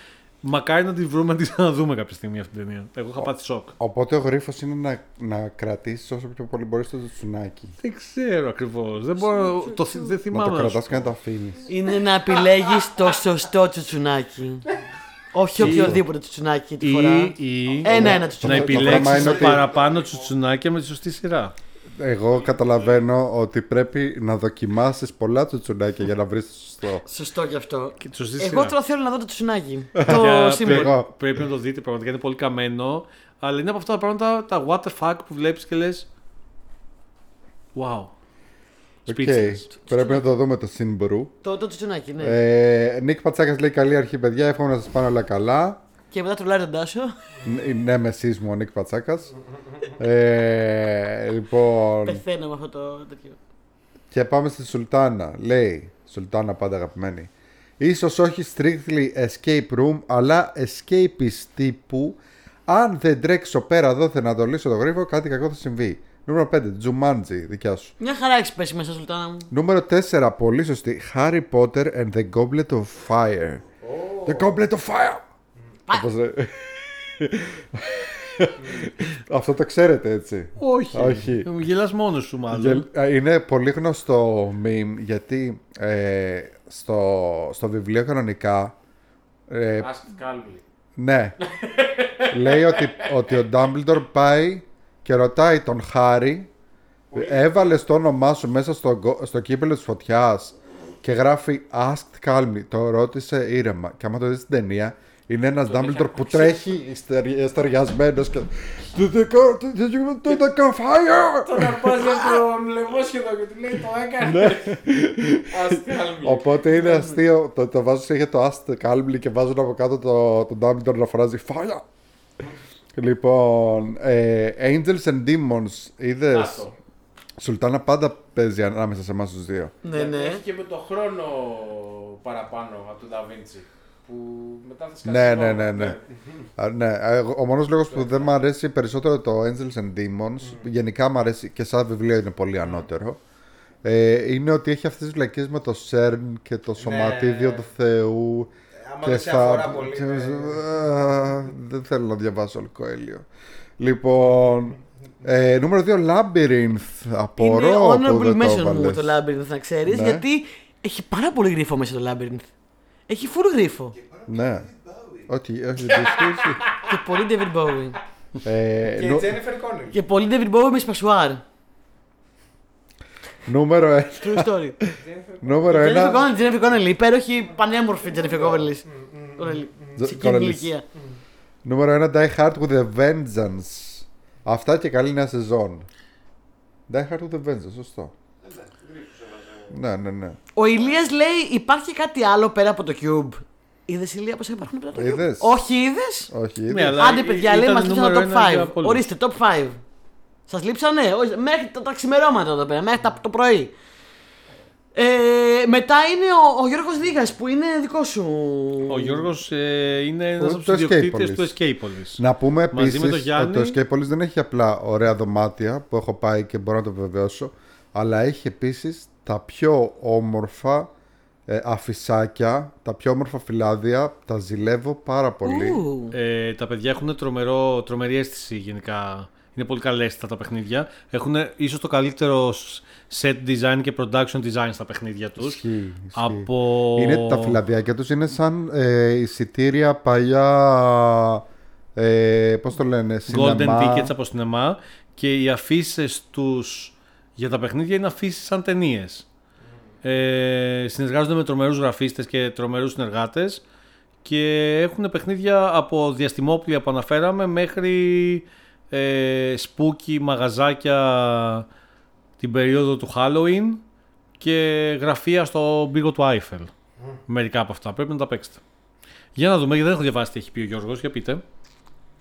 Μακάρι να τη βρούμε να τη ξαναδούμε κάποια στιγμή αυτή την ταινία. Εγώ είχα πάθει σοκ.
Οπότε ο γρίφος είναι να, να κρατήσεις όσο πιο πολύ μπορείς το τσουνάκι.
Δεν ξέρω ακριβώς. Δεν μπορώ. Το, θυ- δεν
Να
θυμάμαι.
το
να σου
κρατά και να το αφήνεις.
Είναι να επιλέγεις το σωστό τσουτσουνάκι. Όχι οποιοδήποτε τσουτσουνάκι τη φορά.
ή, ή
Ένα-ένα
να
τσουτσουνάκι.
Το θέμα
επιλέξει
είναι ότι-
παραπάνω τσουτσουνάκια με τη σωστή σειρά.
Εγώ καταλαβαίνω ότι πρέπει να δοκιμάσεις πολλά τσουτσουνάκια για να βρεις το σωστό.
Σωστό κι αυτό.
Και τη σωστή
Εγώ
σειρά.
τώρα θέλω να δω το τσουνάκι.
Για-
το σύμβολο.
Εγώ.
Πρέπει να το δείτε πραγματικά είναι πολύ καμένο. Αλλά είναι από αυτά τα πράγματα τα what the fuck που βλέπεις και λες. Wow.
Οκ.
Speechless.
Πρέπει να το δούμε το Σύμπορου.
Το, το τσουνάκι, ναι.
Ε, Νίκ Πατσάκας λέει καλή αρχή, παιδιά. Εύχομαι να σας πάνε όλα καλά.
Και μετά τρολάρει τον Τάσο.
Ν- Ναι, με μου ο Νίκ Πατσάκας. Ε, λοιπόν.
Πεθαίνω με αυτό το τέτοιο.
Και πάμε στη Σουλτάνα. Λέει, Σουλτάνα πάντα αγαπημένη. Ίσως όχι strictly escape room, αλλά escapist τύπου. Αν δεν τρέξω πέρα εδώ να το λύσω το γρίφο, κάτι κακό θα συμβεί. Νούμερο 5, Jumanji, δικιά σου.
Μια χαρά έχεις πέσει μέσα, Σουλτάνα μου.
Νούμερο 4, πολύ σωστή. Harry Potter and the Goblet of Fire. The Goblet of Fire! Όπως λέ- Αυτό το ξέρετε έτσι.
Όχι.
Όχι.
Γελάς μόνος σου μάλλον.
Γελ- α, Είναι πολύ γνωστό meme γιατί ε, στο, στο βιβλίο κανονικά ε,
Ask Calvin.
ναι λέει ότι, ότι ο Dumbledore πάει και ρωτάει τον Χάρη έβαλες το όνομά σου μέσα στο, γκο- στο κύπελο της φωτιάς και γράφει Asked calmly, το ρώτησε ήρεμα και άμα το δεις στην ταινία είναι ένας Dumbledore που τρέχει ιστερι- εστεριασμένος και Did they go, did you do the fire?
Τον αρπάζει από τον λαιμόσχεδο και του λέει το έκανε. Ask Calvin.
Οπότε είναι αστείο. Το, το βάζουν συνέχεια το Ask Calmly και βάζουν από κάτω το, τον Dumbledore να φωνάζει Fire! λοιπόν, ε, Angels and Demons, είδες;
Άστο.
Σουλτάνα πάντα παίζει ανάμεσα σε εμάς τους δύο.
Ναι,
Γιατί
ναι.
Έχει και με το χρόνο παραπάνω από τον Da Vinci. Που μετά θα σκάσει.
Ναι,
το-
ναι, ναι, ναι. Α, ναι. ε, Ο μόνος λόγος που δεν μου αρέσει περισσότερο το Angels and Demons, γενικά μου αρέσει και σαν βιβλίο είναι πολύ ανώτερο. Ε, είναι ότι έχει αυτές τις βλακίες με το CERN και το σωματίδιο του Θεού
Άμα δεν σε αφορά πολύ.
και-
ναι.
Α, Δεν θέλω να διαβάσω όλο Κοέλιο. Λοιπόν, ε, νούμερο 2, Labyrinth.
Είναι
Απορώ που
honorable
δεν το
mention μου
έβαλες.
το Labyrinth, να ξέρεις,
Ναι.
γιατί έχει πάρα πολύ γρίφο μέσα το Labyrinth. Έχει φουλ.
Ναι. Όχι, όχι.
Και πολύ David Bowie.
Ε,
και
Και πολύ David Bowie με.
Νούμερο 1.
True story.
Νούμερο
Υπέροχη, πανέμορφη Jennifer Connelly. Σε εκείνη ηλικία.
Νούμερο 1, Die Hard with a Vengeance. Αυτά και καλή νέα σεζόν. Die with a Vengeance, σωστό. Ναι, ναι, ναι.
Ο Ηλίας λέει υπάρχει κάτι άλλο πέρα από το Cube. Είδες Ηλία πως υπάρχουν πέρα από το Cube;
Είδες;
Όχι, είδες;
Όχι,
Ναι,
είδες.
αλλά
Άντε,
ή-
παιδιά,
ήταν
λέει μας λείψαν
νούμερο
το
ένα
top
για
5.
απόλυτο.
Ορίστε, top 5. Σας λείψανε, όχι, μέχρι τα, τα ξημερώματα εδώ πέρα, μέχρι τα, το πρωί. Ε, μετά είναι ο, ο Γιώργος Δίγας που είναι δικό σου.
Ο Γιώργος ε, είναι ένας
Ο-
από
το
τους ιδιοκτήτες
Escapepolis.
του Escapepolis.
Να πούμε
Μαζί
επίσης
με το
ότι
Γιάννη.
το Escapepolis δεν έχει απλά ωραία δωμάτια που έχω πάει και μπορώ να το βεβαιώσω, αλλά έχει επίσης τα πιο όμορφα ε, αφισάκια, τα πιο όμορφα φυλάδια. Τα ζηλεύω πάρα πολύ.
Ου.
Ε, τα παιδιά έχουν τρομερό, τρομερή αίσθηση γενικά. Είναι πολύ καλέστα τα παιχνίδια. Έχουν ίσως το καλύτερο set design και production design στα παιχνίδια τους.
Ισχύει, ισχύει.
Από...
Είναι, τα φυλαδιάκια τους είναι σαν ε, εισιτήρια παλιά. Ε, πώς το λένε,
Golden
σινεμά.
tickets από σινεμά και οι αφήσει τους για τα παιχνίδια είναι αφήσεις σαν ταινίες. Ε, συνεργάζονται με τρομερούς γραφίστες και τρομερούς συνεργάτες και έχουν παιχνίδια από διαστημόπλια που αναφέραμε μέχρι ε, spooky μαγαζάκια την περίοδο του Halloween και γραφεία στο πύργο του Άιφελ. Μερικά από αυτά. Πρέπει να τα παίξετε. Για να δούμε, γιατί δεν έχω διαβάσει τι έχει πει ο Γιώργος. Για πείτε.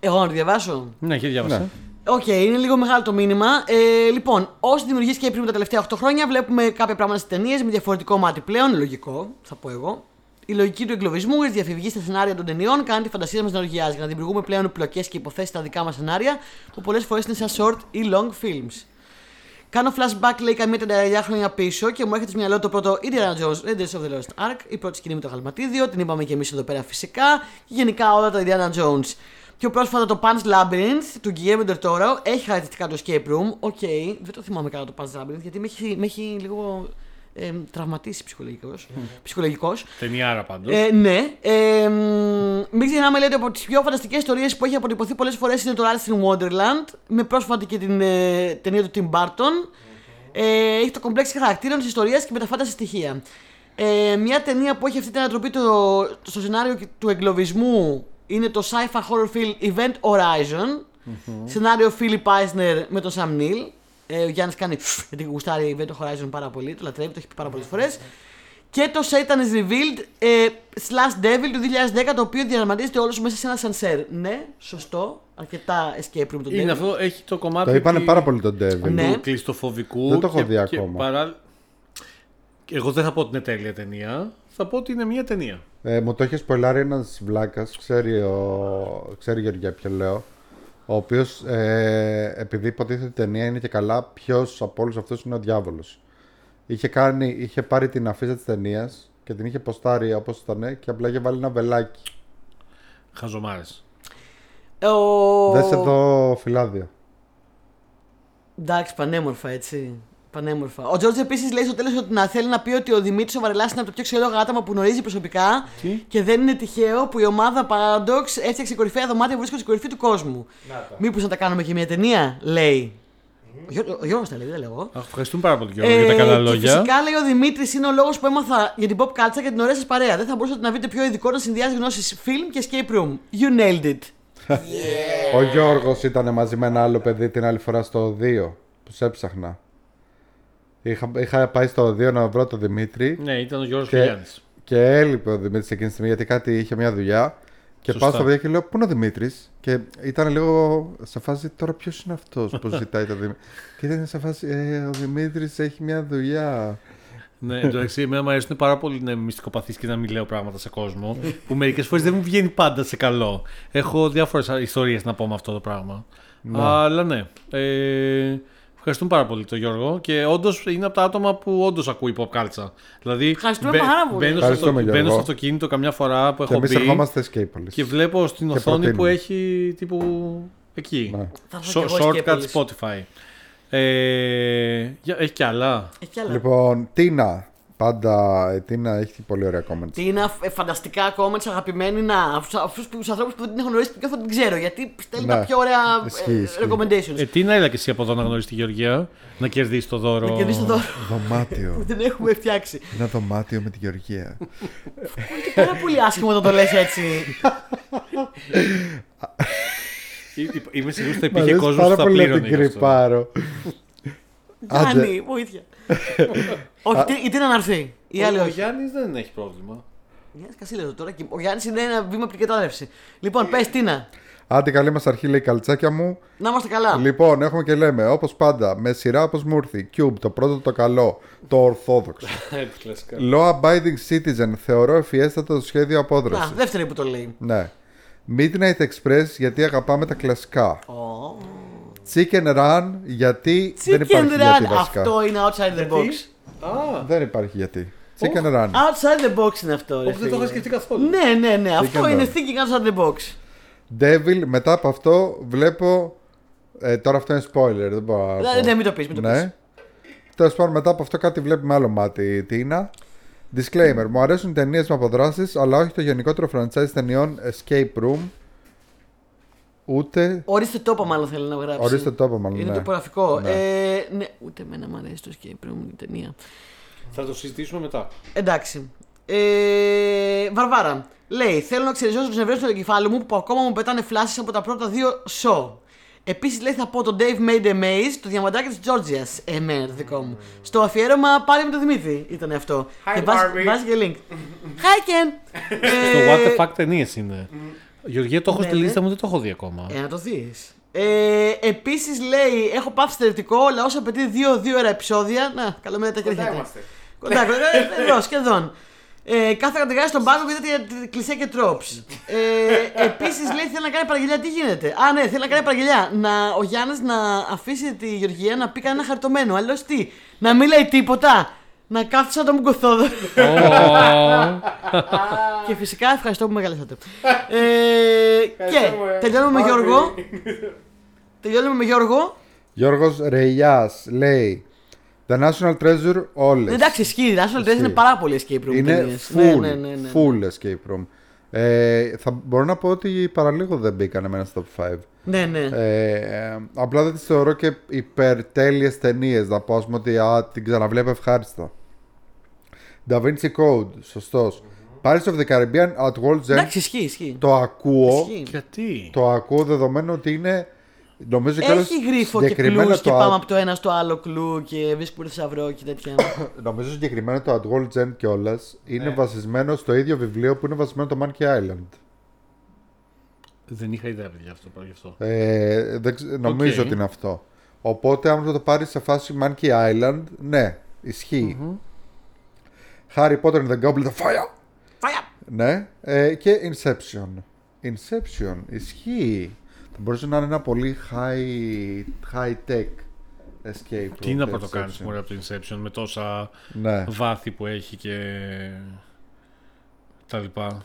Εγώ να το διαβάσω.
Ναι, έχει διάβασα.
Ναι.
Οκ, είναι λίγο μεγάλο το μήνυμα. Ε, λοιπόν, όσοι δημιουργοί και πριν τα τελευταία 8 χρόνια, βλέπουμε κάποια πράγματα στις ταινίες με διαφορετικό μάτι πλέον. Λογικό, θα πω εγώ. Η λογική του εγκλωβισμού, η διαφυγή στα σενάρια των ταινιών κάνει τη φαντασία μας να οργιάζει για να δημιουργούμε πλέον πλοκές και υποθέσεις στα δικά μας σενάρια που πολλές φορές είναι σαν short ή long films. Κάνω flashback, λέει, καμία δεκαριά χρόνια πίσω και μου έρχεται στο μυαλό το πρώτο Indiana Jones Raiders of the Lost Ark, η πρώτη σκηνή με το αγαλματίδιο, την είπαμε και εμείς εδώ πέρα φυσικά, και γενικά όλα τα Indiana Jones. Πιο πρόσφατα το Pan's Labyrinth του Guillermo del Toro έχει χαρακτηριστικά το escape room. Οκ, δεν το θυμάμαι καλά το Pan's Labyrinth γιατί με έχει, με έχει λίγο ε, τραυματίσει ψυχολογικός. ψυχολογικός.
Ταινιάρα πάντως.
Ε, ναι. Ε, μ, μην ξεχνάμε λέει, ότι από τις πιο φανταστικές ιστορίες που έχει αποτυπωθεί πολλές φορές είναι το Alice in Wonderland. Με πρόσφατη και την ε, ταινία του Tim Burton. Ε, έχει το κομπλέξι χαρακτήρων της ιστορίας και με τα φάνταση στοιχεία. Ε, μια ταινία που έχει αυτή την ανατροπή το, στο σενάριο του εγκλωβισμού είναι το sci-fi horror film Event Horizon. Σενάριο Philip Eisner με τον Sam Neill. Ε, ο Γιάννης κάνει φφ, γιατί γουστάρει Event Horizon πάρα πολύ, το λατρεύει, το έχει πει πάρα πολλές φορές. Και το Satan is Revealed ε, Slash Devil του 2010, το οποίο διαδραματίζεται όλος μέσα σε ένα σανσέρ. Ναι, σωστό. Αρκετά escape room το
Είναι
Devil.
αυτό, έχει το κομμάτι
Το είπανε
του-
πάρα πολύ τον Devil.
Ναι.
του κλειστοφοβικού.
Δεν το έχω
και-
δει
και
ακόμα.
παρά- Εγώ δεν θα πω ότι είναι τέλεια ταινία. Θα πω ότι είναι μια ταινία.
Ε, μου το έχει σποιλάρει ένας βλάκας, ξέρει, ο... ξέρει Γεωργία ποιο λέω. Ο οποίος, ε, επειδή υποτίθεται ότι η ταινία είναι και καλά, ποιος από όλους αυτούς είναι ο διάβολος. Είχε, κάνει, είχε πάρει την αφίσα της ταινίας και την είχε ποστάρει όπως ήταν και απλά είχε βάλει ένα βελάκι.
Χαζομάρες.
Ο...
Δες εδώ φυλάδια.
Εντάξει, πανέμορφα έτσι. Πανέμορφα. Ο Τζόρτζ επίσης λέει στο τέλος ότι να θέλει να πει ότι ο Δημήτρης ο Βαρελάς είναι από το πιο ξελόγα άτομα που γνωρίζει προσωπικά
Τι;
και δεν είναι τυχαίο που η ομάδα Paradox έφτιαξε κορυφαία δωμάτια που βρίσκονται στην κορυφή του κόσμου. Μήπως να τα κάνουμε και μια ταινία, λέει. Ο, Γιώ- ο Γιώργος τα λέει, δεν τα λέω εγώ.
Αχ, Ευχαριστούμε πάρα πολύ Γιώργο, για τα καλά
Ε, και
λόγια.
Φυσικά λέει ο Δημήτρης είναι ο λόγος που έμαθα για την pop culture και την ωραία σας παρέα. Δεν θα μπορούσατε να βρείτε πιο ειδικό να συνδυάζει γνώσεις film και escape room. You nailed it.
Ο Γιώργος ήταν μαζί με ένα άλλο παιδί την άλλη φορά στο 2 που σε έψαχνα. Είχα, είχα πάει στο 2 να βρω τον Δημήτρη
Ναι, ήταν ο Γιώργος
Και-
Χιλιάνης.
και έλειπε ο Δημήτρης εκείνη τη στιγμή γιατί κάτι είχε μια δουλειά. Και
Σωστά.
πάω στο 2 και λέω: Πού είναι ο Δημήτρης; Και ήταν λίγο σε φάση τώρα ποιος είναι αυτός που ζητάει το Δημήτρη; και ήταν σε φάση ε, Ο Δημήτρης έχει μια δουλειά.
Ναι, εντάξει, εμένα μου αρέσουν πάρα πολύ να είμαι μυστικοπαθής και να μην λέω πράγματα σε κόσμο. που μερικές φορές δεν μου βγαίνει πάντα σε καλό. Έχω διάφορες ιστορίες να πω με αυτό το πράγμα. Αλλά ναι. Ε, ευχαριστούμε πάρα πολύ τον Γιώργο και όντως είναι από τα άτομα που όντως ακούει pop culture. Δηλαδή,
Ευχαριστούμε
μπαι-
πάρα πολύ.
Μπαίνω, στο,
Ευχαριστούμε,
μπαίνω
Γιώργο.
στο αυτοκίνητο καμιά φορά που
Και
έχω
εμείς
μπει
ερχόμαστε Escapeolis.
και βλέπω στην
Και
οθόνη που
προτείνουμε.
έχει τύπου εκεί.
Ναι.
Θα δω κι
Short-
εγώ
Shortcut
Escapeolis.
Spotify. Ε, για- έχει κι άλλα;
Έχει κι άλλα.
Λοιπόν, Τίνα. Πάντα η Τίνα έχει πολύ ωραία comments.
Τι είναι ε, φανταστικά comments αγαπημένοι να. Αυτού τους ανθρώπους που δεν την έχω γνωρίσει και θα την ξέρω. Γιατί στέλνει
Ναι.
τα πιο ωραία
Ισχύει,
ε,
ισχύει.
recommendations.
Ε, τι να έλα και εσύ από εδώ να γνωρίσεις τη Γεωργία, να κερδίσεις το δώρο;
Να κερδίσεις το δώρο
Δωμάτιο.
που δεν έχουμε φτιάξει.
Ένα δωμάτιο με τη Γεωργία.
Πάρα πολύ άσχημο να το λες έτσι.
Ε, ε, Είμαι σίγουρος ότι θα
Μ'
υπήρχε
αρέσει
κόσμος
πάρα
που θα
πολύ να
πλήρωνε.
την
γι' αυτό.
κρυπάρω. Άντε.
Γιάννη, βοήθεια. Όχι, τι- ή τι να έρθει. Η άλλη
Ο
όχι.
Γιάννης δεν έχει πρόβλημα.
Γιάννης Κασίλερο τώρα. και Ο Γιάννης είναι ένα βήμα πριν κατάδευση. Λοιπόν, πες Τίνα.
Άντε καλή μας αρχή λέει καλτσάκια μου.
Να είμαστε καλά.
Λοιπόν, έχουμε και λέμε, όπως πάντα, με σειρά όπως μου ήρθε. Cube, το πρώτο το καλό, το ορθόδοξο.
Κλασικά.
Law Abiding Citizen, θεωρώ ευφιέστατο το σχέδιο
Να,
απόδραση.
δεύτερη που το λέει.
Ναι. Midnight Express, γιατί αγαπάμε τα κλασικά.
Ω.
Chicken Run, γιατί δεν
Chicken
υπάρχει γιατί
Run.
βασικά.
Αυτό είναι outside the box.
Α,
Δεν υπάρχει γιατί. Chicken Run.
Outside the box είναι αυτό. ρε
όπου δεν το
φίλε.
είχα σκεφτεί καθόλου.
Ναι, ναι, ναι. Αυτό
Chicken
είναι
Run.
thinking outside the box.
Devil, μετά από αυτό βλέπω. Ε, τώρα αυτό είναι spoiler, δεν μπορώ να.
Ναι,
πω.
ναι, μην το πεις, μην το πεις.
Ναι. Τέλος πάντων, μετά από αυτό κάτι βλέπει με άλλο μάτι. Τι είναι. Disclaimer. Μου αρέσουν ταινίες με αποδράσεις, αλλά όχι το γενικότερο franchise ταινιών Escape Room. Ούτε.
Ορίστε τόπο, μάλλον θέλει να γράψει.
Ορίστε τόπο, μάλλον.
Είναι
ναι.
τοπογραφικό.
Ναι.
Ε, ναι, ούτε εμένα μου αρέσει το escape room η ταινία.
Θα το συζητήσουμε μετά.
Εντάξει. Ε, Βαρβάρα. Λέει: Θέλω να ξεριζώσω τους νευρές του εγκεφάλου μου που ακόμα μου πετάνε φλάσεις από τα πρώτα δύο show. Επίσης λέει: Θα πω το Dave Made a Maze, το διαμαντάκι της Georgia. Εμένα το δικό μου. Στο αφιέρωμα πάλι με τον Δημήτρη ήταν αυτό.
Hi,
και βάζει,
Barbie.
βάζει και link. Hi Ken!
Στο
Ε,
What the fuck ταινίες είναι. Γεωργία, το έχω
Ναι,
στη
ναι.
λίστα μου, δεν το έχω δει ακόμα.
Ε, να το δεις. Ε, Επίσης λέει: Έχω πάθει στερετικό, αλλά όσο απαιτεί δύο-δύο ώρα επεισόδια. Να, καλό μέρα τα
Κοντά
χέρια.
είμαστε.
Κοντά, κοντά, ε, εδώ, σχεδόν. Ε, κάθε κατηγορία στον πάγκο γιατί κλεισέ και τρόπς. Ε, Επίσης λέει θέλει να κάνει παραγγελιά. Τι γίνεται; Α, ναι, θέλει να κάνει παραγγελιά. Να, ο Γιάννης να αφήσει τη Γεωργία να πει κανένα χαριτωμένο. Αλλιώς τι, να μην λέει τίποτα; Να κάθεται σαν τον Μουγκοθόδο. και φυσικά ευχαριστώ που με καλέσατε. Ε, και
Ευχαριστούμε.
τελειώνουμε με
Barbie.
Γιώργο. Τελειώνουμε με Γιώργο.
Γιώργος Ρεϊάς λέει The National Treasure όλες.
Εντάξει, ισχύει. Η National Treasure είναι
Ισχύει.
πάρα πολύ escape room.
Είναι
ταινίες.
full,
Ναι, ναι, ναι, ναι.
full escape room. Ε, θα μπορώ να πω ότι παραλίγο δεν μπήκαν εμένα στο top 5.
Ναι, ναι.
Ε, απλά δεν τις θεωρώ και υπερτέλειες ταινίες. Να πω ας πούμε ότι α, την ξαναβλέπω ευχάριστα. Da Vinci Code, σωστός. Pirates of the Caribbean at World's End.
Εντάξει, ισχύει, ισχύει.
Το ακούω.
Ισχύει.
Γιατί;
Το ακούω δεδομένου ότι είναι. Νομίζω κιόλας
Έχει γρίφο και
συγκεκριμένα
clues και
το
πάμε
α-
από το ένα στο άλλο clue και βρίσκουμε θησαυρό και τέτοια.
Νομίζω συγκεκριμένα το At World's End κιόλας είναι
Ναι.
βασισμένο στο ίδιο βιβλίο που είναι βασισμένο το Monkey Island.
Δεν είχα ιδέα, παιδιά, αυτό. γι' αυτό.
Ε, δεν ξε- νομίζω
Οκ.
ότι είναι αυτό. Οπότε, αν το πάρεις σε φάση Monkey Island, ναι, ισχύει. Harry Potter and the Goblet of Fire.
Fire!
Ναι. Ε, και Inception. Inception, ισχύει. Μπορούσε να είναι ένα πολύ high, high tech escape
Τι
room,
να
το
πρωτοκάνεις
Inception.
μωρέ από το Inception με τόσα
Ναι.
βάθη που έχει και τα λοιπά.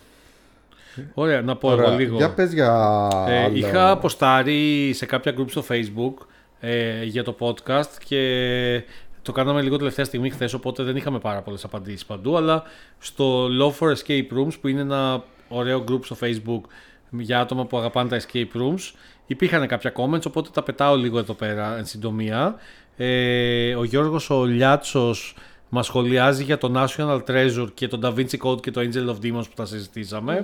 Ωραία, να πω
Ωραία.
εγώ λίγο.
Για πες για
Ε,
άλλο.
είχα αποστάρει σε κάποια group στο facebook ε, για το podcast και το κάναμε λίγο τελευταία στιγμή χθες, οπότε δεν είχαμε πάρα πολλές απαντήσεις παντού, αλλά στο Law for Escape Rooms που είναι ένα ωραίο group στο facebook για άτομα που αγαπάνε τα escape rooms υπήρχαν κάποια comments, οπότε τα πετάω λίγο εδώ πέρα εν συντομία. Ε, ο Γιώργος ο Λιάτσος μας σχολιάζει για το National Treasure και το Da Vinci Code και το Angel of Demons που τα συζητησαμε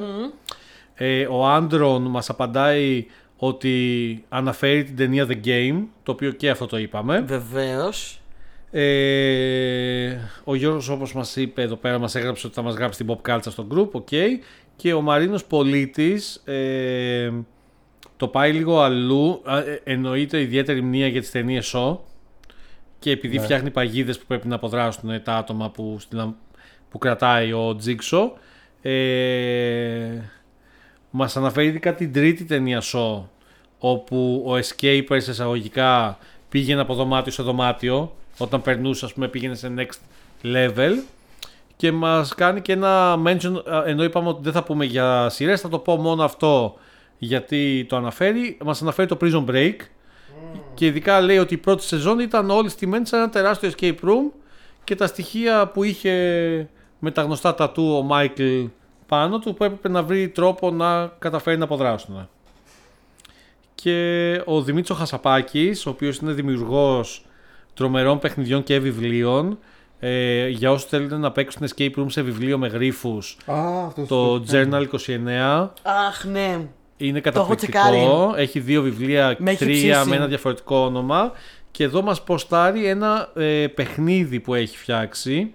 ε, ο Άντρον μας απαντάει ότι αναφέρει την ταινία The Game, το οποίο και αυτό το είπαμε.
Βεβαίως.
Ε, ο Γιώργος όπως μας είπε εδώ πέρα μας έγραψε ότι θα μας γράψει την Pop Culture στο group, οκ. Και ο Μαρίνος Πολίτης ε, το πάει λίγο αλλού, Α, ε, εννοείται ιδιαίτερη μνεία για τις ταινίες Saw και επειδή
Ναι.
φτιάχνει παγίδες που πρέπει να αποδράσουν τα άτομα που, στην- που κρατάει ο Τζίξο. Ε, μας αναφέρει ειδικά την τρίτη ταινία Saw όπου ο Escaper σε εισαγωγικά πήγαινε από δωμάτιο σε δωμάτιο όταν περνούσε ας πούμε πήγαινε σε next level και μας κάνει και ένα mention α, ενώ είπαμε ότι δεν θα πούμε για σειρές θα το πω μόνο αυτό γιατί το αναφέρει μας αναφέρει το Prison Break και ειδικά λέει ότι η πρώτη σεζόν ήταν όλη στημένη σε ένα τεράστιο escape room και τα στοιχεία που είχε με τα γνωστά τατού ο Μάικλ πάνω του που έπρεπε να βρει τρόπο να καταφέρει να αποδράσουν. Και ο Δημήτρης ο Χασαπάκης, ο οποίος είναι δημιουργός τρομερών παιχνιδιών και βιβλίων, ε, για όσους θέλετε να παίξουν escape room σε βιβλίο με γρίφους,
Α, αυτός
το
το-
Journal 29
Αχ, ναι.
είναι
Το έχω
καταπληκτικό.
τσεκάρει.
Έχει δύο βιβλία,
Με έχει
τρία
ψήσει.
με ένα διαφορετικό όνομα. Και εδώ μας ποστάρει ένα ε, παιχνίδι που έχει φτιάξει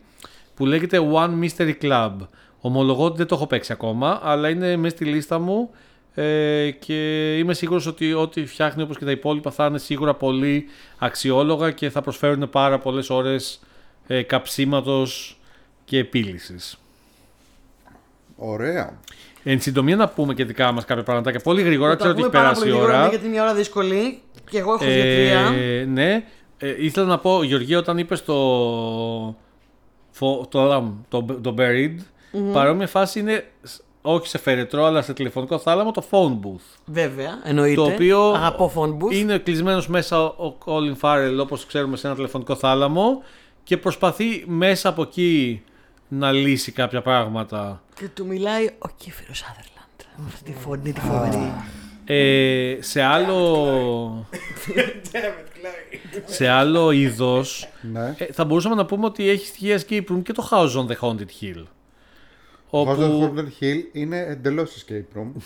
που λέγεται One Mystery Club. Ομολογώ ότι δεν το έχω παίξει ακόμα, αλλά είναι μέσα στη λίστα μου ε, και είμαι σίγουρος ότι ό,τι φτιάχνει όπως και τα υπόλοιπα θα είναι σίγουρα πολύ αξιόλογα και θα προσφέρουν πάρα πολλές ώρες ε, καψίματος και επίλυσης.
Ωραία.
Εν συντομία να πούμε και δικά μας κάποια πραγματάκια πολύ γρήγορα,
Θα
ξέρω
τα
ότι
πούμε
έχει
πάρα
περάσει η
πολύ γρήγορα,
ώρα.
Γιατί είναι μια ώρα δύσκολη. Και εγώ έχω δύο-τρία.
Ε, ναι. Ε, ήθελα να πω, Γεωργία, όταν είπες το, φο- το, το, το Buried, παρόμοια φάση είναι σ- όχι σε φέρετρο, αλλά σε τηλεφωνικό θάλαμο το phone booth.
Βέβαια, εννοείται.
Το οποίο
Αγαπώ phone booth.
είναι κλεισμένος μέσα ο- ο Colin Farrell, όπως ξέρουμε, σε ένα τηλεφωνικό θάλαμο και προσπαθεί μέσα από εκεί να λύσει κάποια πράγματα.
Και του μιλάει ο Κίφυρο Άδερλαντ. Με αυτή τη φωνή τη φοβερή.
Ε, σε άλλο. σε άλλο είδος.
Ναι.
Ε, θα μπορούσαμε να πούμε ότι έχει στοιχεία escape room και το House on the Haunted Hill.
Ο
Όπου
Haunted Hill είναι εντελώς escape room.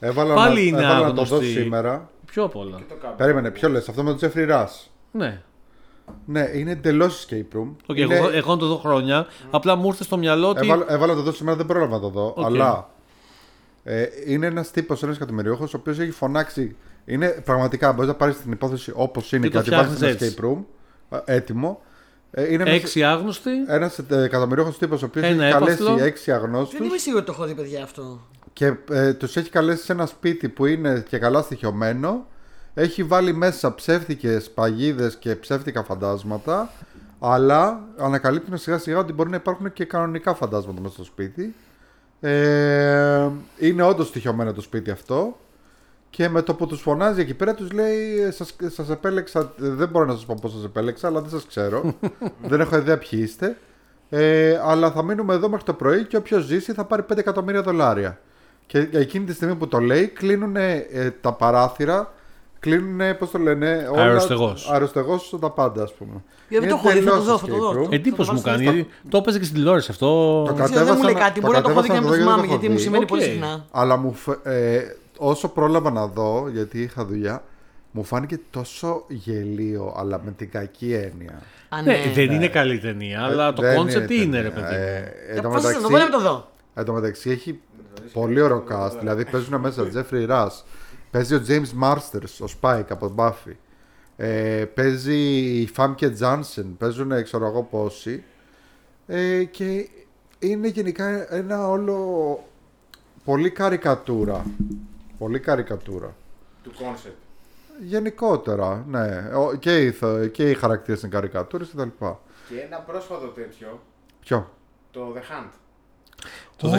Έβαλα,
Πάλι
να,
είναι
έβαλα να το
άγνωστη.
δω σήμερα.
πιο απ' όλα.
Περίμενε, ποιο λες, αυτό με τον Jeffrey Rush;
Ναι.
Ναι, είναι εντελώς escape room.
Okay,
είναι...
εγώ, εγώ να το δω χρόνια. Απλά μου ήρθε στο μυαλό ότι.
Έβαλα, έβαλα να το δω σήμερα, δεν πρόλαβα να το δω.
Οκ.
Αλλά ε, είναι ένας τύπος, ένας εκατομμυριούχος, ο οποίος έχει φωνάξει. Είναι πραγματικά, μπορείς να πάρεις την υπόθεση όπως είναι
Και
και,
το
να τη βάλει
φτιάχνεις
στο
έτσι.
escape room. ε, Έτοιμο. Ε, είναι ένας-
Έξι άγνωστοι.
ένας ε, εκατομμυριούχος τύπος ο οποίος
Ένα
έχει καλέσει
έπαθλο.
έξι αγνώστους
Δεν είμαι σίγουρη ότι το έχω δει, παιδιά, αυτό.
και ε, τους έχει καλέσει σε ένα σπίτι που είναι και καλά στοιχειωμένο. Έχει βάλει μέσα ψεύτικες παγίδες και ψεύτικα φαντάσματα. Αλλά ανακαλύπτουν σιγά σιγά ότι μπορεί να υπάρχουν και κανονικά φαντάσματα μέσα στο σπίτι. Ε, είναι όντως στοιχειωμένο το σπίτι αυτό. Και με το που τους φωνάζει εκεί πέρα τους λέει σας, σας επέλεξα, δεν μπορώ να σας πω πώς σας επέλεξα αλλά δεν σας ξέρω δεν έχω ιδέα ποιοι είστε ε, αλλά θα μείνουμε εδώ μέχρι το πρωί και όποιος ζήσει θα πάρει 5 εκατομμύρια δολάρια και εκείνη τη στιγμή που το λέει κλείνουν τα παράθυρα κλείνουν, πώς το λένε όλα-
Αεροστεγός.
αεροστεγός τα πάντα ας πούμε
δεν το
Είναι
έχω δει, θα το
τελώς
δω, θα το
escape
δω.
room.
Εντύπωση
το
μου
βάλω
κάνει. Το έπαιζε και στην τηλεόραση αυτό.
Το
Δεν ξέρω, δεν μου λέει
κατέβασα να-
κάτι.
το
Μπορεί να το έχω δει και να
κατέβασα
το
να το δω
θυμάμαι
γιατί
γιατί
δεν
μου
το έχω
συμβαίνει
δει.
πολύ
Οκ.
συχνά.
Αλλά μου φε- ε, όσο πρόλαβα να δω, γιατί είχα δουλειά, μου φάνηκε τόσο γελίο, αλλά με την κακή έννοια.
Α,
Ναι,
ναι.
δεν είναι καλή ταινία, αλλά το
Δεν
concept τι είναι, ρε
ταινία.
παιδί. μου.
Ε, εν
Ε,
τω
Πώς θα το
μεταξύ-
δω, να το δω;
Εν τω μεταξύ έχει πολύ ωραίο cast. Δηλαδή παίζουν μέσα Jeffrey Rush. Παίζει ο James Marsters, ο Spike από τον Buffy. Ε, παίζει η Famke Janssen. Παίζουν ξέρω εγώ πόσοι. Ε, και είναι γενικά ένα όλο πολύ καρικατούρα. Πολύ καρικατούρα.
του concept.
Γενικότερα, ναι. Ο- Και οι, ηθο- και οι χαρακτήρες είναι καρικατούρες κτλ.
Και ένα πρόσφατο τέτοιο,
Ποιο;
το The Hunt.
Το, δε-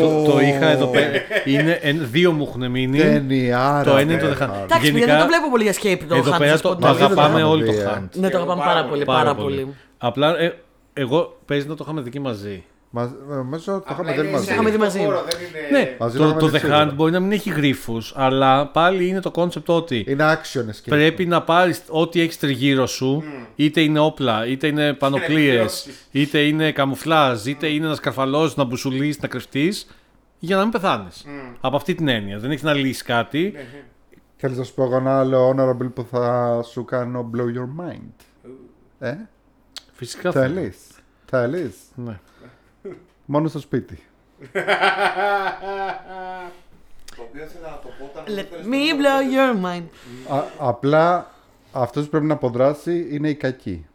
το, το είχα εδώ πέρα. Είναι εν- δύο μου έχουν μείνει.
Ταινιάρα.
Το ένα είναι το
ναι,
The Hunt.
άρα.
Εντάξει, παιδιά, δεν το βλέπω πολύ για escape το
Εδώ
Hunt,
πέρα
να σου πω
το,
την
το
Μαζί
αλήθεια.
δεν
αγαπάμε
το
όλοι το
έχουμε δει, ε.
Hunt.
Ναι, το αγαπάμε πάρα πολύ, πάρα πολύ.
Απλά ε, εγώ παίζει να το είχαμε δει και μαζί.
Μα- Νομίζω το
Απλά
είχαμε δει
είναι
μαζί.
σε
Είχαμε δει
ανοιχτό
μαζί.
χώρο, δεν είναι...
Ναι,
Μαζί
το,
το είχαμε
το
δει
The
σίγουρα.
Hunt μπορεί να μην έχει γρήφου, αλλά πάλι είναι το concept ότι
Είναι action escape.
πρέπει να πάρεις ό,τι έχεις τριγύρω σου, είτε είναι όπλα, είτε είναι πανοπλίε,
επιβιώσεις.
είτε είναι καμουφλάζ, είτε είναι να σκαρφαλώσεις, να μπουσουλήσει, να κρυφτείς, για να μην πεθάνεις. Από αυτή την έννοια. Δεν έχεις να λύσεις κάτι.
Ναι,
Θέλεις να σου πω εγώ ένα άλλο honorable που θα σου κάνω blow your mind. Ε,
Φυσικά θέλω.
θέλει. Θέλεις.
Ναι.
Μόνο στο σπίτι.
Το οποίο ήθελα να το πω όταν.
Let
έφερες
me
το
blow
νούμερο
your mind.
Α, απλά αυτός που πρέπει να αποδράσει είναι η κακή.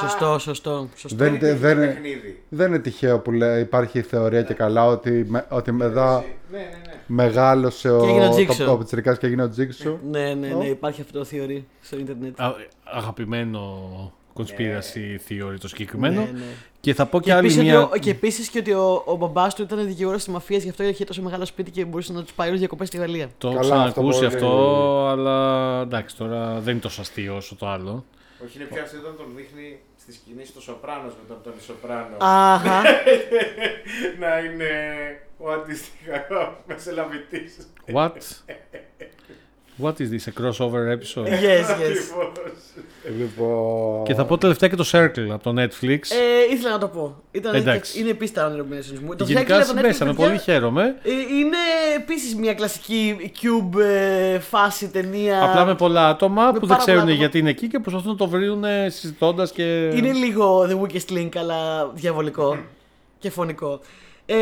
Σωστό, σωστό. σωστό.
Δεν,
Είναι
δεν,
το
είναι-
παιχνίδι.
δεν είναι τυχαίο που λέει, υπάρχει η θεωρία και καλά ότι, με, ότι μετά
Ναι, ναι, ναι.
μεγάλωσε ο,
Και έγινε ο
το,
Jigsaw.
ο Πιτσιρικάς και έγινε ο Τζίξου.
Ναι, ναι,
Ω.
ναι, υπάρχει αυτό το θεωρεί στο Ιντερνετ.
Α, αγαπημένο conspiracy theory το συγκεκριμένο.
Ναι, ναι.
Και θα πω και,
Και
άλλη
επίσης,
μια.
ότι ο, και επίσης και ότι ο, ο μπαμπάς του ήταν δικηγόρος της μαφίας, γι' αυτό είχε τόσο μεγάλο σπίτι και μπορούσε να τους πάει όλους διακοπές στη Γαλλία.
Το έχω
Καλά,
ξανακούσει
αυτό
αυτό,
πολύ.
αλλά εντάξει τώρα δεν είναι τόσο αστείο όσο το άλλο.
Όχι, είναι πιο αστείο όταν τον δείχνει στη σκηνή στο Σοπράνος με τον Τόνι Σοπράνο.
Αχα.
να είναι ο αντίστοιχα μεσολαβητής.
What? What is this, a crossover episode?
yes, yes.
Ακριβώς.
Λοιπόν...
και θα πω τελευταία και το Circle από το Netflix.
Ε, ήθελα να το πω. Ήταν,
Εντάξει.
Είναι επίσης τα honorable mentions μου. Το
Γενικά
Circle από το Netflix,
συμπέσαμε,
παιδιά,
πολύ χαίρομαι.
ε, Είναι επίσης μια κλασική cube ε, φάση ταινία.
Απλά με πολλά άτομα
με
που δεν
πάρα
ξέρουν
πολλά άτομα.
γιατί είναι εκεί και προσπαθούν να το βρουν συζητώντας και.
Είναι λίγο The Weakest Link, αλλά διαβολικό και φωνικό. Ε,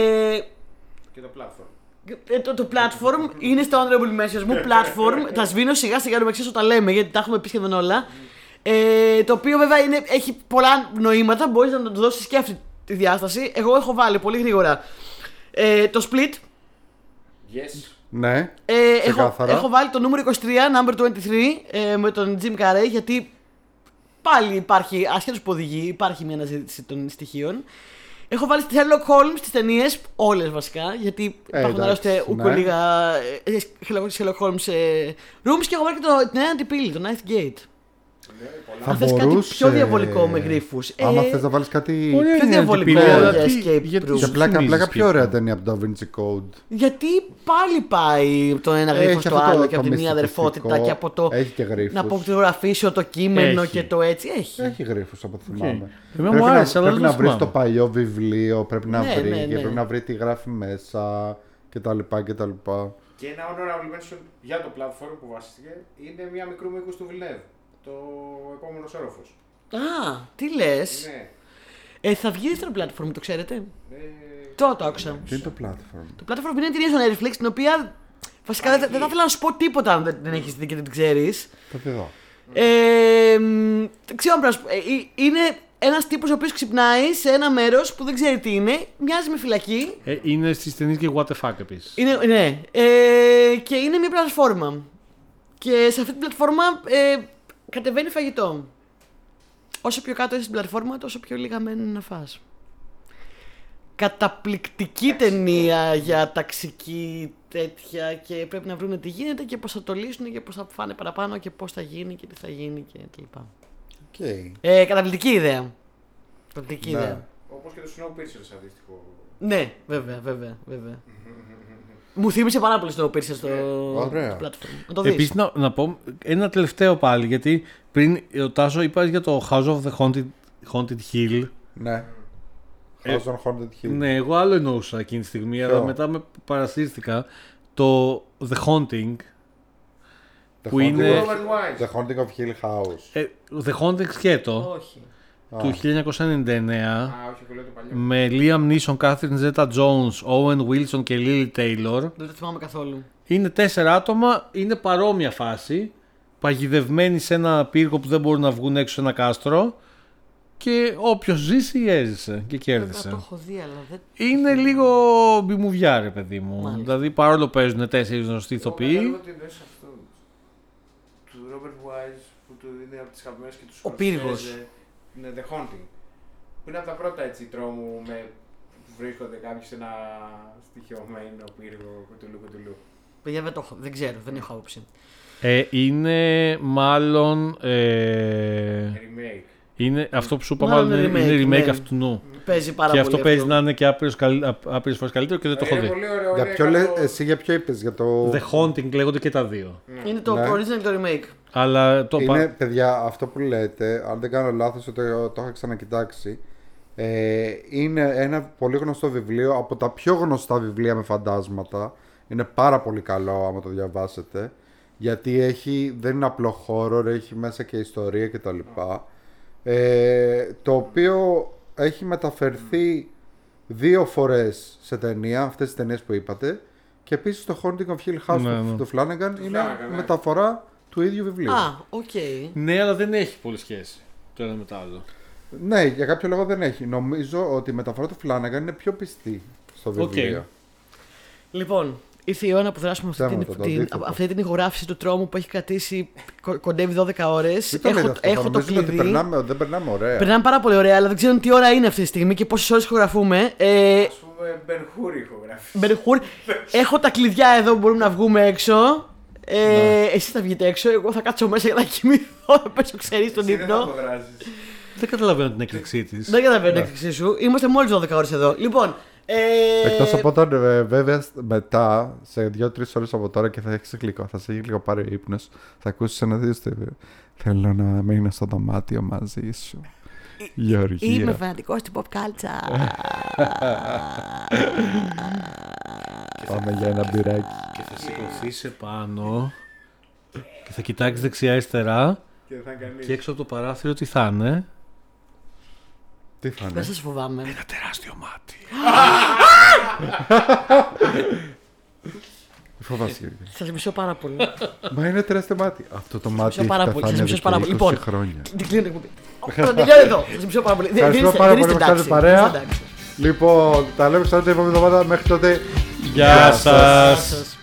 Και το platform.
ε, το, το platform είναι στο honorable mentions μου. Platform, τα σβήνω σιγά σιγά να ξέρει όταν λέμε, γιατί τα έχουμε πει σχεδόν όλα. Ε, το οποίο βέβαια είναι, έχει πολλά νοήματα, μπορείς να το δώσεις και αυτή τη διάσταση. Εγώ έχω βάλει πολύ γρήγορα ε, το split.
Yes.
Ναι.
Ε, έχω,
Ξεκάθαρα.
έχω βάλει το νούμερο 23, number 23, ε, με τον Jim Carrey, γιατί πάλι υπάρχει, ασχέτως που οδηγεί, υπάρχει μια αναζήτηση των στοιχείων. Έχω βάλει στη Sherlock Holmes τις ταινίες, όλες βασικά, γιατί
Ε,
υπάρχουν
εντάξει,
άλλωστε ούκο
ναι.
λίγα ε, Sherlock- Sherlock Holmes ε, rooms και έχω βάλει και το, την νέα αντιπύλη, το Ninth Gate.
Ναι, πολλά.
Θα
Αν θες κάτι
μπορούσε-
πιο διαβολικό με γρίφους.
Άμα
Ε,
θες να βάλεις κάτι...
Ωραία
πιο
είναι η
διαβολικό
αντιπύλη, αλλά
για
τι-
escape
γιατί
room.
Για
σου
πλάκα,
θυμίζει
πλάκα πιο
escape
ωραία
room?
ταινία από το Da Vinci Code.
Γιατί πάλι πάει το ένα γρίφος
Έχει
στο
αυτό το-
άλλο και από
το
τη μία
μυστικιστικό.
αδερφότητα και από το
Έχει και γρίφους.
να αποκρυογραφήσω το κείμενο
Έχει.
και το έτσι. Έχει.
Έχει γρίφους από ό,τι θυμάμαι.
Εμένα
Πρέπει
μου
να,
άρεσε, αλλά
πρέπει
δεν
να
το
βρεις το
θυμάμαι.
παλιό βιβλίο, πρέπει να
Ναι,
βρει
ναι,
και
ναι.
πρέπει να βρει τι γράφει μέσα κτλ. κτλ.
Και ένα honorable mention για το platform που βασίστηκε είναι μια μικρού μήκους του Villeneuve. Το επόμενο όροφο.
Α, τι λες;
Ναι.
Ε, θα βγει δεύτερο platform, το ξέρετε;
Ε,
Τώρα το άκουσα.
Τι είναι το platform.
Το platform είναι εταιρεία στο Netflix, την οποία βασικά δεν, δεν θα ήθελα να σου πω τίποτα αν δεν την έχεις δει και δεν την ξέρεις.
Θα τη δω.
Ε, μ, δεν ξέρω αν πρέπει να σου πω. Ε, ε, είναι ένας τύπος ο οποίος ξυπνάει σε ένα μέρος που δεν ξέρει τι είναι, μοιάζει με φυλακή.
Ε, είναι στις ταινίες και what the fuck επίσης.
Είναι, ναι. Ε, και είναι μια πλατφόρμα. Και σε αυτή την πλατφόρμα ε, κατεβαίνει φαγητό. Όσο πιο κάτω είσαι στην πλατφόρμα, τόσο πιο λίγα μένουν να φας. Καταπληκτική ταινία για ταξική τέτοια και πρέπει να βρουν τι γίνεται και πώς θα το λύσουν και πώς θα φάνε παραπάνω και πώς θα γίνει και τι θα γίνει και τα λοιπά.
Οκ.
Ε, καταπληκτική ιδέα. Καταπληκτική
Ναι.
ιδέα.
Όπως και το Snowpiercer σε αντίστοιχο.
Ναι, βέβαια, βέβαια, βέβαια. Μου θύμισε πάρα πολύ στο Piercer στο
Ωραία.
το platform. Να το δεις.
Επίση, να, να πω ένα τελευταίο πάλι, γιατί πριν ο Τάσο είπα για το House of the Haunted, Haunted Hill.
Ναι.
Ε,
House on Haunted Hill.
Ναι, εγώ άλλο εννοούσα εκείνη τη στιγμή,
Ποιο;
αλλά μετά με παρασύρθηκα. Το The Haunting.
The
που
Haunting
είναι-
of-
Robert Wise.
The Haunting of Hill House.
Ε, The Haunting σκέτο
Όχι.
Α,
του 1999
Α, όχι, εγώ λέω το παλιό.
με Liam Neeson, Catherine Zeta Jones, Owen Wilson και Lily Taylor.
Δεν το θυμάμαι καθόλου.
Είναι τέσσερα άτομα, είναι παρόμοια φάση. Παγιδευμένοι σε ένα πύργο που δεν μπορούν να βγουν έξω σε ένα κάστρο. και όποιος ζήσει έζησε και
Θα
κέρδισε.
το έχω δει, αλλά δεν.
Είναι λίγο μπιμουβιά, ρε παιδί μου.
Μάλιστα.
Δηλαδή, παρόλο που παίζουν τέσσερις γνωστοί
Εγώ
ηθοποιοί,
κατάλαβα ότι εννοείς αυτό του Robert Wise που του είναι από τις αγαπημένες και τους
Ο πύργος.
Είναι The Haunting. Που είναι από τα πρώτα έτσι τρόμου με που βρίσκονται κάποιοι σε ένα στοιχειωμένο πύργο κουτουλού κουτουλού.
Παιδιά δεν το έχω, δεν ξέρω, δεν έχω άποψη.
ε, είναι μάλλον. Ε,
Remake.
είναι αυτό που σου είπα,
Μάλλον
μάλλον είναι,
remake,
είναι remake
ναι.
αυτού νου.
Παίζει πάρα
και
πολύ.
αυτό παίζει να είναι και άπειρες φορές καλύτερο και δεν το έχω
είναι
δει.
πολύ ωραίο.
Για
είναι
ποιο λέ,
καλό-
εσύ για ποιο είπες, για το.
The Haunting λέγονται και τα δύο.
Ναι.
Είναι το
Ναι.
original και το remake.
Αλλά το
Είναι,
πα-
παιδιά, αυτό που λέτε, αν δεν κάνω λάθος, το, το είχα ξανακοιτάξει. Ε, είναι ένα πολύ γνωστό βιβλίο, από τα πιο γνωστά βιβλία με φαντάσματα. Είναι πάρα πολύ καλό άμα το διαβάσετε. Γιατί έχει, δεν είναι απλό horror, έχει μέσα και ιστορία κτλ. Ε, το οποίο έχει μεταφερθεί δύο φορές σε ταινία, αυτές τις ταινίες που είπατε. Και επίσης το Haunting of Hill House
Ναι,
του,
ναι.
του Flanagan είναι
Flanagan, ναι.
μεταφορά του ίδιου βιβλίου.
Α, οκ.
Ναι, αλλά δεν έχει πολύ σχέση το ένα με το άλλο.
Ναι, για κάποιο λόγο δεν έχει. Νομίζω ότι η μεταφορά του Flanagan είναι πιο πιστή στο βιβλίο.
Λοιπόν, ήρθε η ώρα να αποδράσουμε αυτή
Ψέματα,
την,
το
την,
αντίθετο.
αυτή την ηχογράφηση του τρόμου που έχει κρατήσει κο- κοντεύει 12 ώρες.
Τι το λέτε
Έχω,
αυτό,
έχω
θα
το
νομίζουν ότι
κλειδί.
περνάμε, δεν περνάμε ωραία.
Περνάμε πάρα πολύ ωραία, αλλά δεν ξέρω τι ώρα είναι αυτή τη στιγμή και πόσες ώρες ηχογραφούμε. Ε,
Ας πούμε Ben Hur ηχογράφηση.
Μπερχούρ, έχω τα κλειδιά εδώ που μπορούμε να βγούμε έξω. Ε,
Ναι.
Εσείς θα βγείτε έξω, εγώ θα κάτσω μέσα για να κοιμηθώ, να πέσω ξέρεις στον
Εσύ δεν θα
ύπνο.
αποδράσεις.
Δεν καταλαβαίνω την έκρηξή της.
Δεν καταλαβαίνω την έκρηξή σου. Είμαστε μόλις 12 ώρες εδώ. Λοιπόν. Ε,
Εκτός από όταν ε, βέβαια μετά, σε 2-3 ώρες από τώρα και θα έχεις λίγο, θα σε έχει λίγο πάρει ο ύπνος, θα ακούσεις ένα δύο Θέλω να μείνω στο δωμάτιο μαζί σου. Γεωργία.
Είμαι φανατικό στην pop culture.
Πάμε για ένα μπυράκι.
Και θα σηκωθεί επάνω και θα κοιτάξει δεξιά-αριστερά
Και δεν θα κάνει.
και έξω από το παράθυρο τι θα είναι.
Τι θα
Δεν
είναι.
σα φοβάμαι.
Ένα τεράστιο μάτι.
Φοβάσαι Γεωργία.
Σα μισώ πάρα πολύ.
Μα είναι τεράστιο μάτι. Αυτό το μάτι
μισώ
έχει
πάρα πολύ,
πεθάνει
σας
εδώ
μισώ πάρα
και
πολύ.
20
Λοιπόν,
χρόνια.
Την κλείνω την εκπομπή. Θα τελειώνει εδώ. Σα μισώ πάρα πολύ. Δεν-
Ευχαριστώ
δεν
πάρα
είστε-
πολύ
δεν
που
είστε
κάνετε
εντάξει.
παρέα.
Δεν είστε εντάξει.
Λοιπόν, τα λέμε ξανά την επόμενη εβδομάδα. Μέχρι τότε,
Γεια σας.
σας.